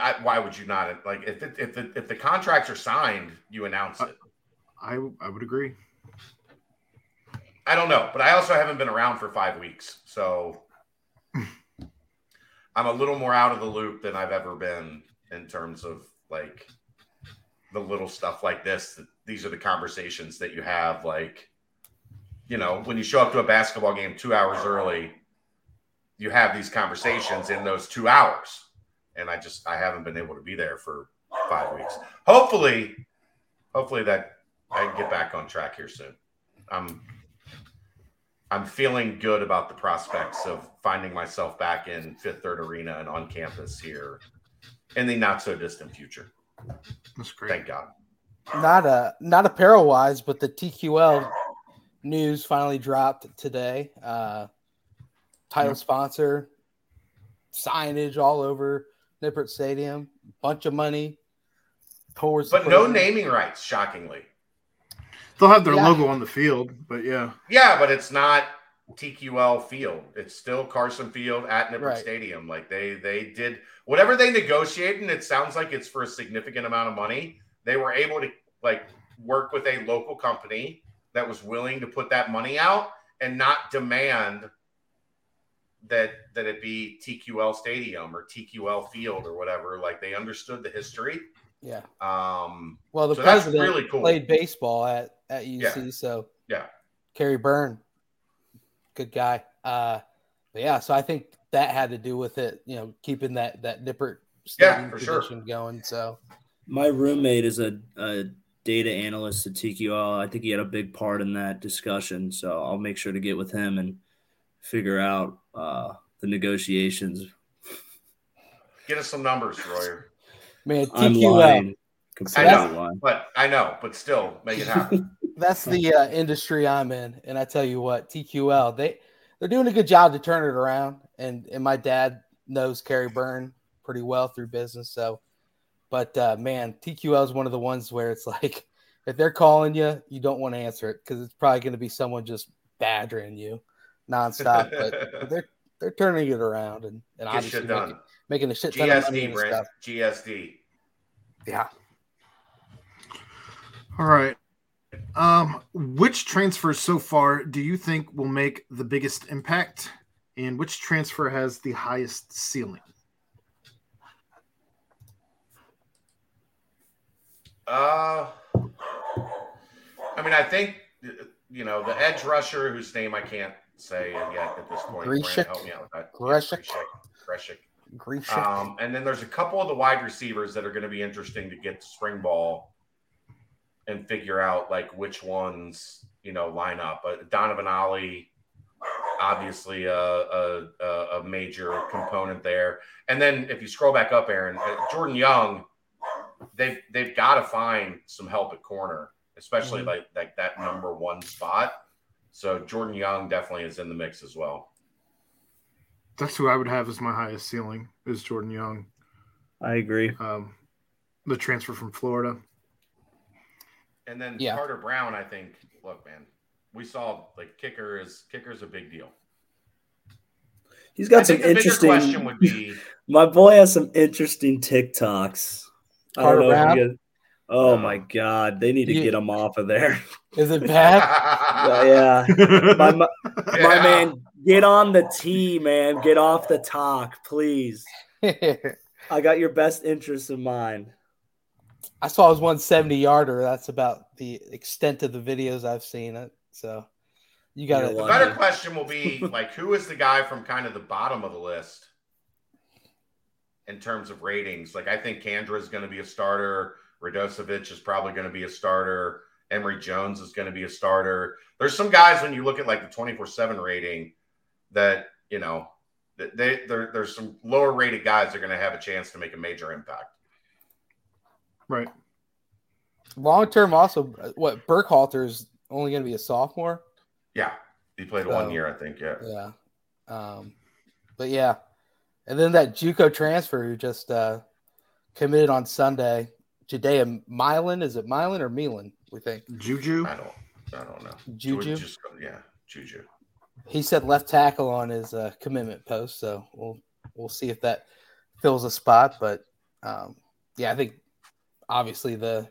I, why would you not? Like, if it, if the if the contracts are signed, you announce it. I I would agree. I don't know, but I also haven't been around for five weeks, so I'm a little more out of the loop than I've ever been in terms of like the little stuff like this. These are the conversations that you have, like you know, when you show up to a basketball game two hours early, you have these conversations in those two hours, and I just I haven't been able to be there for five weeks. Hopefully, hopefully that I can get back on track here soon. I'm I'm feeling good about the prospects of finding myself back in Fifth Third Arena and on campus here in the not so distant future. That's great. Thank God. not a not apparel wise, but the TQL news finally dropped today. Uh, title Yep. sponsor, signage all over Nippert Stadium, bunch of money towards. the But no naming rights, shockingly. They'll have their Yeah. logo on the field, but yeah. Yeah, but it's not TQL Field. It's still Carson Field at Nippert Right. Stadium. Like they they did whatever they negotiated, and it sounds like it's for a significant amount of money. They were able to like work with a local company that was willing to put that money out and not demand that that it be TQL Stadium or TQL Field or whatever. Like they understood the history. Yeah. Um, Well, the So that's president really cool. played baseball at at UC, so Yeah. Kerry Byrne, good guy. Uh, but yeah, so I think that had to do with it. You know, keeping that that Nippert Yeah, Stadium for sure. tradition going. So My roommate is a, a data analyst at TQL. I think he had a big part in that discussion. So I'll make sure to get with him and figure out uh, the negotiations. get us some numbers, Royer. man, I'm TQL. lying. I know. lying. But I know, but still make it happen. [LAUGHS] That's the uh, industry I'm in, and I tell you what, TQL they they're doing a good job to turn it around. And and my dad knows Kerry Byrne pretty well through business, so. But uh, man, TQL is one of the ones where it's [LAUGHS] like if they're calling you, you don't want to answer it because it's probably going to be someone just badgering you nonstop. but, [LAUGHS] but they're they're turning it around and, and Get obviously making, making a shit ton of money Brent. stuff. GSD. Yeah. All right. Um, which transfers so far do you think will make the biggest impact, and which transfer has the highest ceiling? Uh, I mean, I think you know the edge rusher whose name I can't say yet at this point. Brent, Grzesiak? help me out with that. Grzesiak? Grzesiak. Grecian. Um, and then there's a couple of the wide receivers that are going to be interesting to get to spring ball and figure out like which ones you know line up. But Donovan Ollie, obviously a, a, a- a major component there. And then if you scroll back up, Aaron, uh, Jordan Young, they've they've got to find some help at corner, especially Mhm. like like that number one spot. So Jordan Young definitely is in the mix as well. That's who I would have as my highest ceiling is Jordan Young, I agree. um, the transfer from Florida. And then Yeah. Carter Brown, I think. Look, man, we saw like kicker is kicker is a big deal. He's got some think the bigger interesting. question would be [LAUGHS] My boy has some interesting TikToks. I Carter don't know. Brown? guys, oh my god, they need to you- get him off of there. [LAUGHS] Is it bad? [LAUGHS] Oh, yeah, my, my, Yeah. my man, get on the tee, man. Get off the talk, please. I got your best interests in mind. I saw his 170 yarder. That's about the extent of the videos I've seen it. So you got You're to. The better question will be [LAUGHS] like, who is the guy from kind of the bottom of the list in terms of ratings? Like, I think Kandra is going to be a starter. Radosevic is probably going to be a starter. Emory Jones is going to be a starter. There's some guys when you look at like the 24 7 rating that, you know, that they there, there's some lower rated guys that are going to have a chance to make a major impact. Right. Long term, also, what Burkhalter is only going to be a sophomore. Yeah. He played one year, I think. Yeah. Yeah. Um, but yeah. And then that Juco transfer who just uh, committed on Sunday, Jadea Milan. Is it Milan or Milan? We think Juju. I don't, I don't know. Juju. Just, yeah. Juju. He said left tackle on his uh, commitment post, so we'll we'll see if that fills a spot. But um, yeah, I think obviously the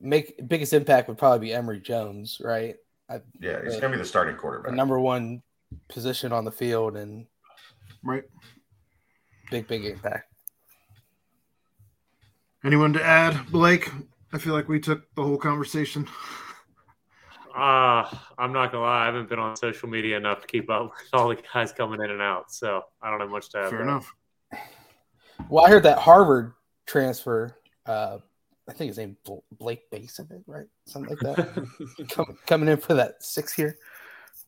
make biggest impact would probably be Emory Jones, right? I, Yeah. He's going to be the starting the quarterback. number one position on the field and Right. big big impact. Anyone to add, Blake? I feel like we took the whole conversation. Uh, I'm not gonna lie, I haven't been on social media enough to keep up with all the guys coming in and out, so I don't have much to add. Fair there. enough. Well, I heard that Harvard transfer. Uh, I think his name Blake Bl- Blake Basin, right? Something like that. [LAUGHS] Com- coming in for that six year.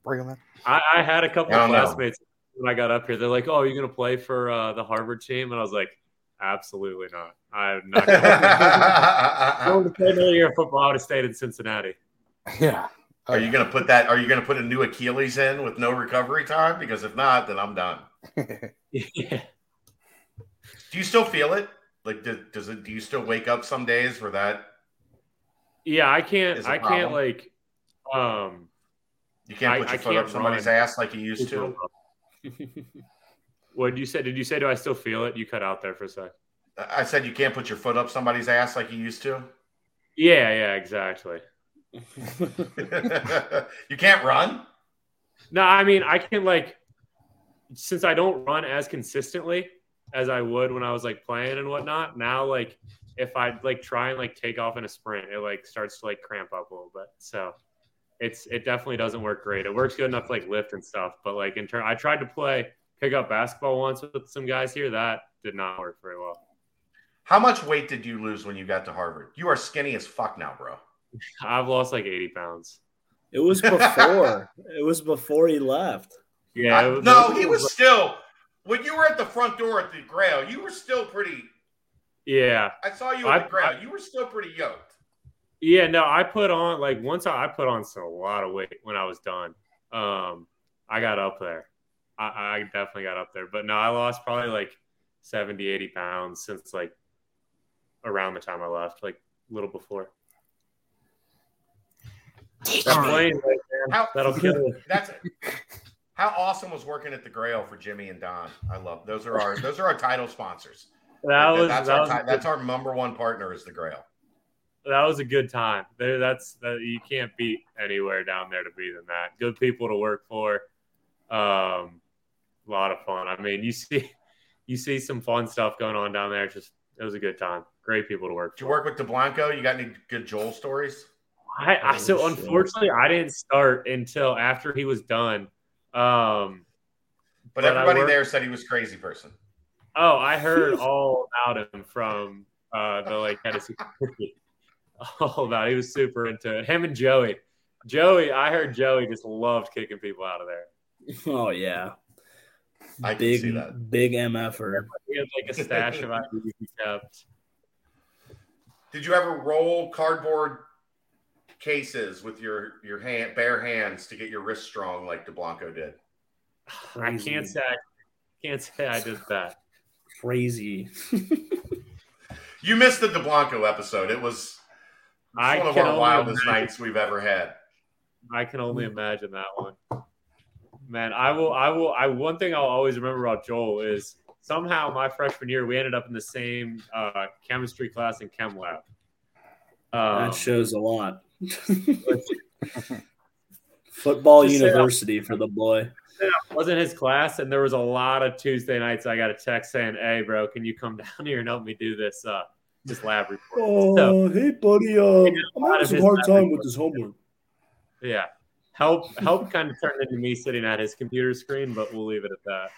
Bring him in. I, I had a couple I of don't know. classmates when I got up here. They're like, "Oh, you're gonna play for uh, the Harvard team?" And I was like, "Absolutely not. I'm not gonna [LAUGHS] going to play another year of football. I would have stayed in Cincinnati." Yeah. Oh, Are you going to put that? Are you going to put a new Achilles in with no recovery time? Because if not, then I'm done. yeah. [LAUGHS] Do you still feel it? Like, does, does it? Do you still wake up some days for that? Yeah, I can't. I I can't like. Um, You can't I- put your I foot up somebody's run. ass like you used to. [LAUGHS] what did you say? Did you say do I still feel it? You cut out there for a sec. I said you can't put your foot up somebody's ass like you used to. Yeah, yeah, exactly. [LAUGHS] you can't run. No, I mean I can like since I don't run as consistently as I would when I was like playing and whatnot. Now, like if I like try and like take off in a sprint, it like starts to like cramp up a little bit. So it's it definitely doesn't work great. It works good enough to like lift and stuff, but like in turn, I tried to play pick up basketball once with some guys here. That did not work very well. How much weight did you lose when you got to Harvard? You are skinny as fuck now, bro. [LAUGHS] I've lost like eighty pounds. It was before. [LAUGHS] it was before he left. Yeah, I- was- no, it he was still. When you were at the front door at the Grail, you were still pretty. Yeah, I saw you at I- the Grail. I- you were still pretty yoked. Yeah, no, I put on like once I, I put on some, a lot of weight when I was done. Um, I got up there. I, I definitely got up there, but no, I lost probably like 70, 80 pounds since like around the time I left, like a little before. That plane right there, How, that'll kill you. [LAUGHS] That's how awesome was working at the Grail for Jimmy and Don. I love those are our those are our title sponsors. [LAUGHS] That was that's that our was, ti- that's our number one partner is the Grail. that was a good time. There, that's that you can't beat anywhere down there to be than that. Good people to work for. Um, a lot of fun. I mean, you see, [LAUGHS] you see some fun stuff going on down there. It's just it was a good time. Great people to work Did you work with Dublanko? You got any good Joel stories? I, I so Oh, unfortunately I didn't start until after he was done. Um, But, But everybody worked- there said he was crazy person. oh, I heard [LAUGHS] all about him from uh, the like Tennessee. [LAUGHS] all about. It. He was super into it. Him and Joey. Joey, I heard Joey just loved kicking people out of there. Oh yeah, I can big see that. big mf'er. He had like a stash of [LAUGHS] IDs he kept. Did you ever roll cardboard cases with your your hand bare hands to get your wrist strong like Dublanko did? I can't say I can't say I did that. Crazy. You missed the Dublanko episode. It was I one of can our wildest imagine- nights we've ever had. I can only imagine that one. Man, I will. I will. I one thing I'll always remember about Joel is somehow my freshman year we ended up in the same uh, chemistry class in chem lab. Um, that shows a lot. [LAUGHS] Football Just say university for the boy. wasn't his class, and there was a lot of Tuesday nights I got a text saying, "Hey, bro, can you come [LAUGHS] down here and help me do this uh, this lab report?" So, Oh, hey, buddy. Um, I'm having of some hard lab time with this homework. yeah, help help kind of turned into me sitting at his computer screen, but we'll leave it at that.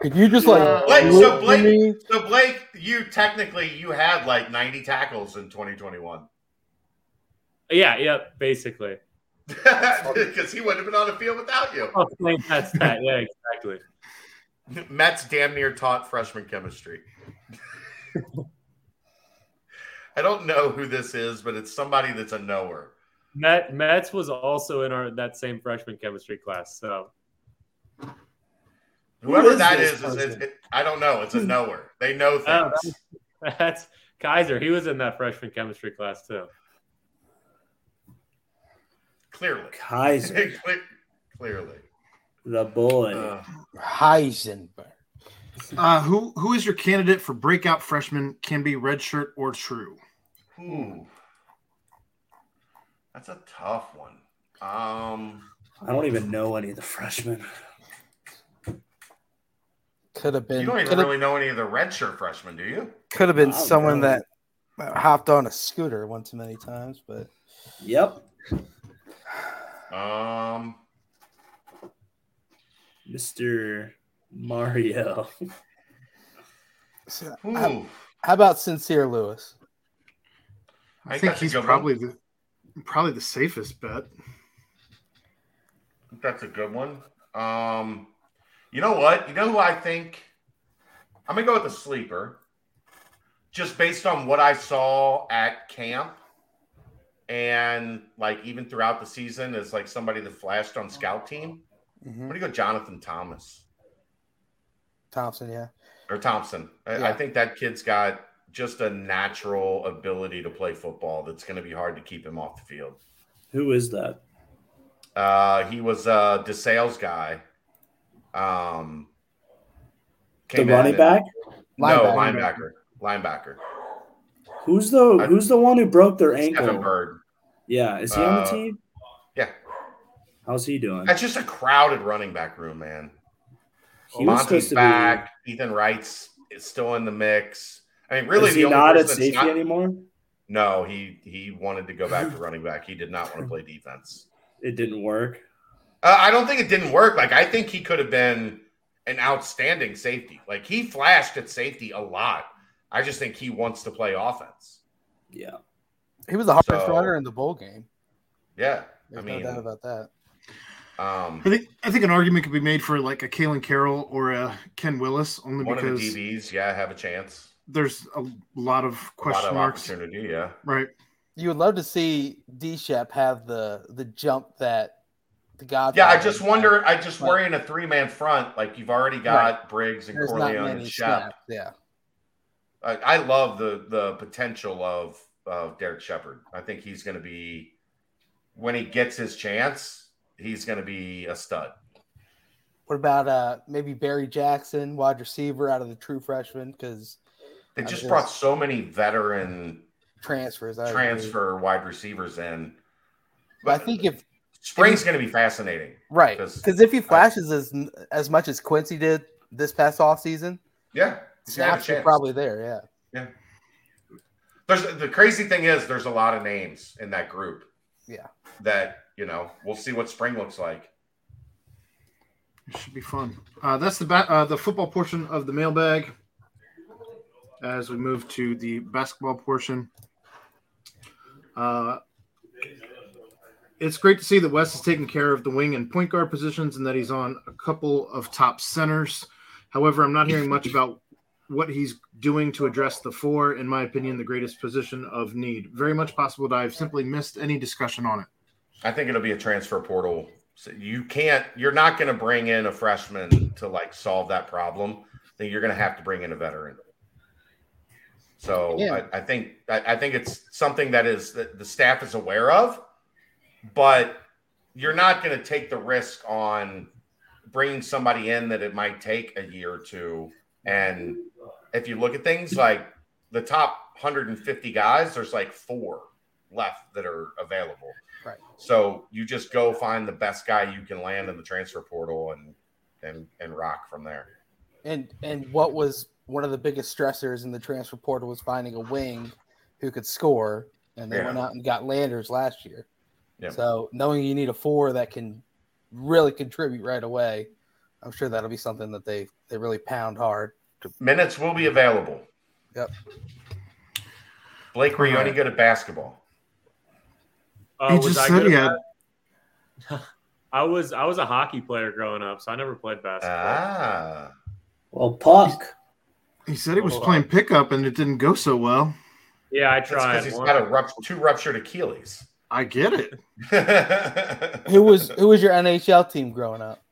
Could you just like Uh, Blake, so Blake- me? so Blake, you technically you had like 90 tackles in 2021 Yeah, yeah, basically. [LAUGHS] because he wouldn't have been on the field without you. Oh, that's that. Yeah, exactly. [LAUGHS] Mets damn near taught freshman chemistry. [LAUGHS] I don't know who this is, but it's somebody that's a knower. Met Mets was also in our that same freshman chemistry class. So Whoever is that this is, is, is it- I don't know. It's a knower. They know Oh, things. that's Kaiser. He was in that freshman chemistry class too. Clearly. Kaiser, [LAUGHS] Clearly. the boy. Uh, Heisenberg. Uh, who who is your candidate for breakout freshman? Can be redshirt or true. ooh. That's a tough one. Um, I don't even know any of the freshmen. Could have been. you don't even could have, really know any of the redshirt freshmen, do you? could have been I don't someone know. that hopped on a scooter one too many times, but Yep. Um, Mr. Mario. So, ooh. how, how about sincere Lewis? I, I think think that's a he's good one. probably the probably the safest bet. That's a good one. Um, you know what? You know who I think? I'm gonna go with the sleeper, just based on what I saw at camp, and like even throughout the season, as like somebody that flashed on scout team. Mhm. What do you go, Jonathan Thomas Thompson, yeah. or Thompson? I, I think that kid's got just a natural ability to play football. That's going to be hard to keep him off the field. Who is that? Uh, he was a DeSales guy. Um, The running and- back? No, Linebacker. linebacker. Linebacker. Who's the I- Who's the one who broke their ankle? Stephen Bird. Yeah, is he on the Uh, team? Yeah. How's he doing? That's just a crowded running back room, man. He Monty's to back. Ethan Wright's is still in the mix. I mean, really, is the he only not at safety not- anymore? No, he he wanted to go back to running back. He did not want to play defense. [LAUGHS] It didn't work. Uh, I don't think it didn't work. Like I think he could have been an outstanding safety. Like he flashed at safety a lot. I just think he wants to play offense. Yeah. He was the hardest So- runner in the bowl game. Yeah, There's I mean, no doubt about that. um, I think I think an argument could be made for like a Kalen Carroll or a Ken Willis, only one of the because DBs, yeah, have a chance. there's a lot of A lot question of marks. opportunity. Yeah. Right. You would love to see D Shep have the the jump that the God. Yeah, I just wonder. I just worry in a three man front, like you've already got Briggs and There's Corleone and Shep. snaps. Yeah. I, I love the the potential of of Derek Shepard. I think he's going to be when he gets his chance, he's going to be a stud. What about uh maybe Barry Jackson, wide receiver out of the true freshman? Because They I just brought so many veteran transfers. I agree. transfer wide receivers in. But I think if spring's going to be fascinating. right? because if he flashes as as much as Quincy did this past off season, Yeah, he's gonna have a snaps are probably there. Yeah, yeah. There's the crazy thing is there's a lot of names in that group. Yeah. That you know we'll see what spring looks like. It should be fun. Uh, that's the ba- uh, the football portion of the mailbag. As we move to the basketball portion, uh, it's great to see that Wes is taking care of the wing and point guard positions, and that he's on a couple of top centers. However, I'm not hearing much about what he's doing to address the four. In my opinion, the greatest position of need. Very much possible that I've simply missed any discussion on it. I think it'll be a transfer portal. So you can't. You're not going to bring in a freshman to like solve that problem. I think you're going to have to bring in a veteran. So Yeah. I, I think I, I think it's something that is that the staff is aware of, but you're not going to take the risk on bringing somebody in that it might take a year or two. And if you look at things like the top 150 guys, there's like four left that are available. Right. So you just go find the best guy you can land in the transfer portal and and and rock from there. And and what was one of the biggest stressors in the transfer portal was finding a wing who could score, and they Yeah. went out and got Landers last year. Yeah. So knowing you need a four that can really contribute right away, I'm sure that'll be something that they they really pound hard. Minutes will be available. Yep. Blake, were you any good at basketball? Uh, he was just I said good he had. [LAUGHS] I was I was a hockey player growing up, so I never played basketball. Ah, Well, Puck. He said he was Hold playing pickup and it didn't go so well. yeah, I tried. because tried. he's One- got a rupt- two ruptured Achilles. I get it. [LAUGHS] Who was who was your NHL team growing up?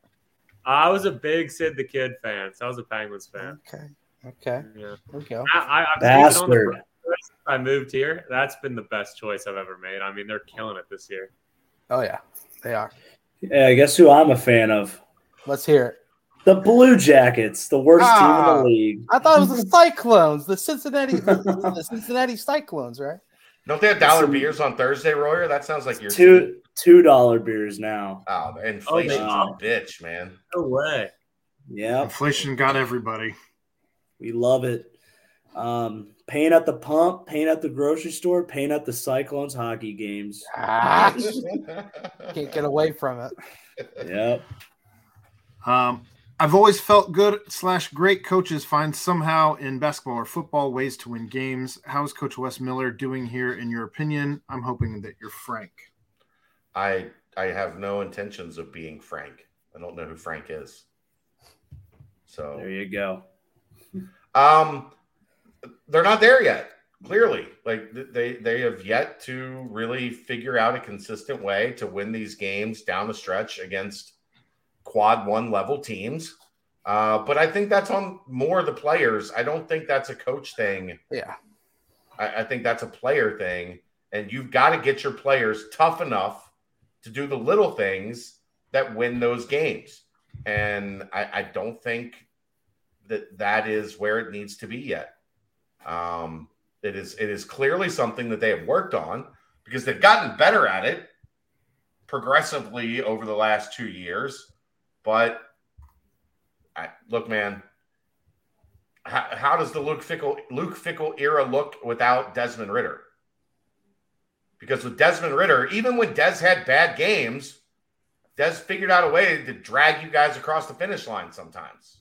I was a big Sid the Kid fan, so I was a Penguins fan. Okay, okay, Yeah, there we go. I, I, I've seen it on the Bastard. I moved here. That's been the best choice I've ever made. I mean, they're killing it this year. Oh yeah, they are. Yeah, guess who I'm a fan of? Let's hear it. The Blue Jackets, the worst team in Ah. the league. I thought it was the Cyclones, the Cincinnati, [LAUGHS] the Cincinnati Cyclones, right? Don't they have dollar Some- beers on Thursday, Royer? That sounds like your team. Two two dollar beers now. Oh, the inflation's Oh, a bitch, man. No way. Yep, Inflation got everybody. we love it. Um, paying at the pump, paying at the grocery store, paying at the Cyclones hockey games. Ah, [LAUGHS] can't get away from it. Yep. Um, I've always felt good slash great coaches find somehow in basketball or football ways to win games. How is Coach Wes Miller doing here, in your opinion? I'm hoping that you're frank. I I have no intentions of being Frank. I don't know who Frank is. So There you go. Um, they're not there yet. Clearly, like they they have yet to really figure out a consistent way to win these games down the stretch against quad one level teams. Uh, but I think that's on more of the players. I don't think that's a coach thing. Yeah, I, I think that's a player thing, and you've got to get your players tough enough to do the little things that win those games. And I, I don't think that that is where it needs to be yet. Um, it is it is clearly something that they have worked on because they've gotten better at it progressively over the last two years. But I, look, man, how, how does the Luke Fickell Luke Fickell era look without Desmond Ridder? Because with Desmond Ridder, even when Des had bad games, Des figured out a way to drag you guys across the finish line sometimes.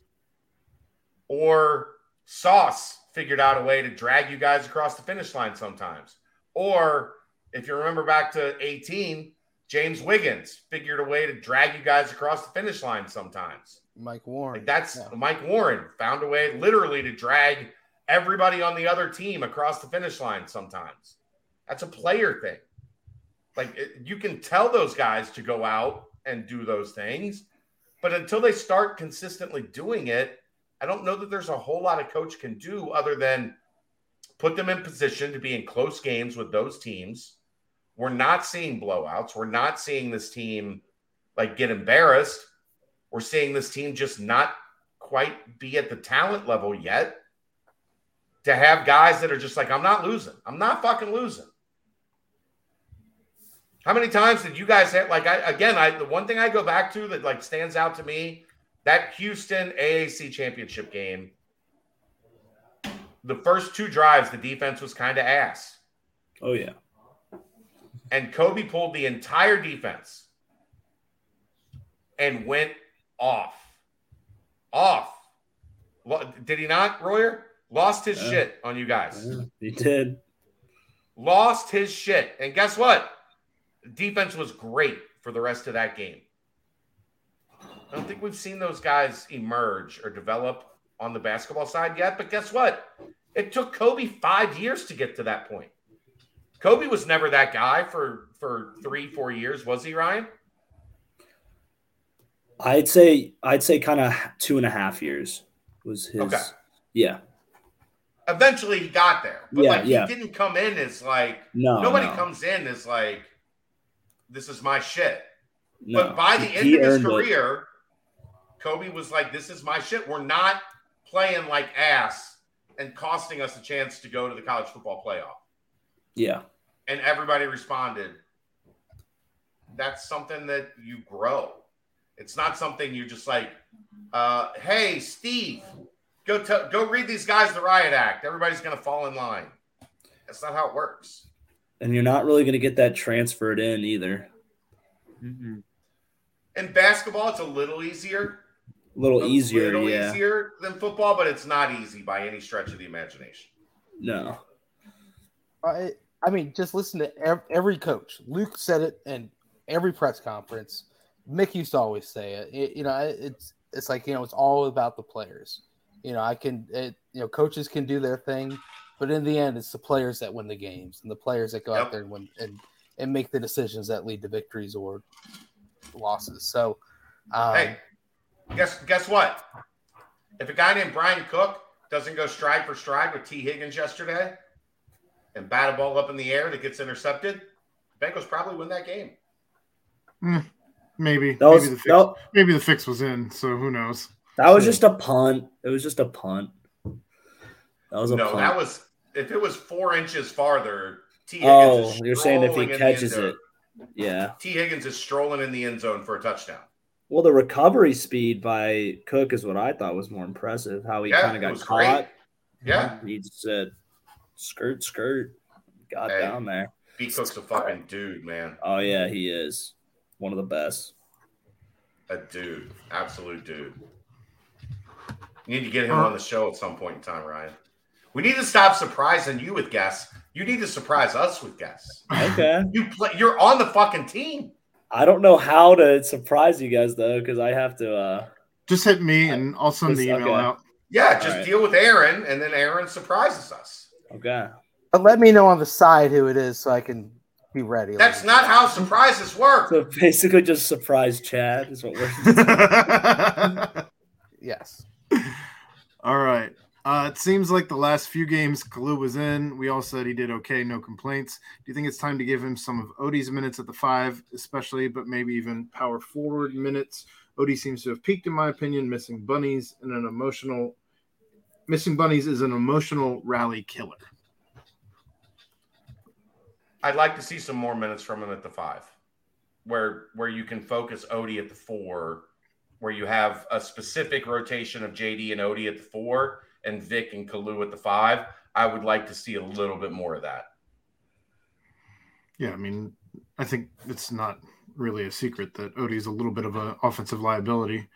Or Sauce figured out a way to drag you guys across the finish line sometimes. Or if you remember back to 18, James Wiggins figured a way to drag you guys across the finish line sometimes. Mike Warren. Like that's Yeah. Mike Warren found a way literally to drag everybody on the other team across the finish line sometimes. That's a player thing. Like it, you can tell those guys to go out and do those things, but until they start consistently doing it, I don't know that there's a whole lot a coach can do other than put them in position to be in close games with those teams. We're not seeing blowouts. We're not seeing this team like get embarrassed. We're seeing this team just not quite be at the talent level yet to have guys that are just like, I'm not losing. I'm not fucking losing. How many times did you guys have like I again I the one thing I go back to that like stands out to me that Houston AAC championship game the first two drives the defense was kind of ass Oh yeah. And Coby pulled the entire defense and went off. Off. Did he not, Royer? Lost his Yeah. shit on you guys. Yeah, He did. Lost his shit. And guess what? Defense was great for the rest of that game. I don't think we've seen those guys emerge or develop on the basketball side yet. But guess what? It took Coby five years to get to that point. Coby was never that guy for for three, four years, was he, Ryan? I'd say I'd say kind of two and a half years was his. Okay. Yeah. Eventually, he got there, but Yeah, like yeah. he didn't come in as like No, nobody no, comes in as like this is my shit. no. But by the He- end he of his earned it. career, Coby was like, "This is my shit. We're not playing like ass and costing us a chance to go to the college football playoff." Yeah, And everybody responded, "That's something that you grow. It's not something you just like, uh, hey, Steve, go t- go read these guys the riot act. Everybody's gonna fall in line. That's not how it works." and you're not really going to get that transferred in either. Mm-mm. In basketball, it's a little easier. A little a easier, little yeah. easier than football, but it's not easy by any stretch of the imagination. No, I, I mean, just listen to every coach. Luke said it in every press conference. Mick used to always say it. It- you know, it's it's like you know, it's all about the players. You know, I can, it, you know, coaches can do their thing, but in the end, it's the players that win the games and the players that go Yep. out there and win and and make the decisions that lead to victories or losses. So, um, hey, guess guess what? If a guy named Bryan Cook doesn't go stride for stride with T. Higgins yesterday and bat a ball up in the air that gets intercepted, Bengals probably win that game. Hmm. Maybe that was maybe the fix, that, maybe the fix was in. So who knows? that was So- just a punt. It was just a punt. That was a No, punt. that was if it was four inches farther. T. Higgins oh, is you're saying if he strolling in the end catches it, yeah. T. Higgins is strolling in the end zone for a touchdown. Well, the recovery speed by Cook is what I thought was more impressive. How he Yeah, kind of got caught. great. Yeah, He just said, "Skirt, skirt," got Hey. down there. B. Cook's a fucking dude, man. Oh yeah, he is one of the best. A dude, absolute dude. You need to get him on the show at some point in time, Ryan. We need to stop surprising you with guests. You need to surprise us with guests. Okay. [LAUGHS] You play. You're on the fucking team. I don't know how to surprise you guys though, because I have to. uh Just hit me and I'll send the email okay. out. Yeah, just All right. deal with Aaron, and then Aaron surprises us. Okay. but let me know on the side who it is so I can be ready. That's not how surprises work. So basically, just surprise Chad is what we're. [LAUGHS] yes. All right. Uh, it seems like the last few games Kalu was in, we all said he did okay, no complaints. Do you think it's time to give him some of Ody's minutes at the five, especially, but maybe even power forward minutes? Ody seems to have peaked, in my opinion, missing bunnies and an emotional. Missing bunnies is an emotional rally killer. I'd like to see some more minutes from him at the five, where where you can focus Ody at the four, where you have a specific rotation of JD and Ody at the four, and Vic and Kalu at the five. I would like to see a little bit more of that. Yeah, I mean, I think it's not really a secret that Ody's a little bit of an offensive liability.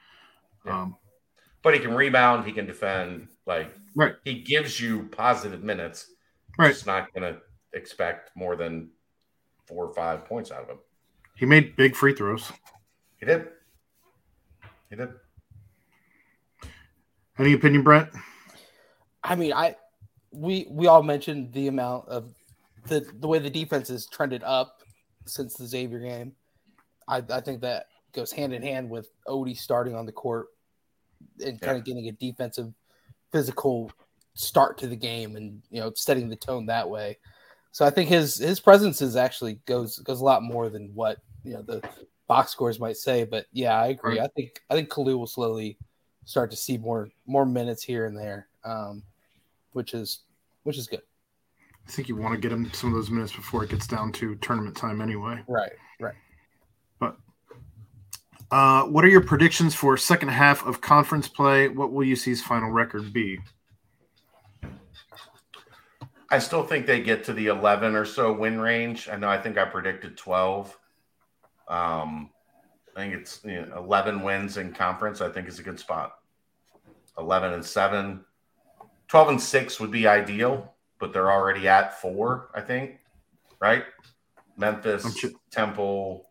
Yeah. Um, But he can rebound, he can defend. Like Right. he gives you positive minutes. Right. Just not going to expect more than four or five points out of him. he made big free throws. He did. He did. Any opinion, Brent? I mean, I we we all mentioned the amount of the the way the defense has trended up since the Xavier game. I, I think that goes hand in hand with Ody starting on the court and kind of getting a defensive, physical start to the game, and you know setting the tone that way. So I think his his presence is actually goes goes a lot more than what you know the box scores might say. But yeah, I agree. I think I think Kalu will slowly start to see more more minutes here and there, um, which is which is good. I think you want to get him some of those minutes before it gets down to tournament time anyway. Right, right. Uh, what are your predictions for second half of conference play? What will UC's final record be? I still think they get to the 11 or so win range. I know I think I predicted 12. Um, I think it's you know, 11 wins in conference. I think is a good spot. 11 and 7. 12 and 6 would be ideal, but they're already at 4, I think. Right? Memphis, sure- Temple,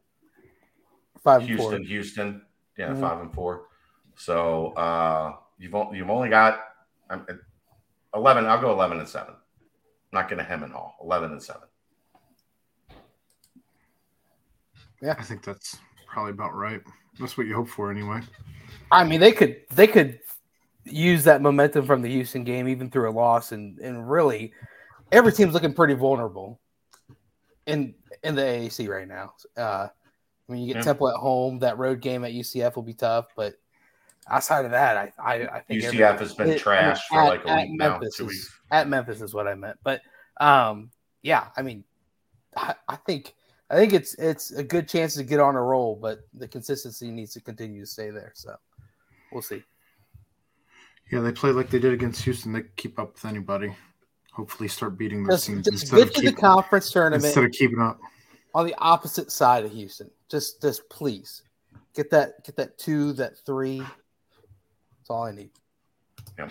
Five and Houston, four. Houston. Yeah, Mhm. 5 and 4. So, uh you've o- you've only got I'm, 11, I'll go 11 and 7. not going to hem and haw. 11 and 7. Yeah, I think that's probably about right. That's what you hope for anyway. I mean, they could they could use that momentum from the Houston game, even through a loss, and and really, every team's looking pretty vulnerable in in the AAC right now. Uh, I mean, you get Yeah. Temple at home. That road game at UCF will be tough, but outside of that, I I, I think UCF has been it- trashed for at- like a at week now. Memphis Two is- weeks. At Memphis is what I meant, but um, yeah, I mean, I, I think I think it's it's a good chance to get on a roll, but the consistency needs to continue to stay there. So we'll see. Yeah, they play like they did against Houston. They keep up with anybody. Hopefully, start beating those Just, teams just instead get of, to the keep, conference tournament instead of keeping up. On the opposite side of Houston. Just just please get that get that two, that three. That's all I need. Yeah.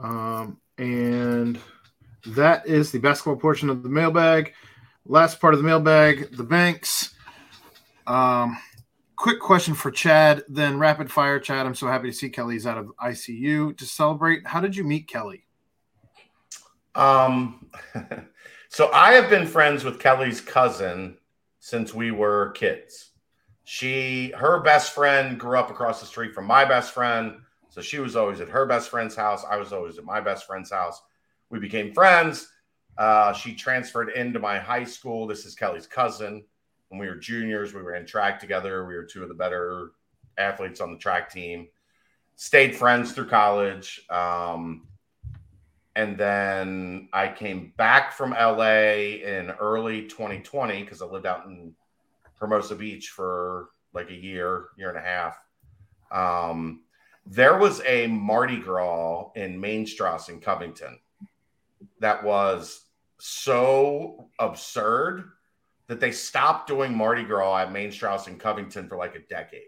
Um, and that is the basketball portion of the mailbag. Last part of the mailbag, the banks. Um, quick question for Chad, then rapid fire. Chad, I'm so happy to see Kelly's out of ICU to celebrate. How did you meet Kelly? Um, [LAUGHS] so I have been friends with Kelly's cousin since we were kids. She, her best friend, grew up across the street from my best friend. So she was always at her best friend's house. I was always at my best friend's house. We became friends. Uh, she transferred into my high school. This is Kelly's cousin. When we were juniors, we were in track together. We were two of the better athletes on the track team. Stayed friends through college. Um, and then I came back from LA in early 2020 because I lived out in Hermosa Beach for like a year, year and a half. Um, there was a Mardi Gras in Main Strasse in Covington that was so absurd that they stopped doing Mardi Gras at Main Strasse in Covington for like a decade.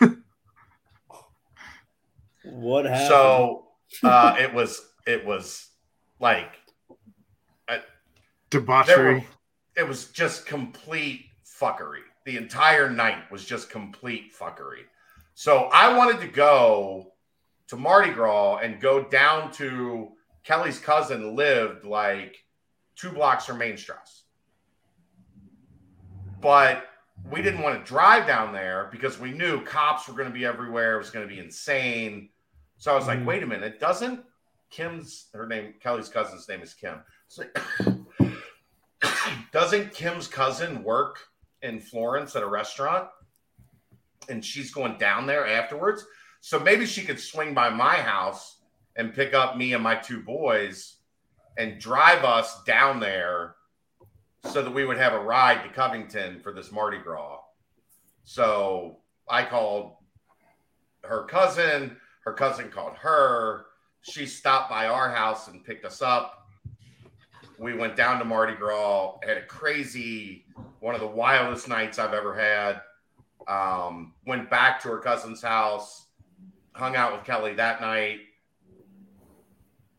[LAUGHS] What happened? So uh, it was it was like Debauchery. it was just complete fuckery. The entire night was just complete fuckery. So I wanted to go to Mardi Gras and go down to Kelly's cousin lived like two blocks from Main Strasse. But we didn't want to drive down there because we knew cops were going to be everywhere. It was going to be insane. So I was like, Mhm. wait a minute, doesn't Kim's her name, Kelly's cousin's name is Kim. So [COUGHS] doesn't Kim's cousin work in Florence at a restaurant? And she's going down there afterwards. So maybe she could swing by my house and pick up me and my two boys and drive us down there so that we would have a ride to Covington for this Mardi Gras. So I called her cousin, her cousin called her. She stopped by our house and picked us up. We went down to Mardi Gras, had a crazy, one of the wildest nights I've ever had. Um, went back to her cousin's house, hung out with Kelly that night.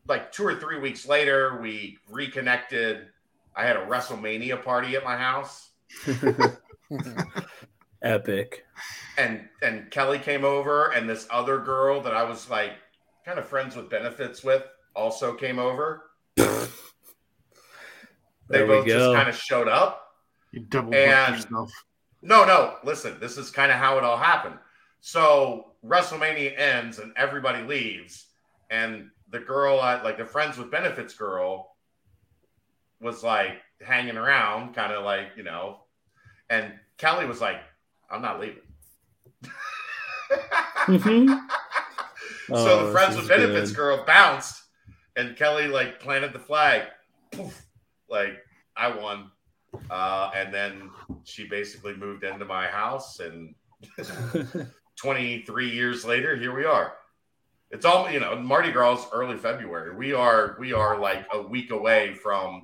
Like two or three weeks later, we reconnected. I had a WrestleMania party at my house, [LAUGHS] Epic. and and Kelly came over, and this other girl that I was like kind of friends with benefits with also came over. [LAUGHS] they There both just kind of showed up. You double And- yourself. No, no, listen, this is kind of how it all happened. So WrestleMania ends and everybody leaves, and the girl, uh, like the friends with benefits girl, was like hanging around, kind of like you know, and Kelly was like, "I'm not leaving." Mhm. [LAUGHS] so Oh, the friends with benefits good. girl bounced, and Kelly like planted the flag. Poof, like I won, uh, and then she basically moved into my house, and [LAUGHS] 23 years later, here we are. It's all you know. Mardi Gras early February. We are we are like a week away from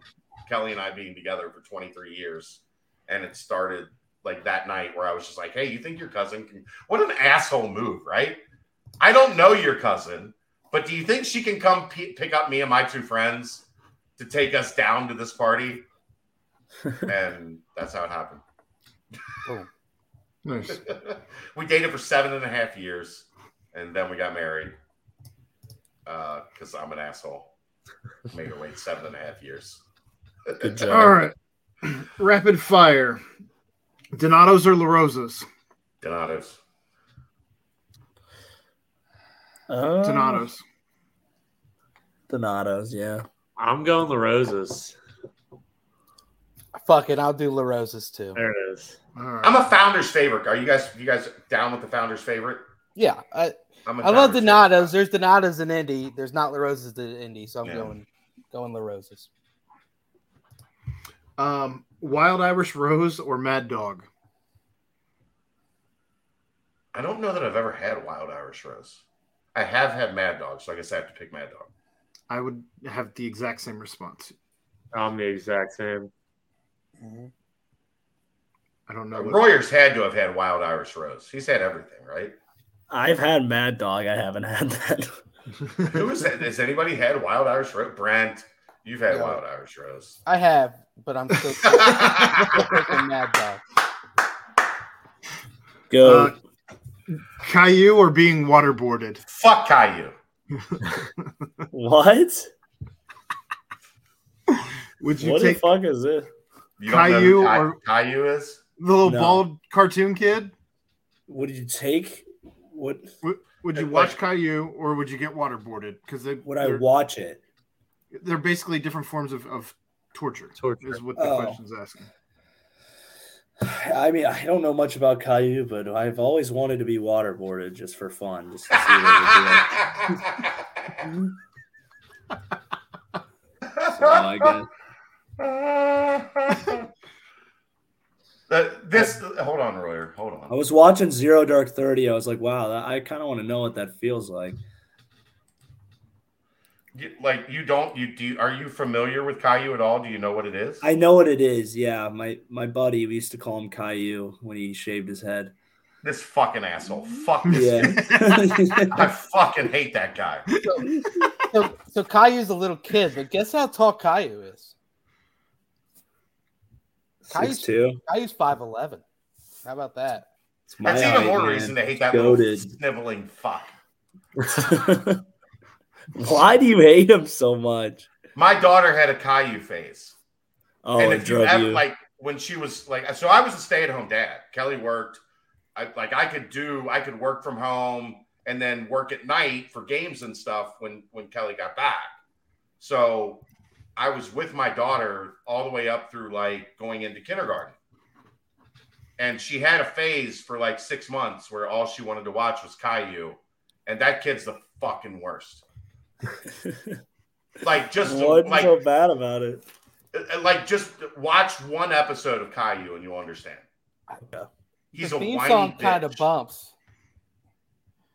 Kelly and I being together for 23 years, and it started like that night where I was just like, "Hey, you think your cousin can? What an asshole move, right? I don't know your cousin, but do you think she can come p- pick up me and my two friends to take us down to this party?" [LAUGHS] and that's how it happened. Oh, nice. [LAUGHS] we dated for seven and a half years, and then we got married. Uh, because I'm an asshole. Made her wait seven and a half years. Good job. All right. Rapid fire. Donatos or La Rosas? Donatos. Uh, Donatos. Donatos, yeah. I'm going the roses. Fuck it, I'll do La Rosa's too. There it is. All right. I'm a founder's favorite. Are you guys you guys down with the founder's favorite? Yeah, I, I'm a I love Founder's Donatos. favorite. There's Donatos in Indy. There's not La Rosa's in Indy, so I'm Yeah. going going La Rosa's. um, Wild Irish Rose or Mad Dog? I don't know that I've ever had wild Irish rose. I have had Mad Dog, so I guess I have to pick Mad Dog. I would have the exact same response. I'm the exact same. I don't know. what- Royers had to have had wild Irish rose. He's had everything, right? I've had Mad Dog. I haven't had that. [LAUGHS] Who is that? Has anybody had wild Irish rose? Brent, you've had No. wild Irish rose. I have, but I'm still, I'm [LAUGHS] still picking Mad Dog. Go. Uh, Caillou or being waterboarded? Fuck Caillou. [LAUGHS] what? Would you What the fuck is this? You Caillou who Cai- or- Caillou is? the little No. bald cartoon kid? Would you take? What Would, would you Like- watch Caillou or would you get waterboarded? Because they would I watch it? they're basically different forms of, of torture. Torture. is what the Oh. question's asking. I mean, I don't know much about Caillou, but I've always wanted to be waterboarded just for fun, just to see what it would be like. So I guess. [LAUGHS] Uh, this hold on, Royer. Hold on. I was watching Zero Dark Thirty. I was like, wow, that, I kind of want to know what that feels like. You, like you don't you do are you familiar with Caillou at all? Do you know what it is? I know what it is. Yeah, my my buddy, we used to call him Caillou when he shaved his head. this fucking asshole. Mm-hmm. Fuck this Yeah. [LAUGHS] I fucking hate that guy. So, so Caillou's a little kid, but guess how tall Caillou is? Six two. Caillou's five eleven. How about that? It's my That's even height, more man. reason to hate that Goated. little sniveling fuck. [LAUGHS] Why do you hate him so much? My daughter had a Caillou phase. Oh, and if you ever you. like when she was like so I was a stay-at-home dad. Kelly worked. I like I could do I could work from home and then work at night for games and stuff when when Kelly got back. So I was with my daughter all the way up through like going into kindergarten. And she had a phase for like six months where all she wanted to watch was Caillou. And that kid's the fucking worst. [LAUGHS] Like just What's like so bad about it? uh, like just watch one episode of Caillou and you'll understand. Yeah. He's the a theme whiny song kind of bumps.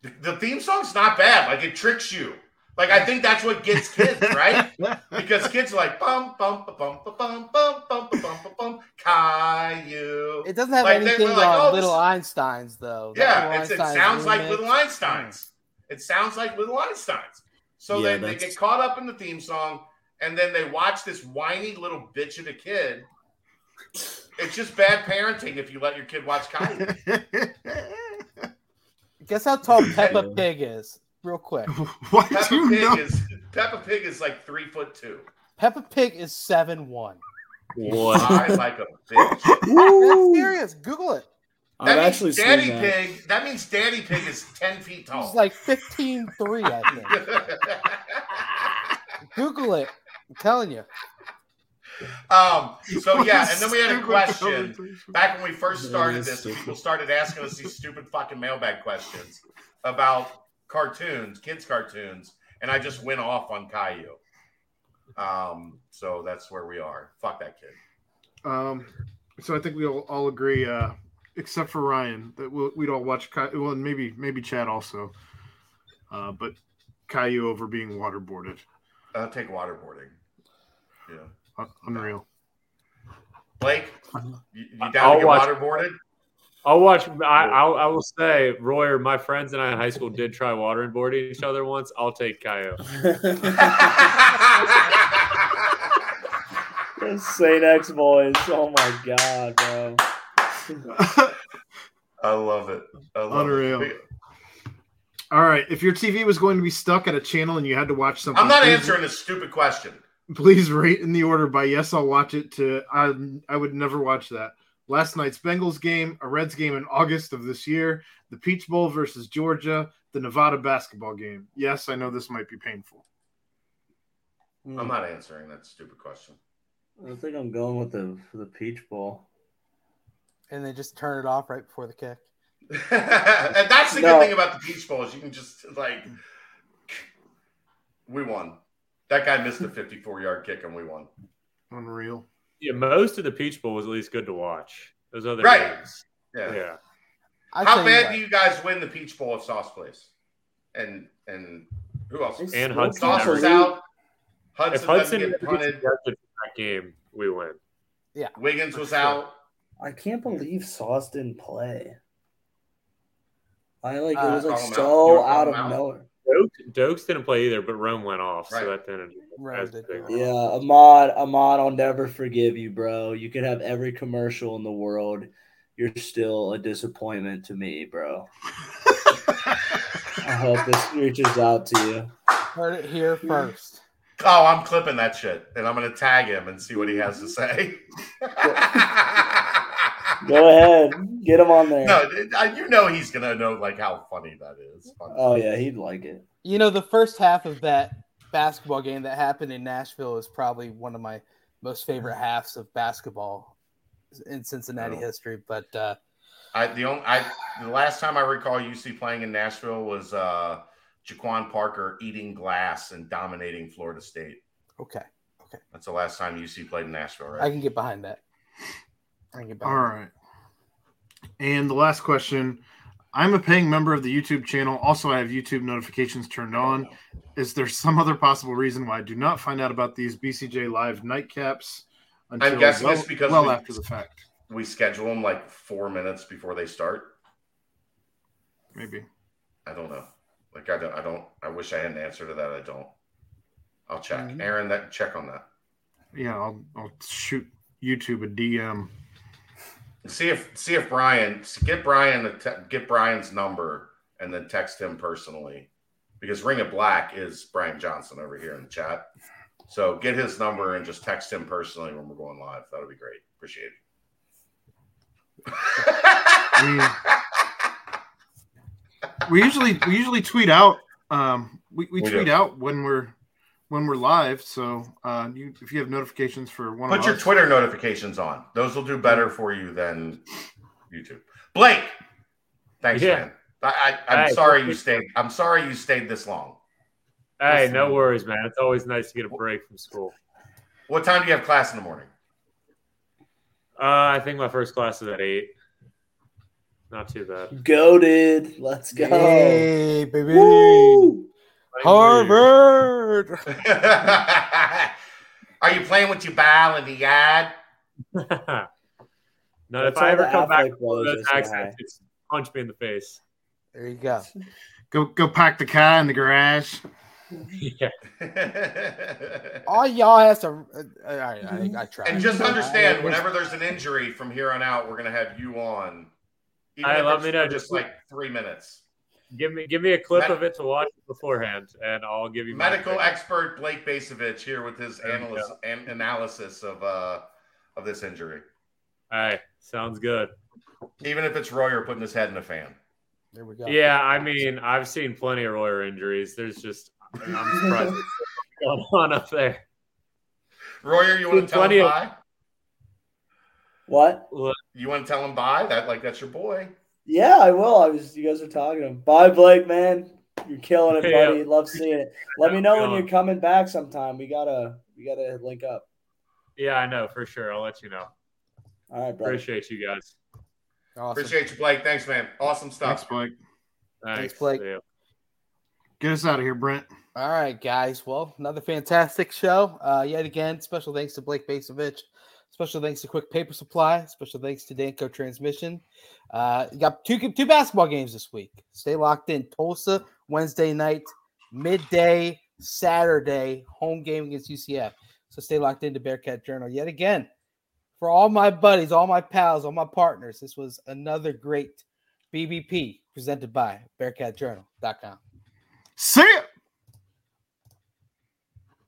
The- The theme song's not bad. Like it tricks you. Like I think that's what gets kids, right? [LAUGHS] Because kids are like bum bum ba, bum ba, bum bum bum ba, bum bum Caillou. It doesn't have Like, anything like, on oh, Little this- Einsteins though. Yeah, Little it's, it Einsteins sounds like. Little Einsteins. It sounds like Little Einsteins. So Yeah, they, they get caught up in the theme song and then they watch this whiny little bitch of a kid. It's just bad parenting if you let your kid watch Caillou. [LAUGHS] Guess how tall Peppa Pig is, real quick. [LAUGHS] Why do Peppa you Pig know? is Peppa Pig is like three foot two. Peppa Pig is seven one. What? I like a bitch. [LAUGHS] That's serious. Google it. I've That actually means Daddy seen that. Pig. That means Daddy Pig is ten feet tall. He's like 15 3, I think. [LAUGHS] Google it. I'm telling you. um. So yeah, and then we had a question back when we first started this. stupid. People started asking us these stupid fucking mailbag questions about cartoons, kids' cartoons, and I just went off on Caillou. Um. So that's where we are. Fuck that kid. Um, so I think we all, all agree, uh, except for Ryan, that we'll, we'd all watch. Cai- well, and maybe maybe Chad also, uh, but Caillou over being waterboarded. I'll take waterboarding. Yeah. Uh, unreal. Blake, you, you down I'll to get watch- waterboarded? I'll watch. I, I'll, I will say, Royer, my friends and I in high school did try waterboarding each other once. I'll take Caillou. [LAUGHS] St. X boys. Oh my god, bro. I love it. I love Unreal. it. all right. If your TV was going to be stuck at a channel and you had to watch something, I'm not please- answering this stupid question. Please rate in the order by yes, I'll watch it. To I, I would never watch that. Last night's Bengals game, a Reds game in August of this year, the Peach Bowl versus Georgia, the the Nevada basketball game? Yes, I know this might be painful. I'm not answering that stupid question. I think I'm going with the the Peach Bowl. And they just turn it off right before the kick. [LAUGHS] and that's the No. good thing about the Peach Bowl is you can just like we won. That guy missed a 54 yard kick and we won. Unreal. Yeah, most of the Peach Bowl was at least good to watch. Those other Right. games. Yeah. Yeah. I How bad what, do you guys win the Peach Bowl if Sauce plays? And and who else? It's- And Hudson Sauce was leave- out. If Hudson, Hudson doesn't get punted. that game, we win. Yeah. Wiggins was sure. out. I can't believe Sauce didn't play. I like it Uh, was like Call him out. So out of out? nowhere. Dokes, Dokes didn't play either, but Rome went off, Right. so that didn't. Rome that's did big. off. Yeah, Ahmad, Ahmad, I'll never forgive you, bro. You could have every commercial in the world. You're still a disappointment to me, bro. I hope this reaches out to you. Heard it here first. Oh, I'm clipping that shit, and I'm gonna tag him and see what he has to say. Go ahead, get him on there. No, you know he's gonna know like how funny that is. Oh yeah, he'd like it. You know, the first half of that basketball game that happened in Nashville is probably one of my most favorite halves of basketball in Cincinnati Oh. history. But uh, I the only I the last time I recall UC playing in Nashville was uh Jaquon Parker eating glass and dominating Florida State. okay, okay, That's the last time UC played in Nashville, right? I can get behind that. I can get behind. right. And the last question. I'm a paying member of the YouTube channel. Also, I have YouTube notifications turned on. Is there some other possible reason why I do not find out about these BCJ Live nightcaps until guessing well, it's because well we- after the fact? we schedule them like four minutes before they start. Maybe. I don't know. Like I don't I don't I wish I had an answer to that. I don't. I'll check. Mhm. Aaron, that check on that. Yeah, I'll, I'll shoot YouTube a DM. See if see if Brian get Brian get Brian's number and then text him personally because Ring of Black is Brian Johnson over here in the chat. So get his number and just text him personally when we're going live. That would be great. Appreciate it. We usually we usually tweet out um we, we, We tweet do. out when we're when we're live. So uh you if you have notifications for one Put of your us, Twitter notifications on. Those will do better for you than YouTube. Blake, thanks, Yeah. man. I, I, I'm Hey, sorry you you. stayed. I'm sorry you stayed this long. Hey, Listen. no worries, man. It's always nice to get a break from school. What time do you have class in the morning? Uh, I think my first class is at eight. Not too bad. Goaded. Let's go. Hey, baby. Woo! Harvard. [LAUGHS] Are you playing with your ball in the yard? no, if I ever come back with those boys just it's punch me in the face. There you go. [LAUGHS] go go pack the car in the garage. [LAUGHS] yeah. All y'all has to. Uh, all right, I, I tried. and just understand, whenever there's an injury from here on out, we're gonna have you on. Even Hey, if let me know, just- just like three minutes. Give me give me a clip Med- of it to watch beforehand, and I'll give you my Medical pick. expert Blake Bacevich here with his analysis, an, analysis of uh of this injury. Hey, sounds good. Even if it's Royer putting his head in a fan. There we go. Yeah, I mean, I've seen plenty of Royer injuries. There's just I'm surprised [LAUGHS] what's going on up there. Royer, you want to tell him of- bye? What? You want to tell him bye? That like that's your boy. Yeah, I will. I was. You guys are talking to him. Bye, Blake, man. You're killing it, Yeah. buddy. Love seeing it. Let me know when you're coming back sometime. We gotta. We gotta link up. Yeah, I know for sure. I'll let you know. All right, brother. Appreciate you guys. Awesome. Appreciate you, Blake. Thanks, man. Awesome Thanks, stuff. Blake. Thanks, Blake. See. Get us out of here, Brent. All right, guys. Well, another fantastic show. Uh, yet again, special thanks to Blake Bacevich. Special thanks to Quick Paper Supply. Special thanks to Danco Transmission. Uh, got two two basketball games this week. Stay locked in. Tulsa Wednesday night, midday Saturday home game against UCF. So stay locked into Bearcat Journal yet again. For all my buddies, all my pals, all my partners, this was another great BBP presented by BearcatJournal.com. See ya.